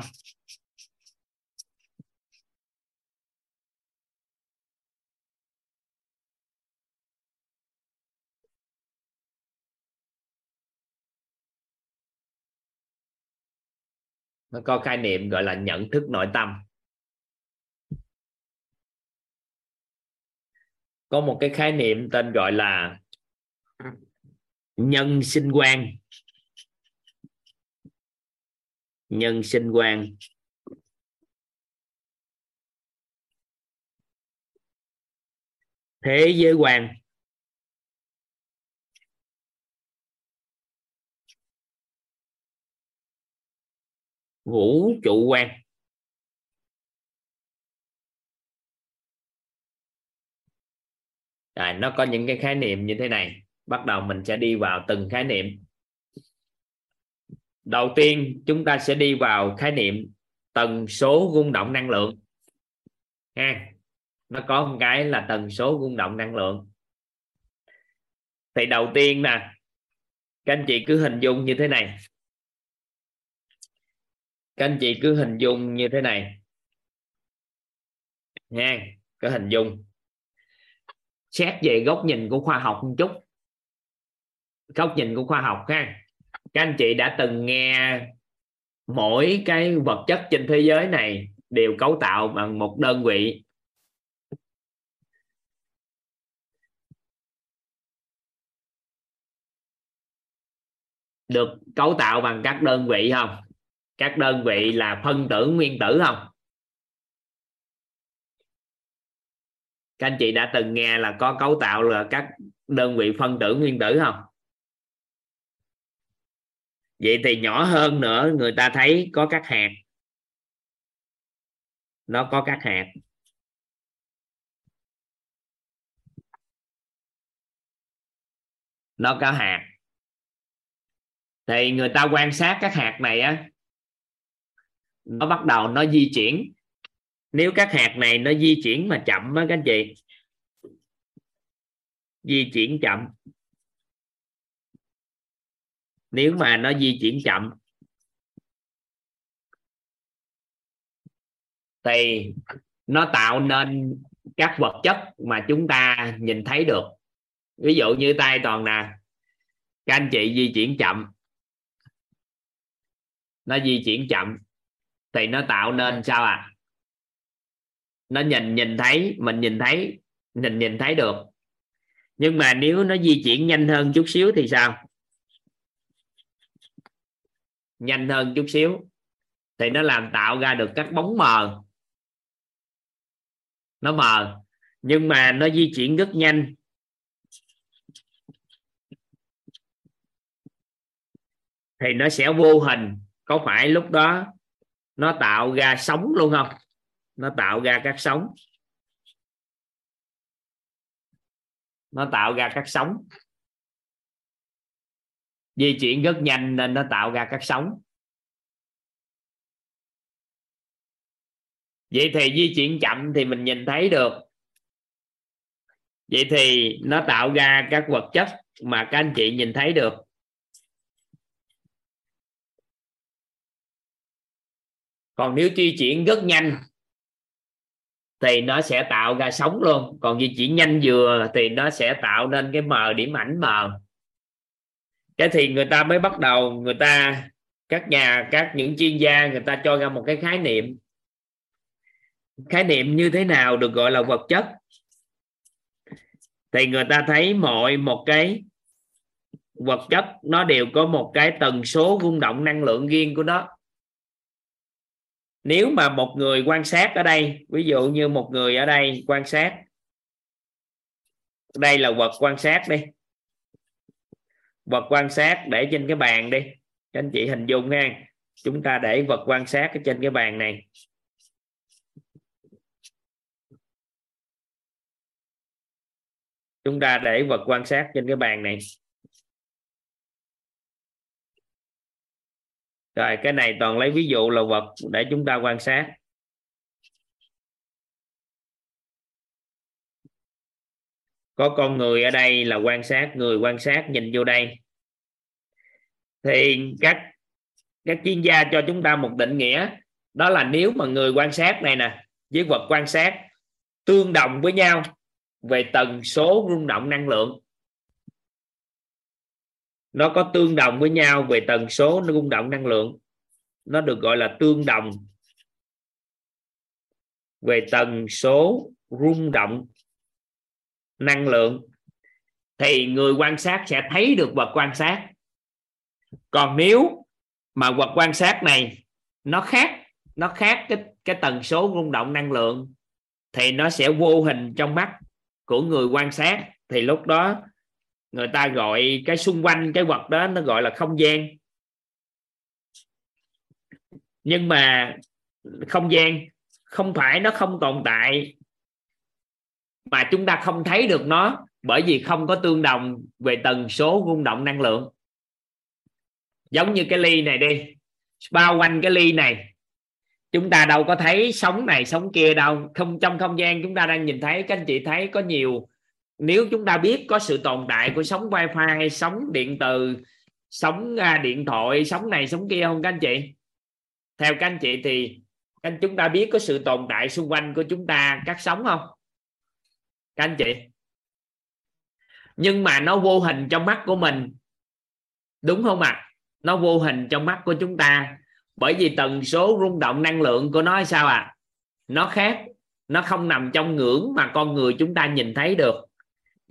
Nó có khái niệm gọi là nhận thức nội tâm. Có một cái khái niệm tên gọi là nhân sinh quan. Nhân sinh quan. Thế giới quan. Vũ trụ quan. Rồi, nó có những cái khái niệm như thế này. Bắt đầu mình sẽ đi vào từng khái niệm. Đầu tiên chúng ta sẽ đi vào khái niệm tần số rung động năng lượng. Ha nó có một cái là tần số rung động năng lượng. Thì đầu tiên nè các anh chị cứ hình dung như thế này. Các anh chị cứ hình dung như thế này. Nha cứ hình dung xét về góc nhìn của khoa học một chút. Góc nhìn của khoa học ha. Các anh chị đã từng nghe mỗi cái vật chất trên thế giới này đều cấu tạo bằng một đơn vị. Được cấu tạo bằng các đơn vị không? Các đơn vị là phân tử nguyên tử không? Các anh chị đã từng nghe là có cấu tạo là các đơn vị phân tử nguyên tử không? Vậy thì nhỏ hơn nữa, người ta thấy có các hạt. Nó có các hạt. Nó có hạt. Thì người ta quan sát các hạt này á, nó bắt đầu nó di chuyển nếu các hạt này nó di chuyển mà chậm á các anh chị. Di chuyển chậm. Nếu mà nó di chuyển chậm. Thì nó tạo nên các vật chất mà chúng ta nhìn thấy được. Ví dụ như tay toàn nè. Các anh chị di chuyển chậm. Nó di chuyển chậm. Thì nó tạo nên sao à nó nhìn nhìn thấy, mình nhìn thấy, nhìn nhìn thấy được. Nhưng mà nếu nó di chuyển nhanh hơn chút xíu thì sao? Nhanh hơn chút xíu thì nó làm tạo ra được các bóng mờ. Nó mờ, nhưng mà nó di chuyển rất nhanh. Thì nó sẽ vô hình. Có phải lúc đó nó tạo ra sóng luôn không? Nó tạo ra các sóng. Nó tạo ra các sóng. Di chuyển rất nhanh nên nó tạo ra các sóng. Vậy thì di chuyển chậm thì mình nhìn thấy được. Vậy thì nó tạo ra các vật chất mà các anh chị nhìn thấy được. Còn nếu di chuyển rất nhanh thì nó sẽ tạo ra sóng luôn. Còn di chuyển nhanh vừa thì nó sẽ tạo nên cái mờ, điểm ảnh mờ. Cái thì người ta mới bắt đầu, người ta, các nhà, các những chuyên gia, người ta cho ra một cái khái niệm. Khái niệm như thế nào được gọi là vật chất? Thì người ta thấy mọi một cái vật chất nó đều có một cái tần số rung động năng lượng riêng của nó nếu mà một người quan sát ở đây, ví dụ như một người ở đây quan sát, đây là vật quan sát đi. Vật quan sát để trên cái bàn đi. Các anh chị hình dung ha. Chúng ta để vật quan sát ở trên cái bàn này. Chúng ta để vật quan sát trên cái bàn này. Rồi, cái này toàn lấy ví dụ là vật để chúng ta quan sát. Có con người ở đây là quan sát, người quan sát, nhìn vô đây. Thì các các chuyên gia cho chúng ta một định nghĩa, đó là nếu mà người quan sát này nè, với vật quan sát tương đồng với nhau về tần số rung động năng lượng nó có tương đồng với nhau về tần số rung động năng lượng. Nó được gọi là tương đồng. Về tần số, rung động năng lượng. Thì người quan sát sẽ thấy được vật quan sát. Còn nếu mà vật quan sát này nó khác nó khác cái cái tần số rung động năng lượng, thì nó sẽ vô hình trong mắt của người quan sát. Thì lúc đó người ta gọi cái xung quanh cái vật đó nó gọi là không gian. Nhưng mà không gian không phải nó không tồn tại mà chúng ta không thấy được nó bởi vì không có tương đồng về tần số rung động năng lượng. Giống như cái ly này đi, bao quanh cái ly này, chúng ta đâu có thấy sóng này sóng kia đâu. Không, trong không gian chúng ta đang nhìn thấy, các anh chị thấy có nhiều nếu chúng ta biết có sự tồn tại của sóng wifi, sóng điện từ, sóng à, điện thoại, sóng này, sóng kia không các anh chị? Theo các anh chị thì anh, chúng ta biết có sự tồn tại xung quanh của chúng ta các sóng không? Các anh chị? Nhưng mà nó vô hình trong mắt của mình. Đúng không ạ? À? nó vô hình trong mắt của chúng ta. Bởi vì tần số rung động năng lượng của nó sao à nó khác. Nó không nằm trong ngưỡng mà con người chúng ta nhìn thấy được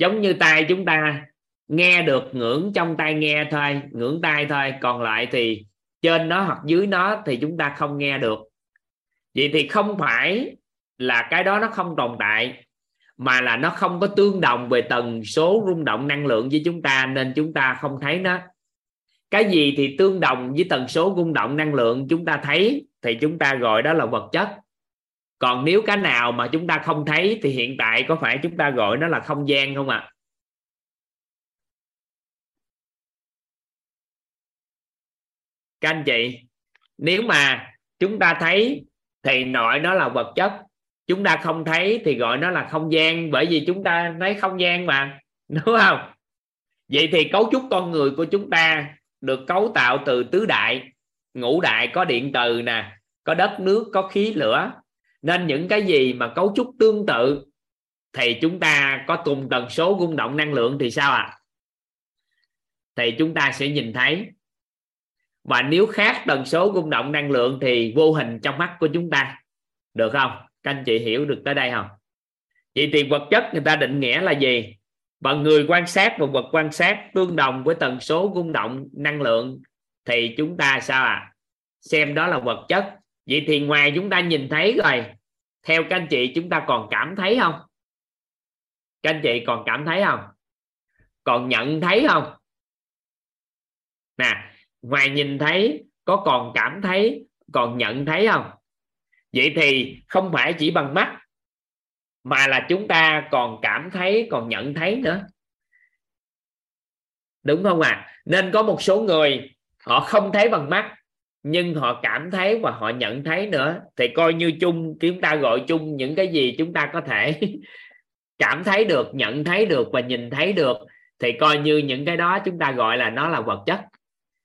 giống như tai chúng ta, nghe được ngưỡng trong tai nghe thôi, ngưỡng tai thôi. Còn lại thì trên nó hoặc dưới nó thì chúng ta không nghe được. Vậy thì không phải là cái đó nó không tồn tại, mà là nó không có tương đồng về tần số rung động năng lượng với chúng ta, nên chúng ta không thấy nó. Cái gì thì tương đồng với tần số rung động năng lượng chúng ta thấy, thì chúng ta gọi đó là vật chất còn nếu cái nào mà chúng ta không thấy thì hiện tại có phải chúng ta gọi nó là không gian không ạ à? các anh chị, nếu mà chúng ta thấy thì nội nó là vật chất, chúng ta không thấy thì gọi nó là không gian, bởi vì chúng ta thấy không gian mà, đúng không vậy thì cấu trúc con người của chúng ta được cấu tạo từ tứ đại, ngũ đại có điện từ nè, có đất nước, có khí, lửa nên những cái gì mà cấu trúc tương tự thì chúng ta có cùng tần số rung động năng lượng thì sao ạ? À? thì chúng ta sẽ nhìn thấy. Và nếu khác tần số rung động năng lượng thì vô hình trong mắt của chúng ta. Được không? Các anh chị hiểu được tới đây không? Vậy thì vật chất người ta định nghĩa là gì? Và người quan sát và vật quan sát tương đồng với tần số rung động năng lượng thì chúng ta sao à xem đó là vật chất vậy thì ngoài chúng ta nhìn thấy rồi, theo các anh chị chúng ta còn cảm thấy không? Các anh chị còn cảm thấy không? Còn nhận thấy không? Nè, ngoài nhìn thấy, có còn cảm thấy, còn nhận thấy không? Vậy thì không phải chỉ bằng mắt, mà là chúng ta còn cảm thấy, còn nhận thấy nữa. Đúng không ạ? À? nên có một số người, họ không thấy bằng mắt nhưng họ cảm thấy và họ nhận thấy nữa, thì coi như chung, chúng ta gọi chung những cái gì chúng ta có thể cảm thấy được, nhận thấy được và nhìn thấy được, thì coi như những cái đó chúng ta gọi là nó là vật chất.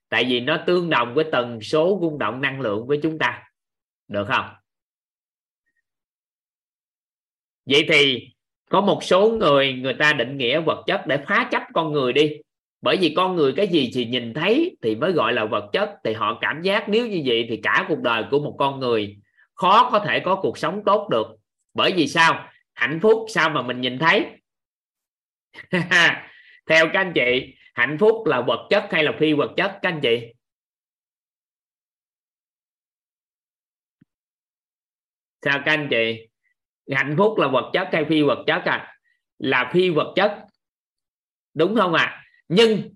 Tại vì nó tương đồng với tần số rung động năng lượng với chúng ta. Được không? Vậy thì có một số người người ta định nghĩa vật chất để phá chấp con người đi bởi vì con người cái gì thì nhìn thấy thì mới gọi là vật chất, thì họ cảm giác nếu như vậy thì cả cuộc đời của một con người khó có thể có cuộc sống tốt được. Bởi vì sao? Hạnh phúc sao mà mình nhìn thấy? Theo các anh chị, hạnh phúc là vật chất hay là phi vật chất các anh chị? Sao các anh chị? Hạnh phúc là vật chất hay phi vật chất à? Là phi vật chất. Đúng không ạ? à? Nhưng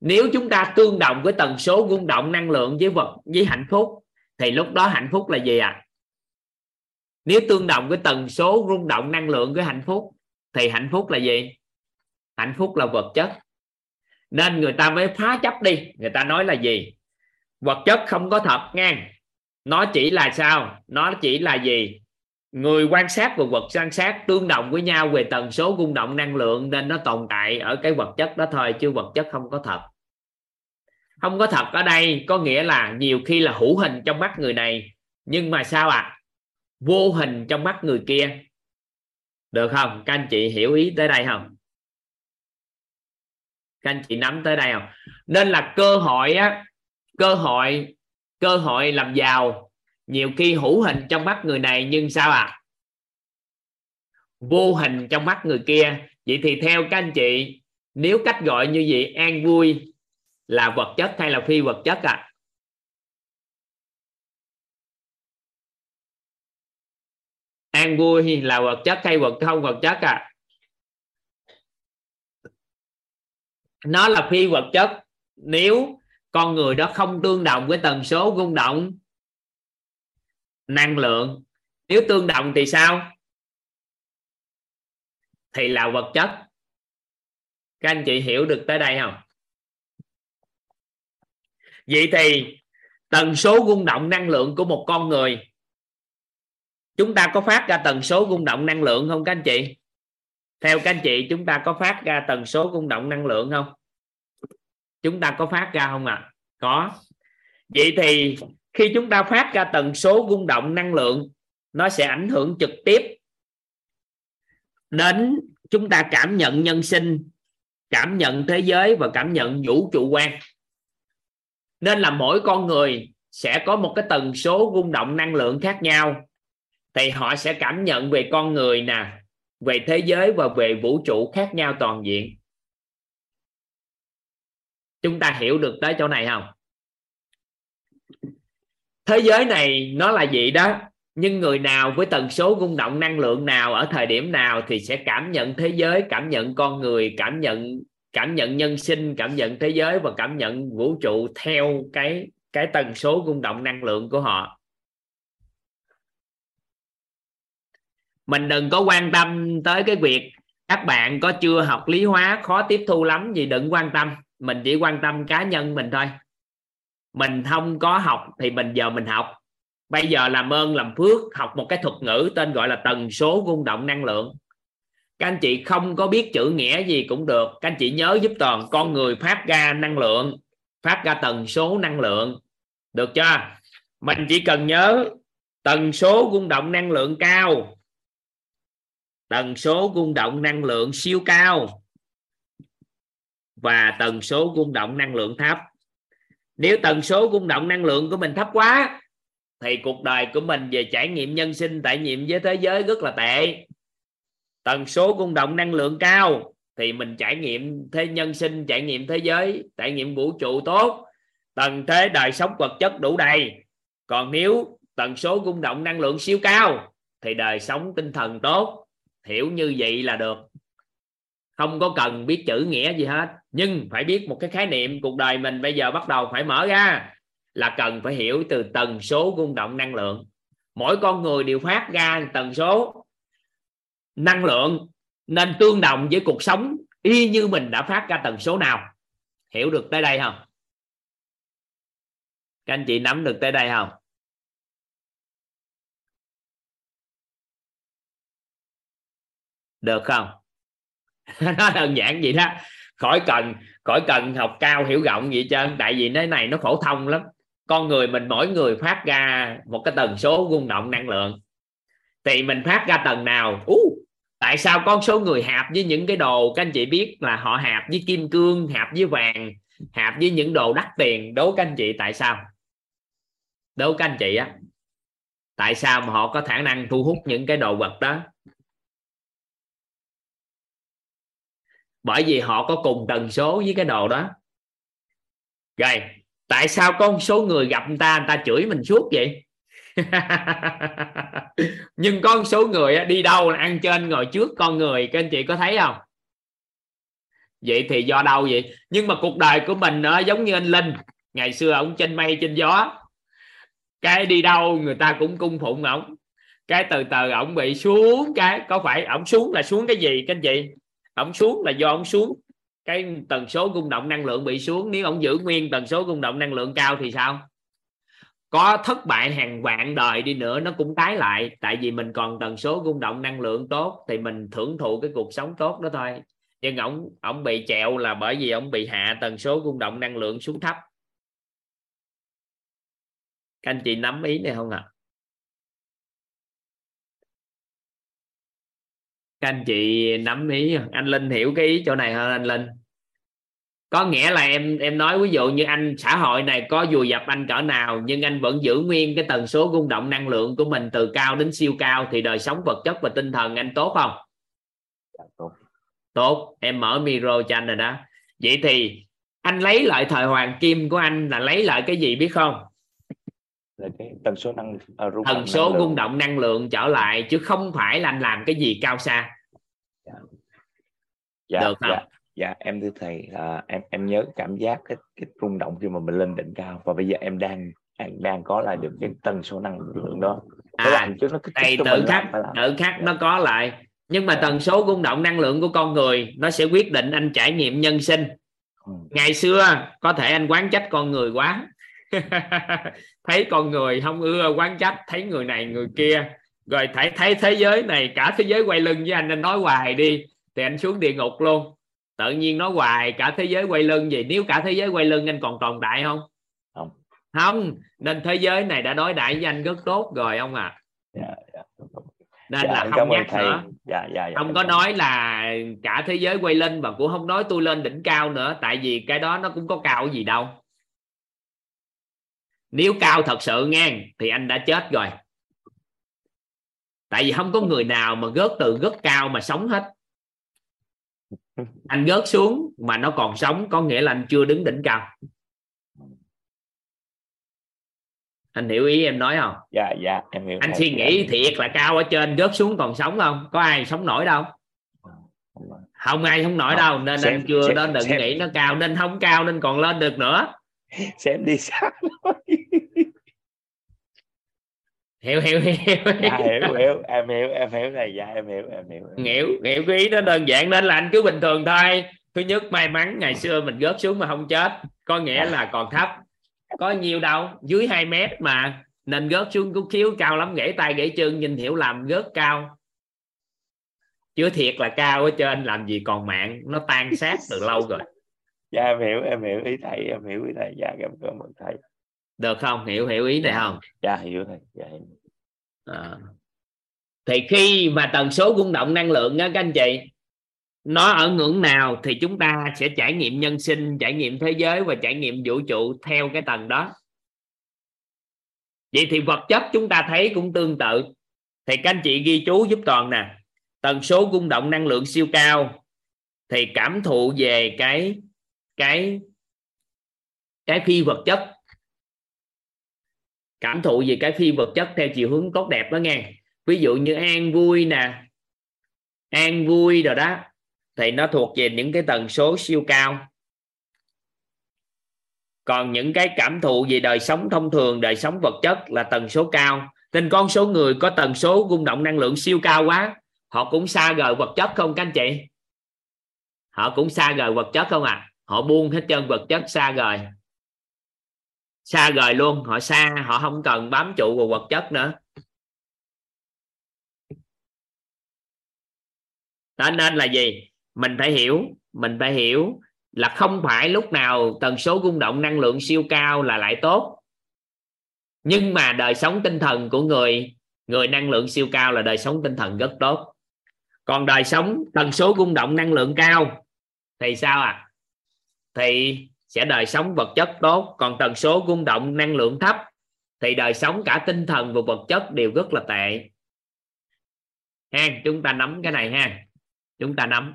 nếu chúng ta tương đồng với tần số rung động năng lượng với vật, với hạnh phúc, thì lúc đó hạnh phúc là gì ạ? À? nếu tương đồng với tần số rung động năng lượng với hạnh phúc, thì hạnh phúc là gì? Hạnh phúc là vật chất. Nên người ta mới phá chấp đi. Người ta nói là gì? Vật chất không có thật ngang. Nó chỉ là sao? Nó chỉ là gì? Người quan sát và vật quan sát tương đồng với nhau về tần số rung động, năng lượng nên nó tồn tại ở cái vật chất đó thôi, chứ vật chất không có thật. Không có thật ở đây có nghĩa là nhiều khi là hữu hình trong mắt người này, nhưng mà sao ạ? À? vô hình trong mắt người kia. Được không? Các anh chị hiểu ý tới đây không? Các anh chị nắm tới đây không? Nên là cơ hội á, cơ hội cơ hội làm giàu nhiều khi hữu hình trong mắt người này nhưng sao à? Vô hình trong mắt người kia. Vậy thì theo các anh chị, nếu cách gọi như vậy, an vui là vật chất hay là phi vật chất à an vui là vật chất hay vật không vật chất à nó là phi vật chất nếu con người đó không tương đồng với tần số rung động năng lượng. Nếu tương đồng thì sao? Thì là vật chất. Các anh chị hiểu được tới đây không? Vậy thì tần số rung động năng lượng của một con người, chúng ta có phát ra tần số rung động năng lượng không các anh chị? Theo các anh chị, chúng ta có phát ra tần số rung động năng lượng không? Chúng ta có phát ra không ạ? À? có. Vậy thì khi chúng ta phát ra tần số rung động năng lượng, nó sẽ ảnh hưởng trực tiếp đến chúng ta cảm nhận nhân sinh, cảm nhận thế giới và cảm nhận vũ trụ quan. Nên là mỗi con người sẽ có một cái tần số rung động năng lượng khác nhau. Thì họ sẽ cảm nhận về con người nè, về thế giới và về vũ trụ khác nhau toàn diện. Chúng ta hiểu được tới chỗ này không? Thế giới này nó là vậy đó, nhưng người nào với tần số rung động năng lượng nào ở thời điểm nào thì sẽ cảm nhận thế giới, cảm nhận con người, cảm nhận cảm nhận nhân sinh, cảm nhận thế giới và cảm nhận vũ trụ theo cái cái tần số rung động năng lượng của họ. Mình đừng có quan tâm tới cái việc các bạn có chưa học lý hóa, khó tiếp thu lắm gì, đừng quan tâm. Mình chỉ quan tâm cá nhân mình thôi mình không có học thì mình giờ mình học. Bây giờ làm ơn, làm phước, học một cái thuật ngữ tên gọi là tần số rung động năng lượng. Các anh chị không có biết chữ nghĩa gì cũng được. Các anh chị nhớ giúp toàn, con người phát ra năng lượng, phát ra tần số năng lượng. Được chưa? Mình chỉ cần nhớ tần số rung động năng lượng cao. Tần số rung động năng lượng siêu cao. Và tần số rung động năng lượng thấp nếu tần số rung động năng lượng của mình thấp quá, thì cuộc đời của mình về trải nghiệm nhân sinh, trải nghiệm với thế giới rất là tệ. Tần số rung động năng lượng cao, thì mình trải nghiệm thế nhân sinh, trải nghiệm thế giới, trải nghiệm vũ trụ tốt. Tần thế đời sống vật chất đủ đầy. Còn nếu tần số rung động năng lượng siêu cao, thì đời sống tinh thần tốt. Hiểu như vậy là được không có cần biết chữ nghĩa gì hết. Nhưng phải biết một cái khái niệm cuộc đời mình bây giờ bắt đầu phải mở ra, là cần phải hiểu từ tần số rung động năng lượng. Mỗi con người đều phát ra tần số năng lượng nên tương đồng với cuộc sống y như mình đã phát ra tần số nào. Hiểu được tới đây không? Các anh chị nắm được tới đây không? Được không? nó đơn giản vậy đó. Khỏi cần khỏi cần học cao hiểu rộng gì trơn. Tại vì cái này nó phổ thông lắm. Con người mình mỗi người phát ra một cái tần số rung động năng lượng. Thì mình phát ra tầng nào? Uh, tại sao con số người hạp với những cái đồ các anh chị biết là họ hạp với kim cương hạp với vàng hạp với những đồ đắt tiền? Đố các anh chị tại sao? Đố các anh chị á. Tại sao mà họ có khả năng thu hút những cái đồ vật đó? Bởi vì họ có cùng tần số với cái đồ đó. Rồi, tại sao có một số người gặp người ta người ta chửi mình suốt vậy? Nhưng có một số người đi đâu là ăn trên ngồi trước con người, các anh chị có thấy không? Vậy thì do đâu vậy? Nhưng mà cuộc đời của mình nó giống như anh linh, ngày xưa ông trên mây, trên gió. Cái đi đâu người ta cũng cung phụng ổng. Cái từ từ ổng bị xuống cái, có phải ổng xuống là xuống cái gì, các anh chị? Ổng xuống là do ổng xuống. Cái tần số rung động năng lượng bị xuống. Nếu ông giữ nguyên tần số rung động năng lượng cao thì sao? Có thất bại hàng vạn đời đi nữa, nó cũng tái lại. Tại vì mình còn tần số rung động năng lượng tốt, thì mình thưởng thụ cái cuộc sống tốt đó thôi. Nhưng ông ông bị chẹo là bởi vì ông bị hạ tần số rung động năng lượng xuống thấp. Các anh chị nắm ý này không ạ? à? Các anh chị nắm ý. Anh linh hiểu cái ý chỗ này hơn anh linh. Có nghĩa là em em nói ví dụ như anh xã hội này có dùi dập anh cỡ nào nhưng anh vẫn giữ nguyên cái tần số rung động năng lượng của mình từ cao đến siêu cao thì đời sống vật chất và tinh thần anh tốt không? Dạ, tốt. Tốt. Em mở micro cho anh rồi đó. Vậy thì anh lấy lại thời hoàng kim của anh là lấy lại cái gì biết không? Là cái tần số năng à, rung tần số rung động năng lượng trở lại chứ không phải là anh làm cái gì cao xa. Dạ, được không? dạ, dạ em thưa thầy à, em em nhớ cảm giác cái cái rung động khi mà mình lên đỉnh cao. Và bây giờ em đang em đang có lại được cái tần số năng lượng đó. À, chứ nó thầy tự khắc tự khắc dạ. nó có lại. Nhưng mà dạ. tần số rung động năng lượng của con người nó sẽ quyết định anh trải nghiệm nhân sinh. Ừ. ngày xưa có thể anh quán trách con người quá. Thấy con người không ưa quán trách thấy người này người kia. Rồi thấy thấy thế giới này cả thế giới quay lưng với anh anh nói hoài đi thì anh xuống địa ngục luôn. Tự nhiên nói hoài cả thế giới quay lưng gì nếu cả thế giới quay lưng anh còn tồn tại không? Không. Không. Nên thế giới này đã đối đãi với anh rất tốt rồi ông à dạ, dạ. nên dạ, là không nhắc thầy. nữa. Dạ, dạ, dạ, không có nói là cả thế giới quay lưng và cũng không nói tôi lên đỉnh cao nữa tại vì cái đó nó cũng có cao gì đâu. Nếu cao thật sự ngang thì anh đã chết rồi. Tại vì không có người nào mà gớt từ rất cao mà sống hết anh gớt xuống mà nó còn sống có nghĩa là anh chưa đứng đỉnh cao. Anh hiểu ý em nói không? Dạ dạ em hiểu anh suy nghĩ dạ. thiệt là cao ở trên rớt xuống còn sống không? Có ai sống nổi đâu. Không ai không nổi đâu nên xem, anh chưa xem, đó đừng xem. nghĩ nó cao nên không cao nên còn lên được nữa. Xem đi sao hiểu hiểu hiểu. Dạ, hiểu hiểu. Em hiểu em hiểu này. Dạ em hiểu em hiểu em hiểu. Hiểu cái ý nó đơn giản nên là anh cứ bình thường thôi. Thứ nhất may mắn ngày xưa mình rớt xuống mà không chết. Có nghĩa là còn thấp. Có nhiều đâu? Dưới 2 mét mà. Nên rớt xuống cút khiếu cao lắm. Gãy tay gãy chân nhìn hiểu làm rớt cao. Chưa thiệt là cao ở trên làm gì còn mạng. Nó tan sát từ lâu rồi. Dạ em hiểu em hiểu ý thầy em hiểu ý thầy. Dạ em cảm ơn thầy. Được không? Hiểu hiểu ý này không? Dạ hiểu thầy. Dạ hiểu. À. thì khi mà tần số rung động năng lượng á, các anh chị, nó ở ngưỡng nào thì chúng ta sẽ trải nghiệm nhân sinh, trải nghiệm thế giới và trải nghiệm vũ trụ theo cái tầng đó. Vậy thì vật chất chúng ta thấy cũng tương tự. Thì các anh chị ghi chú giúp toàn nè. Tần số rung động năng lượng siêu cao thì cảm thụ về cái cái cái phi vật chất cảm thụ về cái phi vật chất theo chiều hướng tốt đẹp đó nghe. Ví dụ như an vui nè. An vui rồi đó. Thì nó thuộc về những cái tần số siêu cao. Còn những cái cảm thụ về đời sống thông thường, đời sống vật chất là tần số cao. Nên con số người có tần số rung động năng lượng siêu cao quá, họ cũng xa rời vật chất không các anh chị? Họ cũng xa rời vật chất không à? Họ buông hết chân vật chất xa rời xa rời luôn, họ xa, họ không cần bám trụ vào vật chất nữa. Đó nên là gì? Mình phải hiểu, mình phải hiểu là không phải lúc nào tần số rung động năng lượng siêu cao là lại tốt. Nhưng mà đời sống tinh thần của người người năng lượng siêu cao là đời sống tinh thần rất tốt. Còn đời sống tần số rung động năng lượng cao thì sao à? Thì sẽ đời sống vật chất tốt, còn tần số rung động, năng lượng thấp, thì đời sống cả tinh thần và vật chất đều rất là tệ. Ha, chúng ta nắm cái này ha. Chúng ta nắm.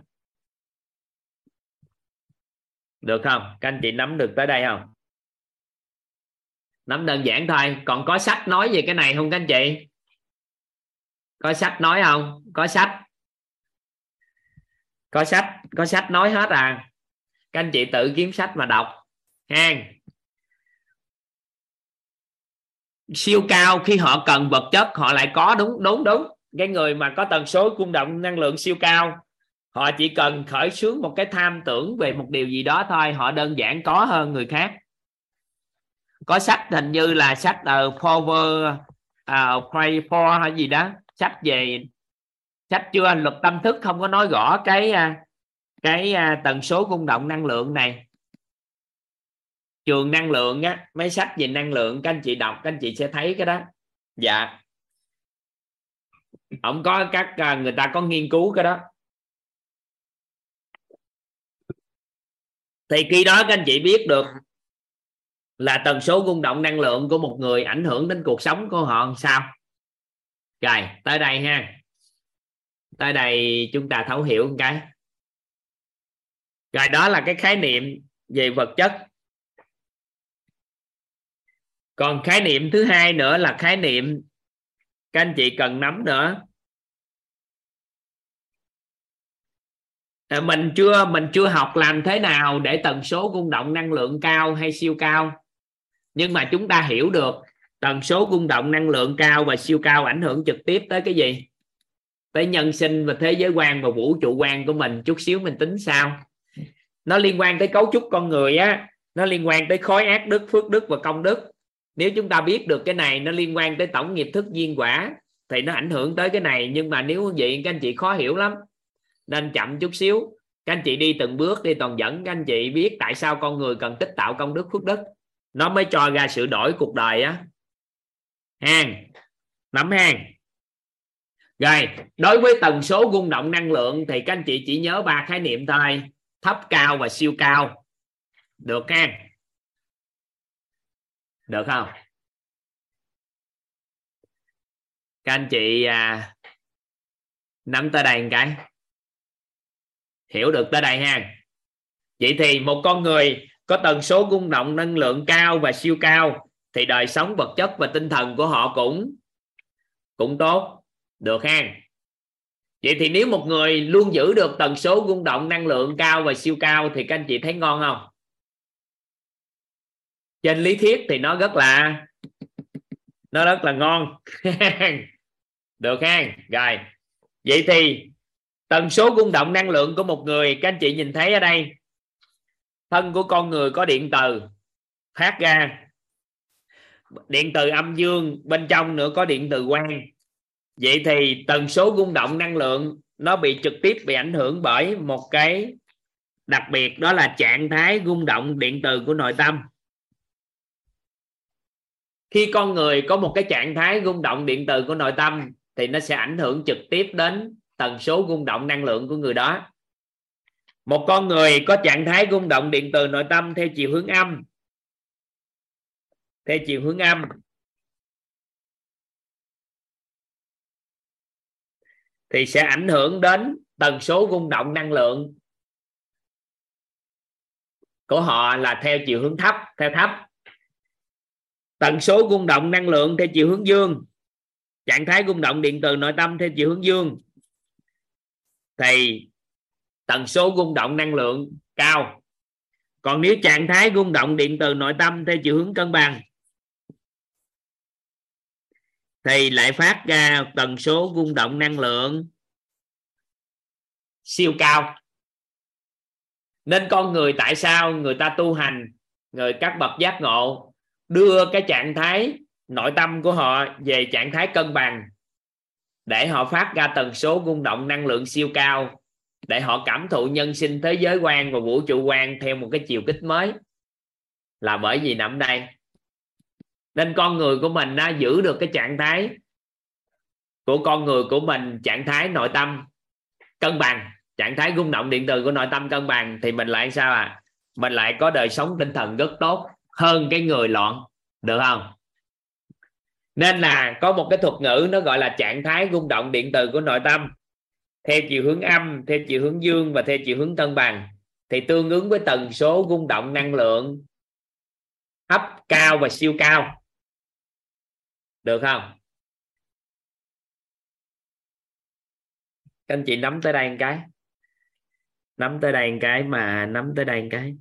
Được không? Các anh chị nắm được tới đây không? Nắm đơn giản thôi. Còn có sách nói về cái này không các anh chị? Có sách nói không? Có sách. Có sách có sách nói hết à? Các anh chị tự kiếm sách mà đọc. Ha siêu cao khi họ cần vật chất họ lại có đúng đúng đúng. Cái người mà có tần số cung động năng lượng siêu cao họ chỉ cần khởi xướng một cái tham tưởng về một điều gì đó thôi họ đơn giản có hơn người khác. Có sách hình như là sách uh, Power uh, Pray for hay gì đó. Sách về sách chưa luật tâm thức không có nói rõ cái uh, cái à, tần số rung động năng lượng này. Trường năng lượng á, mấy sách về năng lượng, các anh chị đọc, các anh chị sẽ thấy cái đó. Dạ. Ông có các à, người ta có nghiên cứu cái đó. Thì khi đó các anh chị biết được là tần số rung động năng lượng của một người ảnh hưởng đến cuộc sống của họ làm sao. Rồi, tới đây ha. Tới đây chúng ta thấu hiểu một cái rồi đó là cái khái niệm về vật chất. Còn khái niệm thứ hai nữa là khái niệm, các anh chị cần nắm nữa. Ờ, mình chưa mình chưa học làm thế nào để tần số rung động năng lượng cao hay siêu cao. Nhưng mà chúng ta hiểu được tần số rung động năng lượng cao và siêu cao ảnh hưởng trực tiếp tới cái gì? Tới nhân sinh và thế giới quan và vũ trụ quan của mình. Chút xíu mình tính sao? Nó liên quan tới cấu trúc con người á, nó liên quan tới khối ác đức, phước đức và công đức. Nếu chúng ta biết được cái này, nó liên quan tới tổng nghiệp thức duyên quả, thì nó ảnh hưởng tới cái này. Nhưng mà nếu vậy, các anh chị khó hiểu lắm. Nên chậm chút xíu. Các anh chị đi từng bước đi toàn dẫn các anh chị biết tại sao con người cần tích tạo công đức, phước đức. Nó mới cho ra sự đổi cuộc đời á. Hàng. Nắm hàng. Rồi, đối với tần số rung động năng lượng thì các anh chị chỉ nhớ ba khái niệm thôi thấp cao và siêu cao. Được ha? Được không? Các anh chị à, nắm tới đây một cái. Hiểu được tới đây ha? Vậy thì một con người có tần số rung động năng lượng cao và siêu cao thì đời sống vật chất và tinh thần của họ cũng cũng tốt. Được ha? Vậy thì nếu một người luôn giữ được tần số rung động năng lượng cao và siêu cao thì các anh chị thấy ngon không? Trên lý thuyết thì nó rất là, nó rất là ngon. Được ha? Rồi. Vậy thì tần số rung động năng lượng của một người, các anh chị nhìn thấy ở đây, thân của con người có điện từ, phát ra. Điện từ âm dương, bên trong nữa có điện từ quang vậy thì tần số rung động năng lượng nó bị trực tiếp bị ảnh hưởng bởi một cái đặc biệt, đó là trạng thái rung động điện từ của nội tâm. Khi con người có một cái trạng thái rung động điện từ của nội tâm thì nó sẽ ảnh hưởng trực tiếp đến tần số rung động năng lượng của người đó. Một con người có trạng thái rung động điện từ nội tâm theo chiều hướng âm, theo chiều hướng âm. Thì sẽ ảnh hưởng đến tần số rung động năng lượng của họ là theo chiều hướng thấp, theo thấp. Tần số rung động năng lượng theo chiều hướng dương, trạng thái rung động điện từ nội tâm theo chiều hướng dương, thì tần số rung động năng lượng cao. Còn nếu trạng thái rung động điện từ nội tâm theo chiều hướng cân bằng thì lại phát ra tần số rung động năng lượng siêu cao. Nên con người tại sao người ta tu hành, người các bậc giác ngộ đưa cái trạng thái nội tâm của họ về trạng thái cân bằng để họ phát ra tần số rung động năng lượng siêu cao để họ cảm thụ nhân sinh thế giới quan và vũ trụ quan theo một cái chiều kích mới? Là bởi vì nằm đây nên con người của mình nó giữ được cái trạng thái của con người của mình, trạng thái nội tâm cân bằng, trạng thái rung động điện từ của nội tâm cân bằng, thì mình lại sao à? Mình lại có đời sống tinh thần rất tốt hơn cái người loạn, được không? Nên là có một cái thuật ngữ nó gọi là trạng thái rung động điện từ của nội tâm, theo chiều hướng âm, theo chiều hướng dương và theo chiều hướng cân bằng. Thì tương ứng với tần số rung động năng lượng thấp cao và siêu cao được không? Các anh chị nắm tới đây một cái. Nắm tới đây một cái mà nắm tới đây một cái.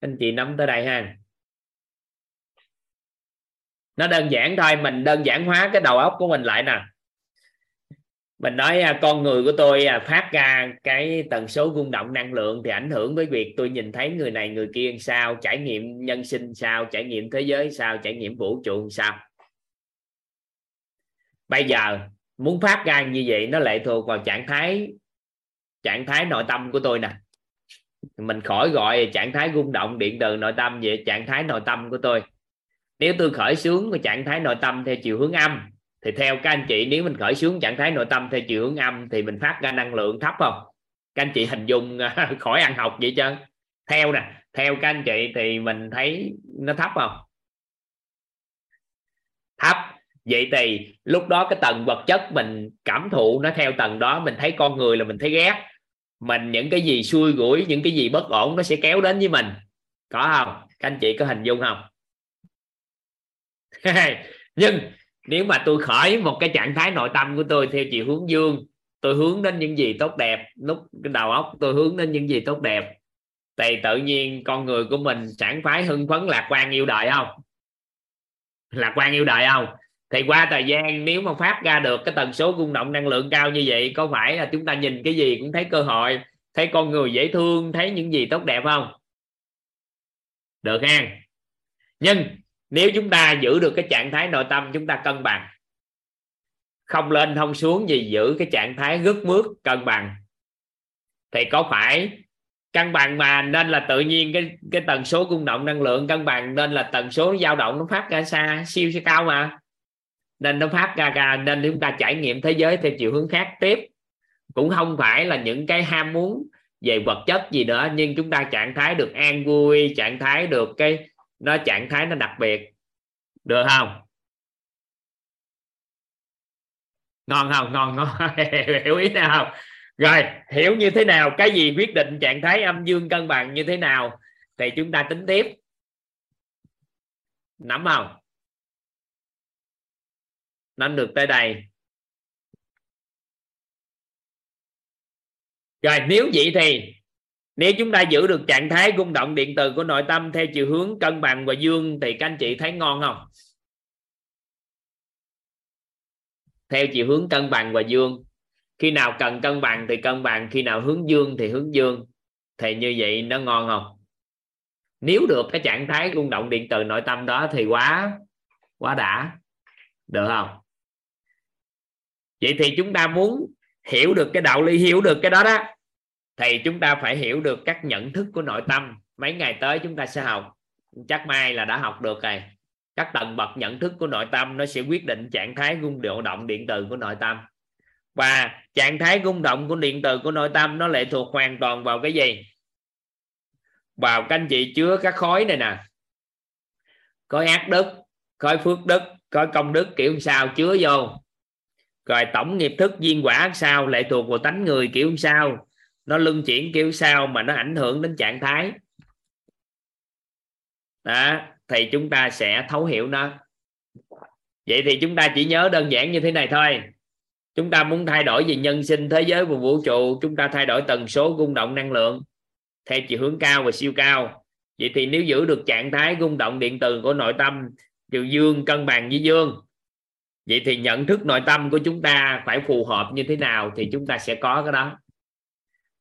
Anh chị nắm tới đây ha. Nó đơn giản thôi, mình đơn giản hóa cái đầu óc của mình lại nè mình nói à, con người của tôi à, phát ra cái tần số rung động năng lượng thì ảnh hưởng với việc tôi nhìn thấy người này người kia sao, trải nghiệm nhân sinh sao, trải nghiệm thế giới sao, trải nghiệm vũ trụ sao. Bây giờ, muốn phát ra như vậy, nó lệ thuộc vào trạng thái trạng thái nội tâm của tôi nè. Mình khỏi gọi trạng thái rung động, điện từ nội tâm về trạng thái nội tâm của tôi. Nếu tôi khởi xướng cái trạng thái nội tâm theo chiều hướng âm thì theo các anh chị, nếu mình khởi xướng trạng thái nội tâm theo chiều hướng âm thì mình phát ra năng lượng thấp không? Các anh chị hình dung à, khỏi ăn học vậy chứ theo nè, theo các anh chị thì mình thấy nó thấp không? Thấp. Vậy thì lúc đó cái tầng vật chất mình cảm thụ nó theo tầng đó, mình thấy con người là mình thấy ghét. Mình những cái gì xui rủi, những cái gì bất ổn nó sẽ kéo đến với mình. Có không? Các anh chị có hình dung không? Nhưng nếu mà tôi khởi một cái trạng thái nội tâm của tôi theo chiều hướng dương, tôi hướng đến những gì tốt đẹp, lúc cái đầu óc tôi hướng đến những gì tốt đẹp, thì tự nhiên con người của mình sản phái hưng phấn, lạc quan yêu đời không? Lạc quan yêu đời không? Thì qua thời gian nếu mà phát ra được cái tần số rung động năng lượng cao như vậy, có phải là chúng ta nhìn cái gì cũng thấy cơ hội, thấy con người dễ thương, thấy những gì tốt đẹp không? Được ha nhưng nếu chúng ta giữ được cái trạng thái nội tâm chúng ta cân bằng. Không lên không xuống gì giữ cái trạng thái rất mướt cân bằng. Thì có phải cân bằng mà nên là tự nhiên cái cái tần số rung động năng lượng cân bằng nên là tần số dao động nó phát ra xa siêu siêu cao mà. Nên nó phát ra, ra nên chúng ta trải nghiệm thế giới theo chiều hướng khác tiếp. Cũng không phải là những cái ham muốn về vật chất gì nữa nhưng chúng ta trạng thái được an vui trạng thái được cái nó trạng thái nó đặc biệt. Được không? Ngon không? Ngon ngon. Hiểu ý nào không? Rồi, hiểu như thế nào? Cái gì quyết định trạng thái âm dương cân bằng như thế nào? Thì chúng ta tính tiếp. Nắm không? Nắm được tới đây. Rồi, nếu vậy thì nếu chúng ta giữ được trạng thái rung động điện từ của nội tâm theo chiều hướng cân bằng và dương, thì các anh chị thấy ngon không? Theo chiều hướng cân bằng và dương. Khi nào cần cân bằng thì cân bằng, khi nào hướng dương thì hướng dương. Thì như vậy nó ngon không? Nếu được cái trạng thái rung động điện từ nội tâm đó thì quá quá đã. Được không? Vậy thì chúng ta muốn hiểu được cái đạo lý, hiểu được cái đó đó thì chúng ta phải hiểu được các nhận thức của nội tâm. Mấy ngày tới chúng ta sẽ học. Chắc mai là đã học được rồi. Các tầng bậc nhận thức của nội tâm nó sẽ quyết định trạng thái rung độ động điện từ của nội tâm. Và trạng thái rung động của điện từ của nội tâm nó lệ thuộc hoàn toàn vào cái gì? Vào các anh chị chứa các khối này nè. Khối ác đức, khối phước đức, khối công đức kiểu sao chứa vô. Rồi tổng nghiệp thức viên quả sao lệ thuộc vào tánh người kiểu sao nó luân chuyển kiểu sao mà nó ảnh hưởng đến trạng thái. Đó, thì chúng ta sẽ thấu hiểu nó. Vậy thì chúng ta chỉ nhớ đơn giản như thế này thôi. Chúng ta muốn thay đổi về nhân sinh, thế giới và vũ trụ, chúng ta thay đổi tần số, rung động, năng lượng theo chiều hướng cao và siêu cao. Vậy thì nếu giữ được trạng thái rung động điện từ của nội tâm chiều dương, cân bằng với dương, vậy thì nhận thức nội tâm của chúng ta phải phù hợp như thế nào thì chúng ta sẽ có cái đó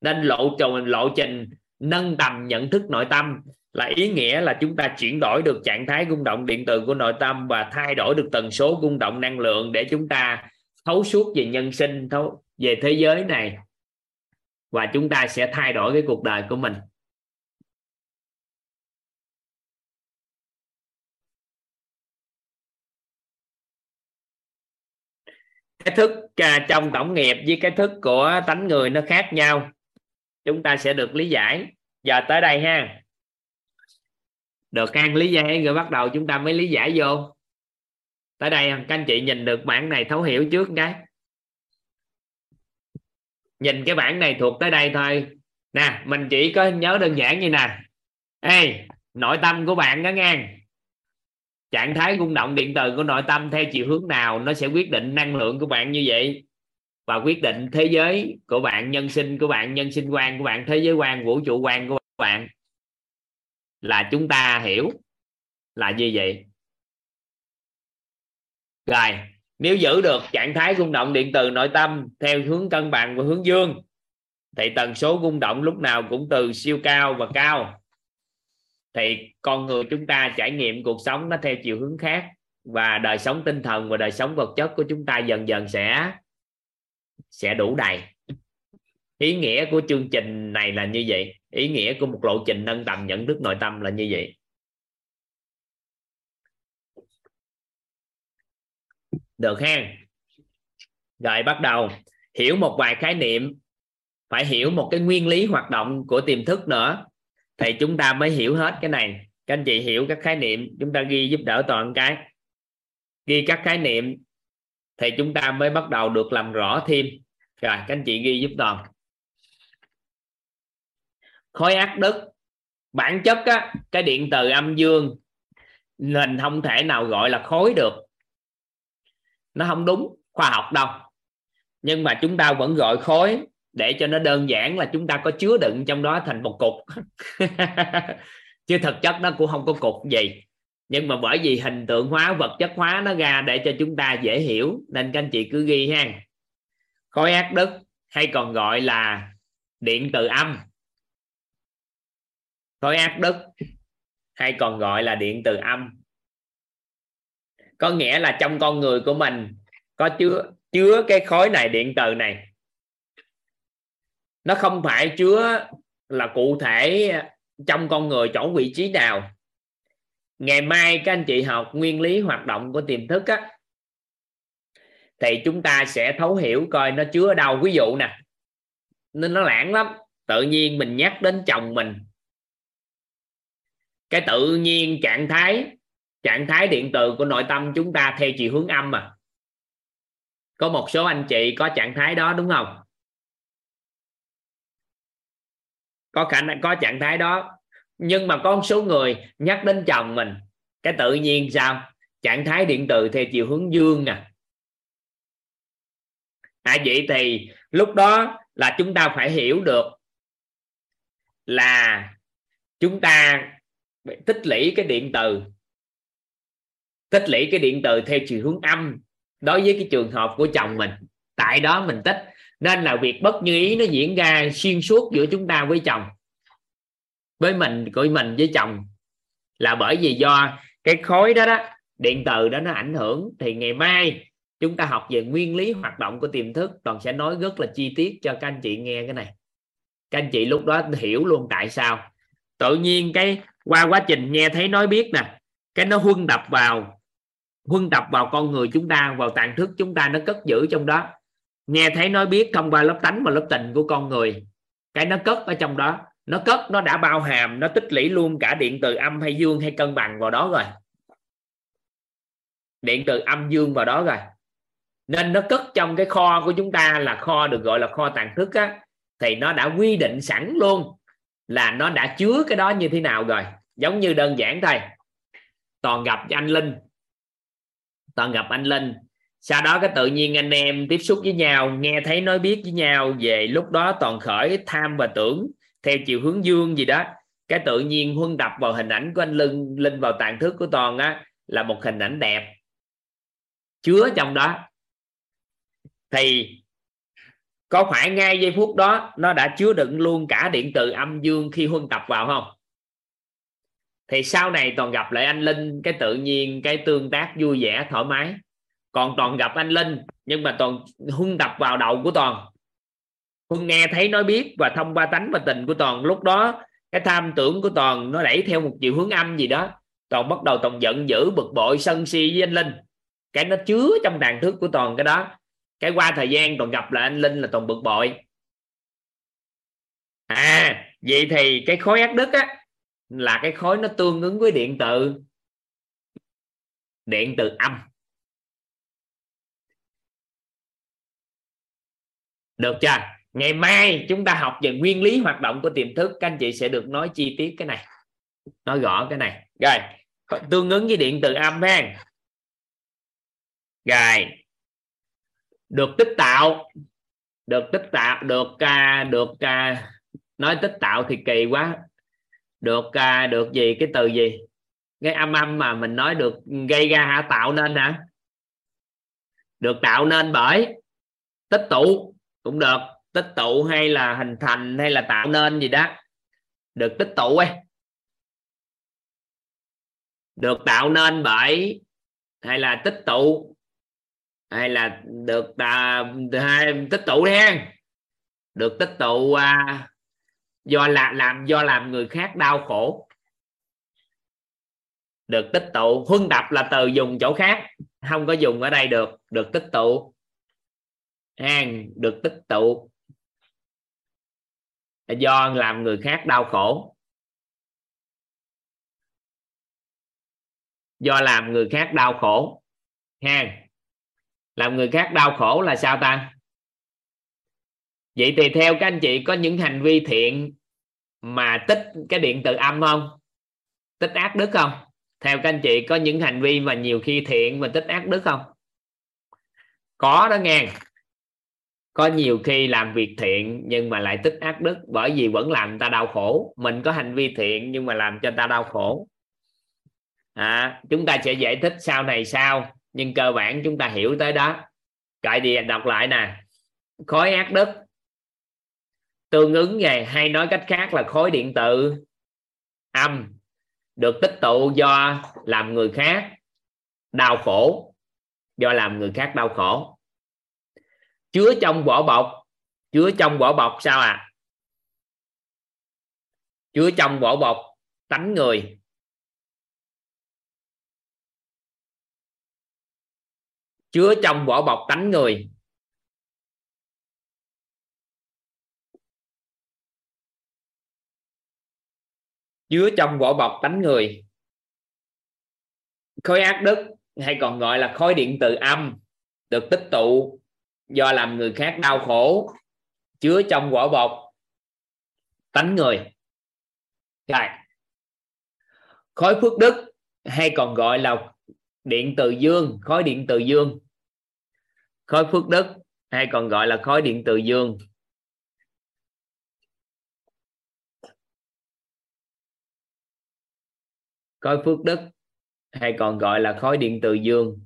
nên lộ trình lộ trình nâng tầm nhận thức nội tâm. Là ý nghĩa là chúng ta chuyển đổi được trạng thái rung động điện từ của nội tâm và thay đổi được tần số rung động năng lượng để chúng ta thấu suốt về nhân sinh, thấu về thế giới này. Và chúng ta sẽ thay đổi cái cuộc đời của mình. Cái thức à, trong tổng nghiệp với cái thức của tánh người nó khác nhau chúng ta sẽ được lý giải. Giờ tới đây ha. Được ăn lý giải rồi bắt đầu chúng ta mới lý giải vô. Tới đây, các anh chị nhìn được bản này thấu hiểu trước cái. Nhìn cái bản này thuộc tới đây thôi. Nè, mình chỉ có nhớ đơn giản như nè. Ê, nội tâm của bạn đó ngang trạng thái rung động điện từ của nội tâm theo chiều hướng nào nó sẽ quyết định năng lượng của bạn như vậy? Và quyết định thế giới của bạn, nhân sinh của bạn, nhân sinh quan của bạn, thế giới quan, vũ trụ quan của bạn là chúng ta hiểu là như vậy? Rồi, nếu giữ được trạng thái rung động điện từ nội tâm theo hướng cân bằng và hướng dương, thì tần số rung động lúc nào cũng từ siêu cao và cao. Thì con người chúng ta trải nghiệm cuộc sống nó theo chiều hướng khác và đời sống tinh thần và đời sống vật chất của chúng ta dần dần sẽ sẽ đủ đầy. Ý nghĩa của chương trình này là như vậy. Ý nghĩa của một lộ trình nâng tầm nhận thức nội tâm là như vậy. Được ha rồi bắt đầu. Hiểu một vài khái niệm. Phải hiểu một cái nguyên lý hoạt động của tiềm thức nữa. Thì chúng ta mới hiểu hết cái này. Các anh chị hiểu các khái niệm. Chúng ta ghi giúp đỡ toàn cái. Ghi các khái niệm thì chúng ta mới bắt đầu được làm rõ thêm. Rồi các anh chị ghi giúp toàn khối ác đức bản chất á, cái điện từ âm dương mình không thể nào gọi là khối được. Nó không đúng khoa học đâu. Nhưng mà chúng ta vẫn gọi khối để cho nó đơn giản là chúng ta có chứa đựng trong đó thành một cục. Chứ thực chất nó cũng không có cục gì nhưng mà bởi vì hình tượng hóa, vật chất hóa nó ra để cho chúng ta dễ hiểu, nên các anh chị cứ ghi ha. Khối ác đức hay còn gọi là điện từ âm. Khối ác đức hay còn gọi là điện từ âm. Có nghĩa là trong con người của mình có chứa chứa cái khối này, điện từ này. Nó không phải chứa là cụ thể trong con người chỗ vị trí nào ngày mai các anh chị học nguyên lý hoạt động của tiềm thức á, thì chúng ta sẽ thấu hiểu coi nó chứa ở đâu. Ví dụ nè nên nó lãng lắm, tự nhiên mình nhắc đến chồng mình. Cái tự nhiên trạng thái trạng thái điện từ của nội tâm chúng ta theo chiều hướng âm mà có một số anh chị có trạng thái đó, đúng không? Có khả năng, có trạng thái đó nhưng mà có một số người nhắc đến chồng mình, cái tự nhiên sao? Trạng thái điện từ theo chiều hướng dương nè. À vậy thì lúc đó là chúng ta phải hiểu được là chúng ta tích lũy cái điện từ, tích lũy cái điện từ theo chiều hướng âm đối với cái trường hợp của chồng mình. Tại đó mình tích, nên là việc bất như ý nó diễn ra xuyên suốt giữa chúng ta với chồng với mình, của mình với chồng, là bởi vì do cái khối đó đó, điện từ đó nó ảnh hưởng. Thì ngày mai chúng ta học về nguyên lý hoạt động của tiềm thức, toàn sẽ nói rất là chi tiết cho các anh chị nghe cái này. Các anh chị lúc đó hiểu luôn tại sao. Tự nhiên cái qua quá trình nghe thấy nói biết nè, cái nó huân đập vào, huân đập vào con người chúng ta, vào tạng thức chúng ta, nó cất giữ trong đó. Nghe thấy nói biết thông qua lớp tánh và lớp tình của con người, cái nó cất ở trong đó nó cất, nó đã bao hàm, nó tích lũy luôn cả điện từ âm hay dương hay cân bằng vào đó rồi. Điện từ âm dương vào đó rồi. Nên nó cất trong cái kho của chúng ta là kho được gọi là kho tàn thức á, thì nó đã quy định sẵn luôn là nó đã chứa cái đó như thế nào rồi. Giống như đơn giản thôi. Toàn gặp anh linh. Toàn gặp anh linh. Sau đó cái tự nhiên anh em tiếp xúc với nhau, nghe thấy nói biết với nhau về lúc đó toàn khởi tham và tưởng theo chiều hướng dương gì đó. Cái tự nhiên huân đập vào hình ảnh của anh linh linh vào tàn thức của toàn á, là một hình ảnh đẹp. Chứa trong đó. Thì có phải ngay giây phút đó, nó đã chứa đựng luôn cả điện từ âm dương khi huân tập vào không? Thì sau này toàn gặp lại anh linh, cái tự nhiên, cái tương tác vui vẻ, thoải mái. Còn toàn gặp anh linh, nhưng mà toàn huân tập vào đầu của toàn huân nghe thấy nói biết và thông qua tánh và tình của toàn, lúc đó cái tham tưởng của toàn nó đẩy theo một chiều hướng âm gì đó. Toàn bắt đầu toàn giận dữ, bực bội, sân si với anh linh. Cái nó chứa trong đàn thức của toàn cái đó. Cái qua thời gian toàn gặp lại anh linh là toàn bực bội. À vậy thì cái khối ác đức á, là cái khối nó tương ứng với điện từ điện từ âm. Được chưa? Ngày mai chúng ta học về nguyên lý hoạt động của tiềm thức các anh chị sẽ được nói chi tiết cái này nói rõ cái này. Rồi tương ứng với điện từ âm ha. Rồi được tích tạo được tích tạo được uh, được uh, nói tích tạo thì kỳ quá. Được uh, được gì cái từ gì? Cái âm âm mà mình nói được gây ra hả? Tạo nên hả? Được tạo nên bởi tích tụ cũng được tích tụ hay là hình thành hay là tạo nên gì đó. Được tích tụ ấy. Được tạo nên bởi hay là tích tụ. Hay là được à, hay, tích tụ đi được tích tụ à, do làm làm do làm người khác đau khổ. Được tích tụ huân đập là từ dùng chỗ khác. Không có dùng ở đây được. Được tích tụ. Hàng được tích tụ là do làm người khác đau khổ. Do làm người khác đau khổ. Ha làm người khác đau khổ là sao ta? Vậy thì theo các anh chị có những hành vi thiện mà tích cái điện từ âm không? Tích ác đức không? Theo các anh chị có những hành vi mà nhiều khi thiện mà tích ác đức không? Có đó nghe có nhiều khi làm việc thiện nhưng mà lại tích ác đức bởi vì vẫn làm ta đau khổ. Mình có hành vi thiện nhưng mà làm cho ta đau khổ. À, chúng ta sẽ giải thích sau này sau nhưng cơ bản chúng ta hiểu tới đó. Cậy đi đọc lại nè. Khối ác đức. Tương ứng về hay nói cách khác là khối điện tử. Âm. Được tích tụ do làm người khác đau khổ. Do làm người khác đau khổ chứa trong vỏ bọc. Chứa trong vỏ bọc sao à? Chứa trong vỏ bọc, tánh người. Chứa trong vỏ bọc, tánh người. Chứa trong vỏ bọc, tánh người. Khối ác đức, hay còn gọi là khối điện từ âm, được tích tụ do làm người khác đau khổ, chứa trong vỏ bọc, tánh người. Rồi. Khối phước đức hay còn gọi là điện từ dương khối điện từ dương. Khối phước đức hay còn gọi là khối điện từ dương. Khối phước đức hay còn gọi là khối điện từ dương.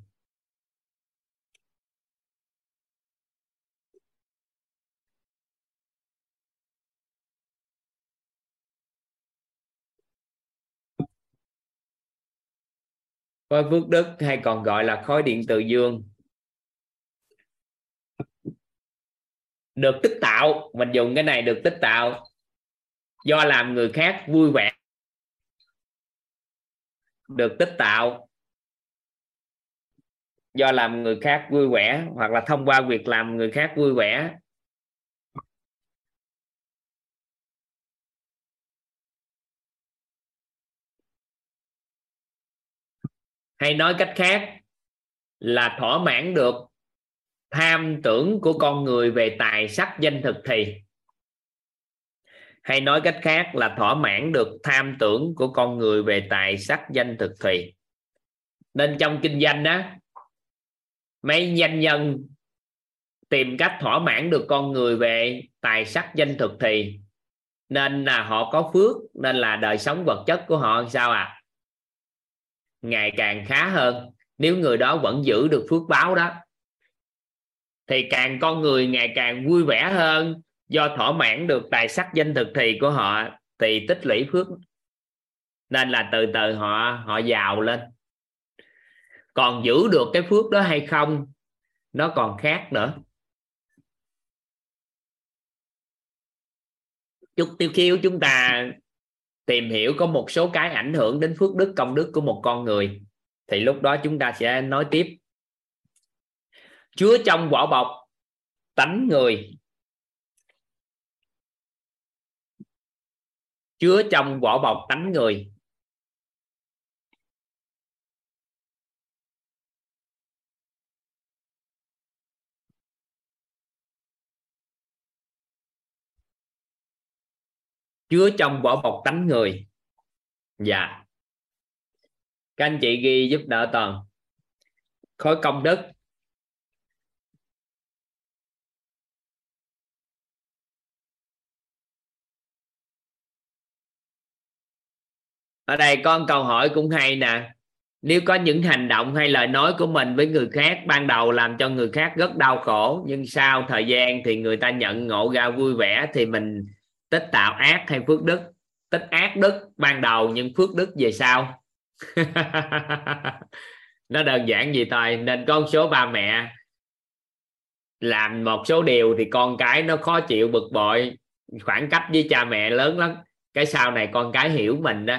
Khối phước đức hay còn gọi là khối điện từ dương? Được tích tạo. Mình dùng cái này được tích tạo. Do làm người khác vui vẻ. Được tích tạo. Do làm người khác vui vẻ hoặc là thông qua việc làm người khác vui vẻ. Hay nói cách khác, là thỏa mãn được tham tưởng của con người về tài sắc danh thực thì. Hay nói cách khác là thỏa mãn được tham tưởng của con người về tài sắc danh thực thì. Nên trong kinh doanh á, mấy doanh nhân tìm cách thỏa mãn được con người về tài sắc danh thực thì, nên là họ có phước, nên là đời sống vật chất của họ sao à? Ngày càng khá hơn. Nếu người đó vẫn giữ được phước báo đó, thì càng con người ngày càng vui vẻ hơn. Do thỏa mãn được tài sắc danh thực thì của họ, thì tích lũy phước. Nên là từ từ họ họ giàu lên. Còn giữ được cái phước đó hay không, nó còn khác nữa. Chút tiêu khiêu chúng ta tìm hiểu có một số cái ảnh hưởng đến phước đức công đức của một con người, thì lúc đó chúng ta sẽ nói tiếp. Chứa trong vỏ bọc tánh người. Chứa trong vỏ bọc tánh người. Chứa trong vỏ bọc tánh người. Dạ. Các anh chị ghi giúp đỡ toàn. Khối công đức. Ở đây con câu hỏi cũng hay nè. Nếu có những hành động hay lời nói của mình với người khác ban đầu làm cho người khác rất đau khổ, nhưng sau thời gian thì người ta nhận ngộ ra vui vẻ thì mình tích tạo ác hay phước đức? Tích ác đức ban đầu nhưng phước đức về sau. Nó đơn giản gì thôi, nên con số ba mẹ làm một số điều thì con cái nó khó chịu, bực bội. Khoảng cách với cha mẹ lớn lắm, cái sau này con cái hiểu mình đó,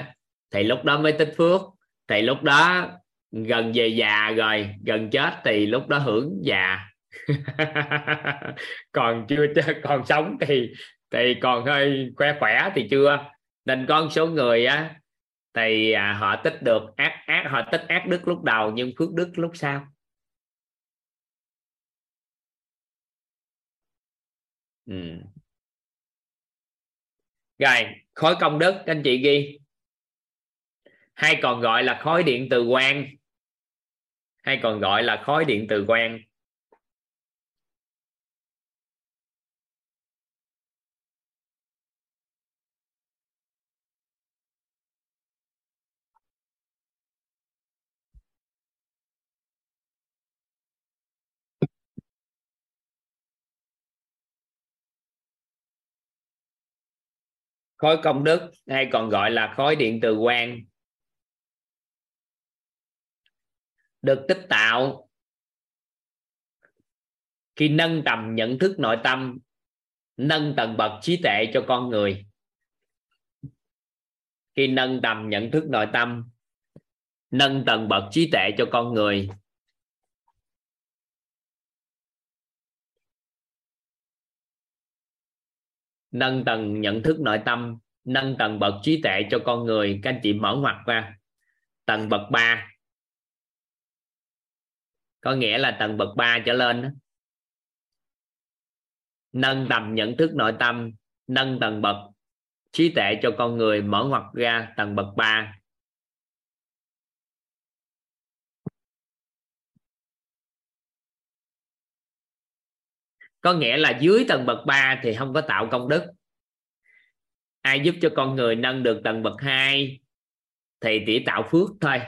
thì lúc đó mới tích phước. Thì lúc đó gần về già rồi, gần chết thì lúc đó hưởng già. Còn chưa, còn sống thì thì còn hơi khỏe khỏe thì chưa. Nên có một số người á thì à, họ tích được ác ác họ tích ác đức lúc đầu nhưng phước đức lúc sau. Ừ. rồi khối công đức các anh chị ghi. Hay còn gọi là khối điện từ quang hay còn gọi là khối điện từ quang khối công đức, hay còn gọi là khối điện từ quang được tích tạo. Khi nâng tầm nhận thức nội tâm, nâng tầng bậc trí tuệ cho con người. Khi nâng tầm nhận thức nội tâm, nâng tầng bậc trí tuệ cho con người. Nâng tầng nhận thức nội tâm, nâng tầng bậc trí tuệ cho con người, các anh chị mở ngoặt ra. Tầng bậc 3 có nghĩa là tầng bậc 3 trở lên đó. nâng tầm nhận thức nội tâm, nâng tầng bậc trí tuệ cho con người mở ngoặt ra tầng bậc 3 có nghĩa là dưới tầng bậc 3 thì không có tạo công đức. Ai giúp cho con người nâng được tầng bậc 2 thì chỉ tạo phước thôi.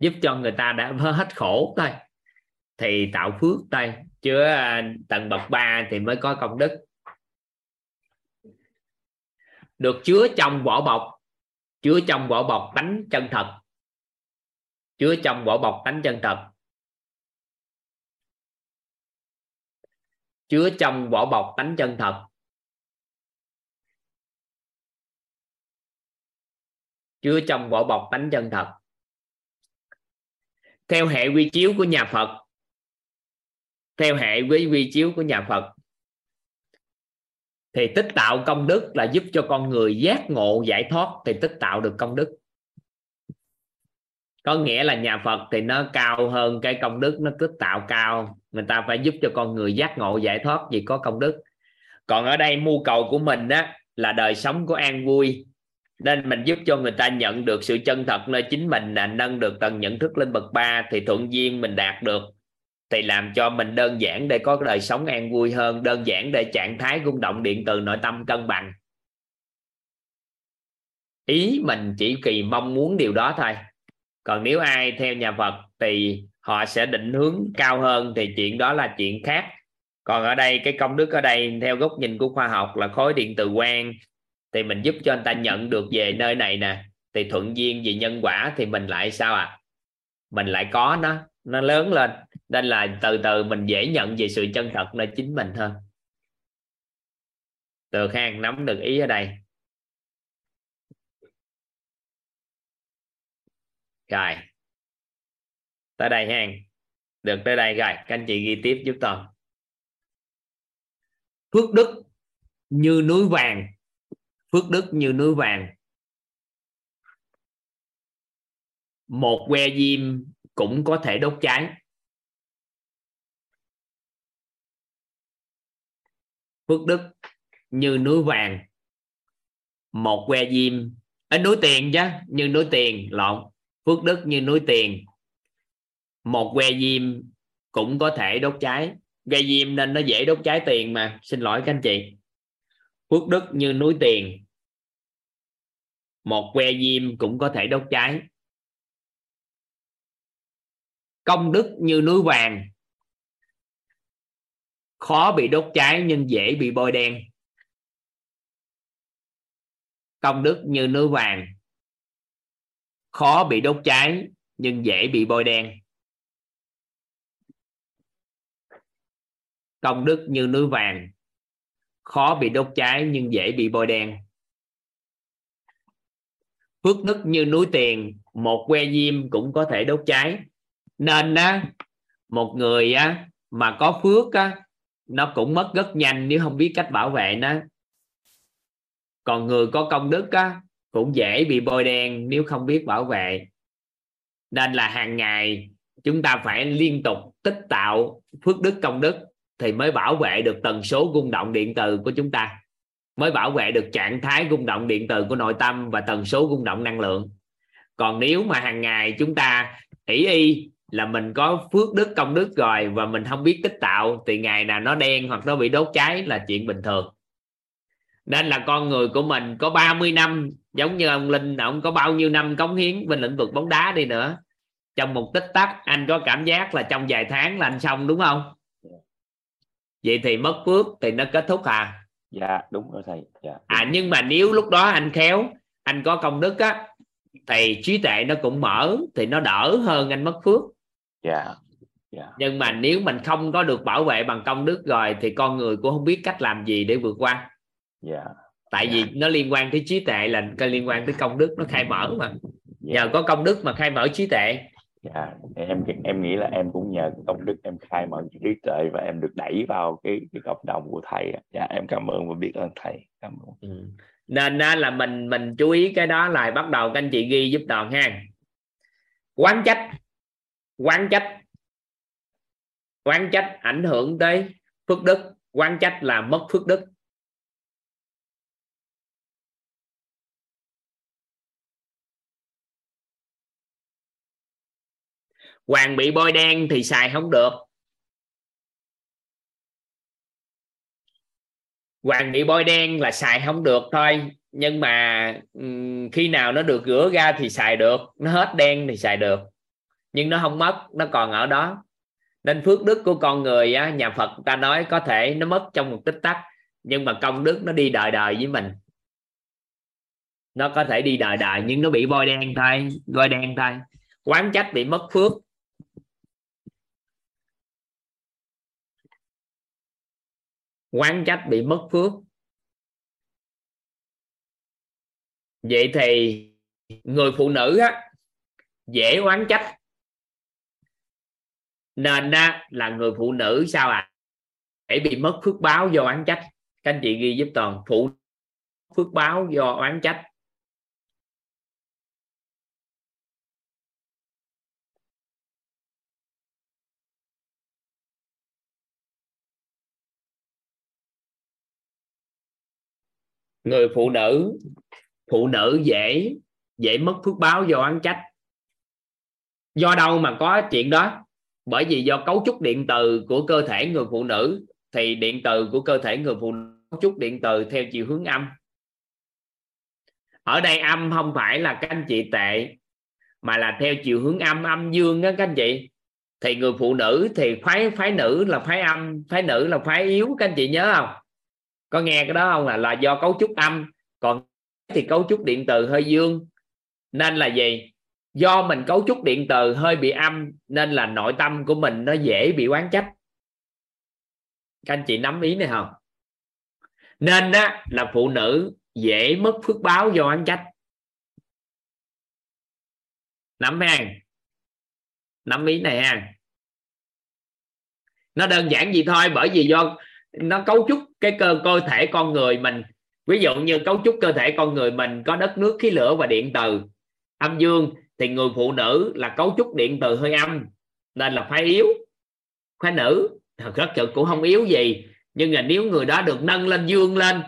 Giúp cho người ta đã hết khổ thôi, thì tạo phước thôi. Chứ à, tầng bậc 3 thì mới có công đức. Được chứa trong vỏ bọc chứa trong vỏ bọc tánh chân thật. Chứa trong vỏ bọc tánh chân thật. Chứa trong vỏ bọc tánh chân thật. Chứa trong vỏ bọc tánh chân thật. Theo hệ quy chiếu của nhà Phật. Theo hệ với quy chiếu của nhà Phật. Thì tích tạo công đức là giúp cho con người giác ngộ, giải thoát. Thì tích tạo được công đức có nghĩa là nhà Phật thì nó cao hơn cái công đức, nó cứ tạo cao. Người ta phải giúp cho con người giác ngộ, giải thoát vì có công đức. Còn ở đây mưu cầu của mình á, là đời sống của an vui. Nên mình giúp cho người ta nhận được sự chân thật nơi chính mình là nâng được tầng nhận thức lên bậc 3 thì thuận duyên mình đạt được. Thì làm cho mình đơn giản để có đời sống an vui hơn, đơn giản để trạng thái rung động điện từ nội tâm cân bằng. Ý mình chỉ kỳ mong muốn điều đó thôi còn nếu ai theo nhà Phật thì họ sẽ định hướng cao hơn, thì chuyện đó là chuyện khác. Còn ở đây, cái công đức ở đây, theo góc nhìn của khoa học là khối điện từ quang. Thì mình giúp cho anh ta nhận được về nơi này nè. Thì thuận duyên về nhân quả thì mình lại sao à mình lại có nó. Nó lớn lên. Nên là từ từ mình dễ nhận về sự chân thật nơi chính mình hơn từ hang nắm được ý ở đây. Rồi. Tới đây ha được, tới đây. Rồi, các anh chị ghi tiếp giúp tôi. Phước đức như núi vàng. Phước đức như núi vàng. Một que diêm cũng có thể đốt cháy. Phước đức như núi vàng. Một que diêm. Ít núi tiền chứ, như núi tiền, lộn phước đức như núi tiền. Một que diêm cũng có thể đốt cháy. Que diêm nên nó dễ đốt cháy tiền mà. Xin lỗi các anh chị. Phước đức như núi tiền. Một que diêm cũng có thể đốt cháy. Công đức như núi vàng. Khó bị đốt cháy nhưng dễ bị bôi đen. Công đức như núi vàng khó bị đốt cháy, nhưng dễ bị bôi đen. Công đức như núi vàng. Khó bị đốt cháy, nhưng dễ bị bôi đen. Phước đức như núi tiền, một que diêm cũng có thể đốt cháy. Nên á, một người á, mà có phước á, nó cũng mất rất nhanh nếu không biết cách bảo vệ nó. Còn người có công đức á cũng dễ bị bôi đen nếu không biết bảo vệ. Nên là hàng ngày chúng ta phải liên tục tích tạo phước đức công đức thì mới bảo vệ được tần số rung động điện từ của chúng ta, mới bảo vệ được trạng thái rung động điện từ của nội tâm và tần số rung động năng lượng. Còn nếu mà hàng ngày chúng ta ỷ y là mình có phước đức công đức rồi và mình không biết tích tạo thì ngày nào nó đen hoặc nó bị đốt cháy là chuyện bình thường nên là con người của mình có 30 năm giống như ông Linh ông có bao nhiêu năm cống hiến bên lĩnh vực bóng đá đi nữa. Trong một tích tắc anh có cảm giác là trong vài tháng là anh xong đúng không? Vậy thì mất phước thì nó kết thúc à? Dạ đúng rồi thầy. Dạ, à nhưng mà nếu lúc đó anh khéo anh có công đức á thì trí tuệ nó cũng mở thì nó đỡ hơn anh mất phước. Dạ dạ. Nhưng mà nếu mình không có được bảo vệ bằng công đức rồi thì con người cũng không biết cách làm gì để vượt qua dạ. Tại vì nó liên quan tới trí tuệ là liên quan tới công đức nó khai mở mà. Nhờ có công đức mà khai mở trí tuệ. Dạ em em nghĩ là em cũng nhờ công đức em khai mở trí tuệ và em được đẩy vào cái cái cộng đồng của thầy dạ em cảm ơn và biết ơn thầy. Cảm ơn. Ừ. nên là mình mình chú ý cái đó là bắt đầu các anh chị ghi giúp đoàn ha. Quán trách. Quán trách. Quán trách ảnh hưởng tới phước đức. Quán trách là mất phước đức hoàng bị bôi đen thì xài không được. Hoàng bị bôi đen là xài không được thôi nhưng mà khi nào nó được rửa ra thì xài được nó hết đen thì xài được. Nhưng nó không mất nó còn ở đó. Nên phước đức của con người á, nhà Phật ta nói có thể nó mất trong một tích tắc nhưng mà công đức nó đi đời đời với mình. Nó có thể đi đời đời nhưng nó bị bôi đen thôi bôi đen thôi. Quán trách bị mất phước. Quán trách bị mất phước. Vậy thì người phụ nữ á, dễ oán trách. Nên á, là người phụ nữ sao à để bị mất phước báo do oán trách. Các anh chị ghi giúp toàn phụ phước báo do oán trách. Người phụ nữ phụ nữ dễ dễ mất phước báo do oán trách. Do đâu mà có chuyện đó? Bởi vì do cấu trúc điện từ của cơ thể người phụ nữ, thì điện từ của cơ thể người phụ nữ cấu trúc điện từ theo chiều hướng âm. Ở đây âm không phải là các anh chị tệ, mà là theo chiều hướng âm âm dương á các anh chị. Thì người phụ nữ thì phái phái nữ là phái âm, phái nữ là phái yếu, các anh chị nhớ không? Có nghe cái đó không là là do cấu trúc âm. Còn thì cấu trúc điện từ hơi dương. Nên là gì? Do mình cấu trúc điện từ hơi bị âm, nên là nội tâm của mình nó dễ bị quán trách. Các anh chị nắm ý này không? Nên đó là phụ nữ dễ mất phước báo do oán trách. Nắm hàng nắm ý này ha. Nó đơn giản gì thôi, bởi vì do nó cấu trúc cái cơ cơ thể con người mình. Ví dụ như cấu trúc cơ thể con người mình có đất nước, khí lửa và điện từ. Âm dương thì người phụ nữ là cấu trúc điện từ hơi âm, nên là phải yếu. Phái nữ, thật rất sự cũng không yếu gì. Nhưng mà nếu người đó được nâng lên, dương lên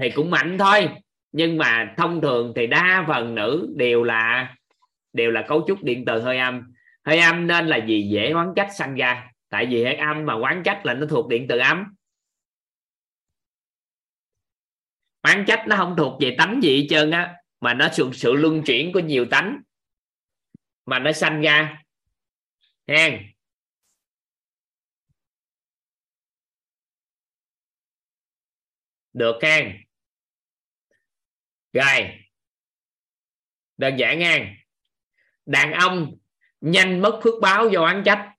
thì cũng mạnh thôi. Nhưng mà thông thường thì đa phần nữ đều là đều là cấu trúc điện từ hơi âm. Hơi âm nên là gì dễ quán trách sanh ra. Tại vì hơi âm mà quán trách là nó thuộc điện từ âm. Quán trách nó không thuộc về tánh gì hết trơn á, mà nó sự sự luân chuyển của nhiều tánh, mà nó sanh ra. Hen. Được hen. Rồi. Đơn giản nha đàn ông nhanh mất phước báo do oán trách.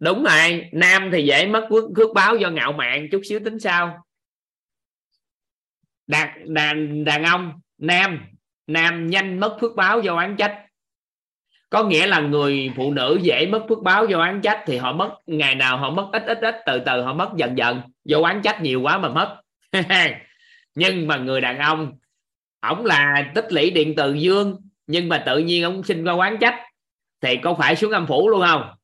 Đúng rồi nam thì dễ mất phước, phước báo do ngạo mạn chút xíu tính sao? Đàn đàn đàn ông nam. Nam nhanh mất phước báo do oán trách. Có nghĩa là người phụ nữ dễ mất phước báo do oán trách thì họ mất ngày nào họ mất ít ít ít từ từ họ mất dần dần. Do oán trách nhiều quá mà mất. Nhưng mà người đàn ông ổng là tích lũy điện từ dương nhưng mà tự nhiên ông sinh ra oán trách thì có phải xuống âm phủ luôn không?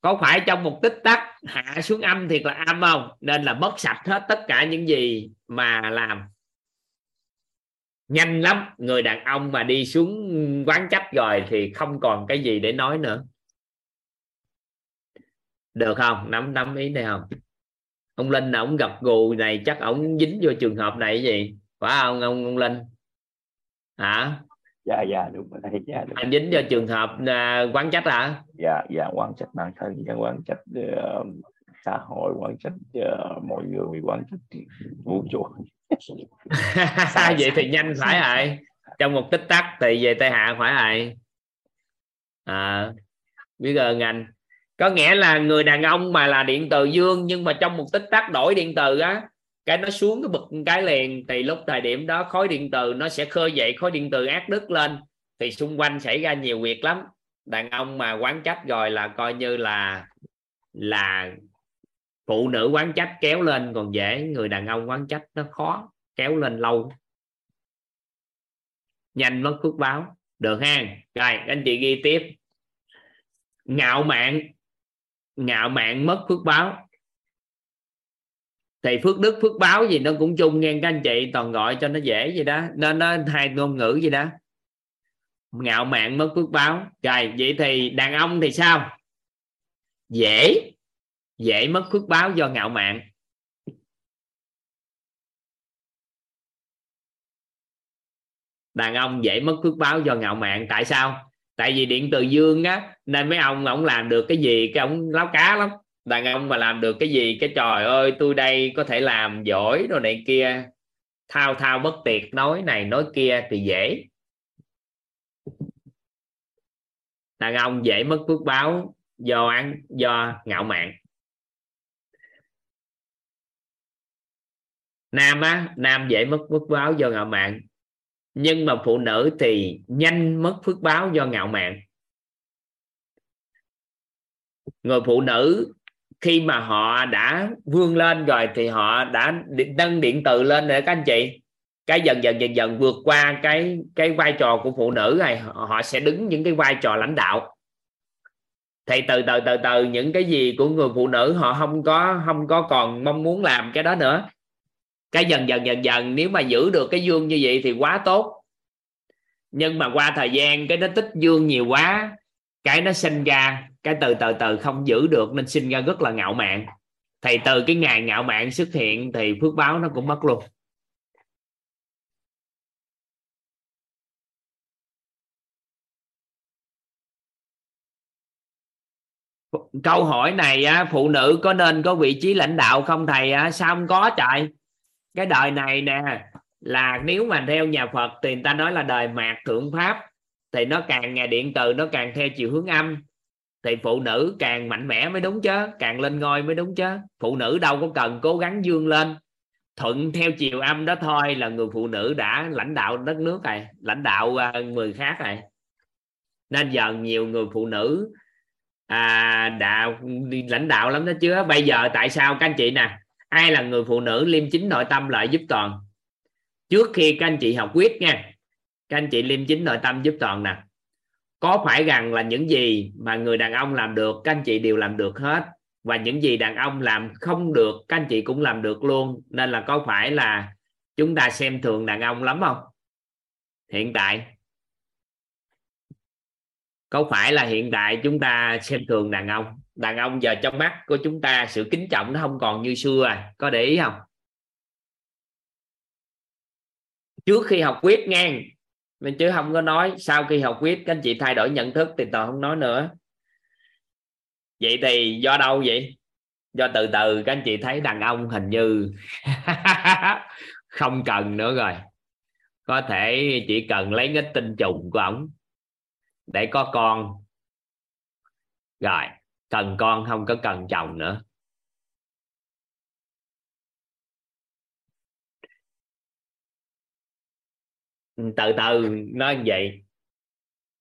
Có phải trong một tích tắc hạ xuống âm thiệt là âm không? Nên là mất sạch hết tất cả những gì mà làm. Nhanh lắm, người đàn ông mà đi xuống quán chấp rồi thì không còn cái gì để nói nữa. Được không? Nắm nắm ý này không? Ông linh là ông gặp gù này, chắc ông dính vô trường hợp này gì? Phải không, ông ông linh? Hả? Dạ dạ đúng rồi. Dạ, đúng. anh dính vô trường hợp uh, quán trách hả? Dạ dạ quan trách bản thân và quan trách uh, xã hội quan trách uh, mọi người quan trách vũ trụ. Vậy thì nhanh phải rồi. Trong một tích tắc thì về tây hạ phải rồi. À, biết ơn anh. Có nghĩa là người đàn ông mà là điện từ dương nhưng mà trong một tích tắc đổi điện từ á cái nó xuống cái bực cái liền, thì lúc thời điểm đó khối điện từ nó sẽ khơi dậy, khối điện từ ác đức lên, thì xung quanh xảy ra nhiều việc lắm. Đàn ông mà quán trách rồi là coi như là là phụ nữ quán trách kéo lên, còn dễ người đàn ông quán trách nó khó kéo lên lâu. Nhanh mất phước báo. Được ha. Rồi, anh chị ghi tiếp. Ngạo mạn. Ngạo mạn mất phước báo thì phước đức, phước báo gì nó cũng chung nghe các anh chị, toàn gọi cho nó dễ vậy đó. Nên nó hai ngôn ngữ gì đó. Ngạo mạn mất phước báo. Rồi, vậy thì đàn ông thì sao? Dễ. Dễ mất phước báo do ngạo mạn. Đàn ông dễ mất phước báo do ngạo mạn. Tại sao? Tại vì điện từ dương á, nên mấy ông ổng làm được cái gì, cái ông láo cá lắm đàn ông mà làm được cái gì cái trời ơi, tôi đây có thể làm giỏi rồi này kia. Thao thao bất tiệt, nói này, nói kia thì dễ. Đàn ông dễ mất phước báo, do ăn do ngạo mạn. Nam á, nam dễ mất phước báo do ngạo mạn. Nhưng mà phụ nữ thì nhanh mất phước báo do ngạo mạn. Người phụ nữ khi mà họ đã vươn lên rồi thì họ đã nâng điện từ lên rồi các anh chị. Cái dần dần dần dần vượt qua cái cái vai trò của phụ nữ này họ sẽ đứng những cái vai trò lãnh đạo. Thì từ từ từ từ những cái gì của người phụ nữ họ không có không có còn mong muốn làm cái đó nữa. Cái dần dần dần dần nếu mà giữ được cái dương như vậy thì quá tốt. Nhưng mà qua thời gian cái nó tích dương nhiều quá, cái nó sinh ra cái từ từ từ không giữ được nên sinh ra rất là ngạo mạn. Thì từ cái ngày ngạo mạn xuất hiện thì phước báo nó cũng mất luôn. Câu hỏi này á, phụ nữ có nên có vị trí lãnh đạo không thầy á? sao không có trời? Cái đời này nè là nếu mà theo nhà Phật thì người ta nói là đời mạt thượng pháp thì nó càng ngày điện từ nó càng theo chiều hướng âm thì phụ nữ càng mạnh mẽ mới đúng chứ càng lên ngôi mới đúng chứ. Phụ nữ đâu có cần cố gắng dương lên. Thuận theo chiều âm đó thôi là người phụ nữ đã lãnh đạo đất nước này lãnh đạo à, người khác này. Nên giờ nhiều người phụ nữ à, đã lãnh đạo lắm đó chứ. Bây giờ tại sao các anh chị nè ai là người phụ nữ liêm chính nội tâm lại giúp toàn? Trước khi các anh chị học quyết nha các anh chị liêm chính nội tâm giúp toàn nè có phải rằng là những gì mà người đàn ông làm được, các anh chị đều làm được hết? Và những gì đàn ông làm không được, các anh chị cũng làm được luôn. Nên là có phải là chúng ta xem thường đàn ông lắm không? Hiện tại. Có phải là hiện tại chúng ta xem thường đàn ông? Đàn ông giờ trong mắt của chúng ta sự kính trọng nó không còn như xưa à. Có để ý không? Trước khi học quyết ngang mình chứ không có nói, sau khi học viết, các anh chị thay đổi nhận thức thì tôi không nói nữa. Vậy thì do đâu vậy? Do từ từ, các anh chị thấy đàn ông hình như không cần nữa rồi. Có thể chỉ cần lấy cái tinh trùng của ổng để có con. Rồi, cần con không có cần chồng nữa. Từ từ nói như vậy.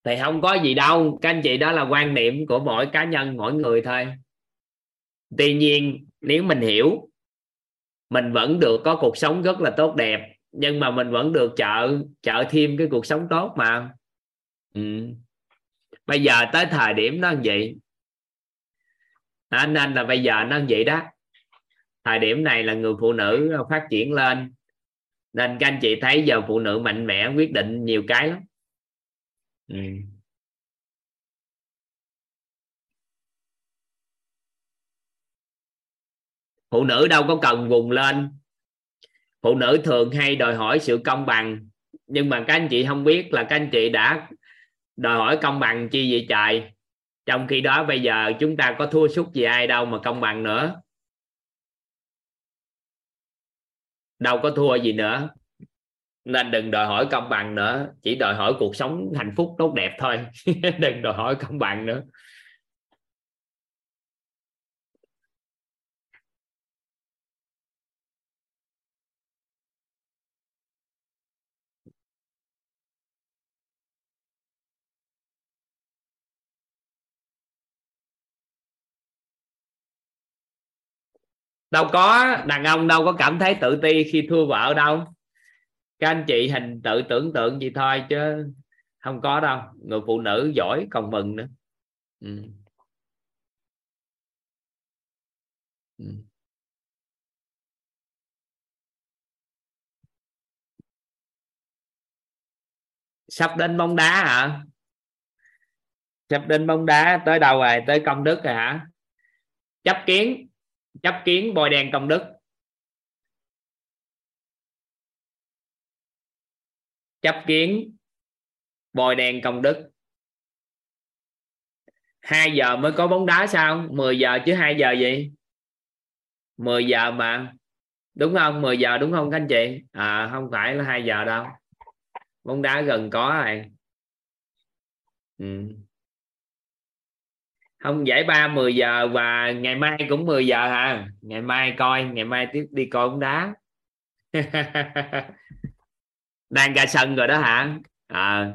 Thì không có gì đâu, các anh chị, đó là quan niệm của mỗi cá nhân, mỗi người thôi. Tuy nhiên, nếu mình hiểu, mình vẫn được có cuộc sống rất là tốt đẹp, nhưng mà mình vẫn được trợ trợ thêm cái cuộc sống tốt mà. Ừ. bây giờ tới thời điểm nó như vậy. Anh anh là bây giờ nó như vậy đó. Thời điểm này là người phụ nữ phát triển lên nên các anh chị thấy giờ phụ nữ mạnh mẽ, quyết định nhiều cái lắm. Ừ. phụ nữ đâu có cần vùng lên. Phụ nữ thường hay đòi hỏi sự công bằng. Nhưng mà các anh chị không biết là các anh chị đã đòi hỏi công bằng chi vậy trời trong khi đó bây giờ chúng ta có thua sút gì ai đâu mà công bằng nữa. Đâu có thua gì nữa. Nên đừng đòi hỏi công bằng nữa, chỉ đòi hỏi cuộc sống hạnh phúc tốt đẹp thôi. Đừng đòi hỏi công bằng nữa. Đâu có, đàn ông đâu có cảm thấy tự ti khi thua vợ đâu. Các anh chị hình tự tưởng tượng gì thôi chứ không có đâu. Người phụ nữ giỏi còn mừng nữa. Ừ. Ừ. sắp đến bóng đá hả? Sắp đến bóng đá tới đâu rồi? Tới công đức rồi hả? Chấp kiến chấp kiến bôi đen công đức. Chấp kiến bôi đen công đức. 2 giờ mới có bóng đá sao? 10 giờ chứ 2 giờ gì? 10 giờ mà. Đúng không? 10 giờ đúng không các anh chị? À không phải là 2 giờ đâu. Bóng đá gần có rồi. Ừ không giải ba 10 giờ và ngày mai cũng 10 giờ hả? Ngày mai coi ngày mai tiếp đi coi bóng đá. Đang ra sân rồi đó hả? À,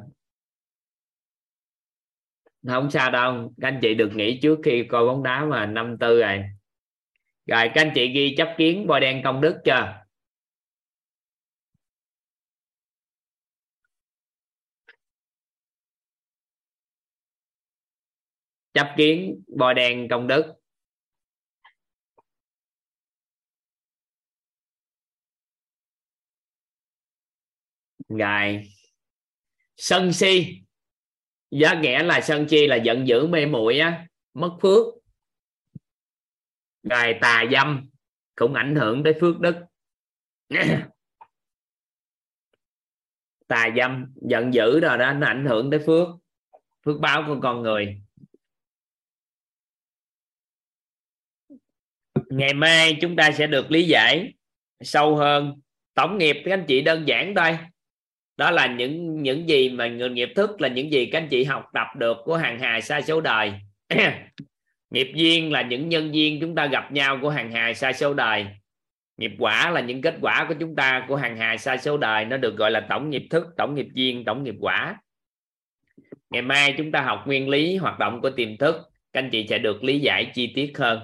không sao đâu các anh chị được nghỉ trước khi coi bóng đá mà năm tư rồi. Rồi các anh chị ghi chấp kiến bôi đen công đức chưa? Chấp kiến, bôi đen công đức. Ngài sân si. Giá nghĩa là sân chi là giận dữ, mê muội á, mất phước. Ngài tà dâm cũng ảnh hưởng tới phước đức. Tà dâm, giận dữ rồi đó, nó ảnh hưởng tới phước. Phước báo của con người. Ngày mai chúng ta sẽ được lý giải sâu hơn. Tổng nghiệp, các anh chị đơn giản thôi. Đó là những những gì mà người nghiệp thức, là những gì các anh chị học tập được của hàng hà xa số đời. Nghiệp duyên là những nhân viên chúng ta gặp nhau của hàng hà xa số đời. Nghiệp quả là những kết quả của chúng ta của hàng hà xa số đời. Nó được gọi là tổng nghiệp thức, tổng nghiệp duyên, tổng nghiệp quả. Ngày mai chúng ta học nguyên lý, hoạt động của tiềm thức. Các anh chị sẽ được lý giải chi tiết hơn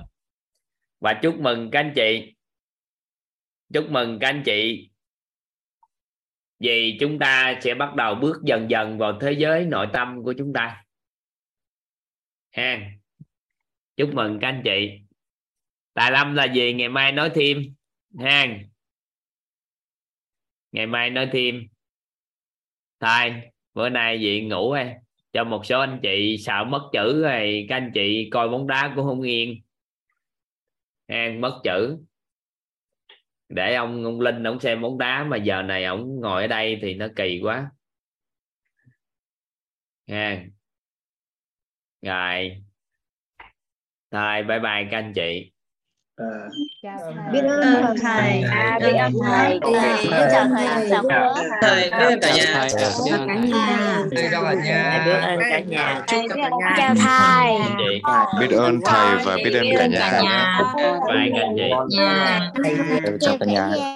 và chúc mừng các anh chị. Chúc mừng các anh chị. Vì chúng ta sẽ bắt đầu bước dần dần vào thế giới nội tâm của chúng ta. Ha. Chúc mừng các anh chị. Tài lâm là gì? Ngày mai nói thêm. Ha. Ngày mai nói thêm. Thôi, bữa nay gì ngủ hay cho một số anh chị sợ mất chữ rồi. Các anh chị coi bóng đá cũng không yên ăn mất chữ. Để ông ông linh ông xem bóng đá mà giờ này ông ngồi ở đây thì nó kỳ quá. Ha rồi. Rồi bye bye các anh chị biết ơn thầy À, biết ơn thầy. Thầy, chào thầy. Thầy, biết ơn cả nhà. biết ơn cả nhà Thầy chào cả nhà. Biết ơn cả nhà. Chúc cả nhà. chào thầy biết ơn thầy và biết ơn cả nhà chào cả nhà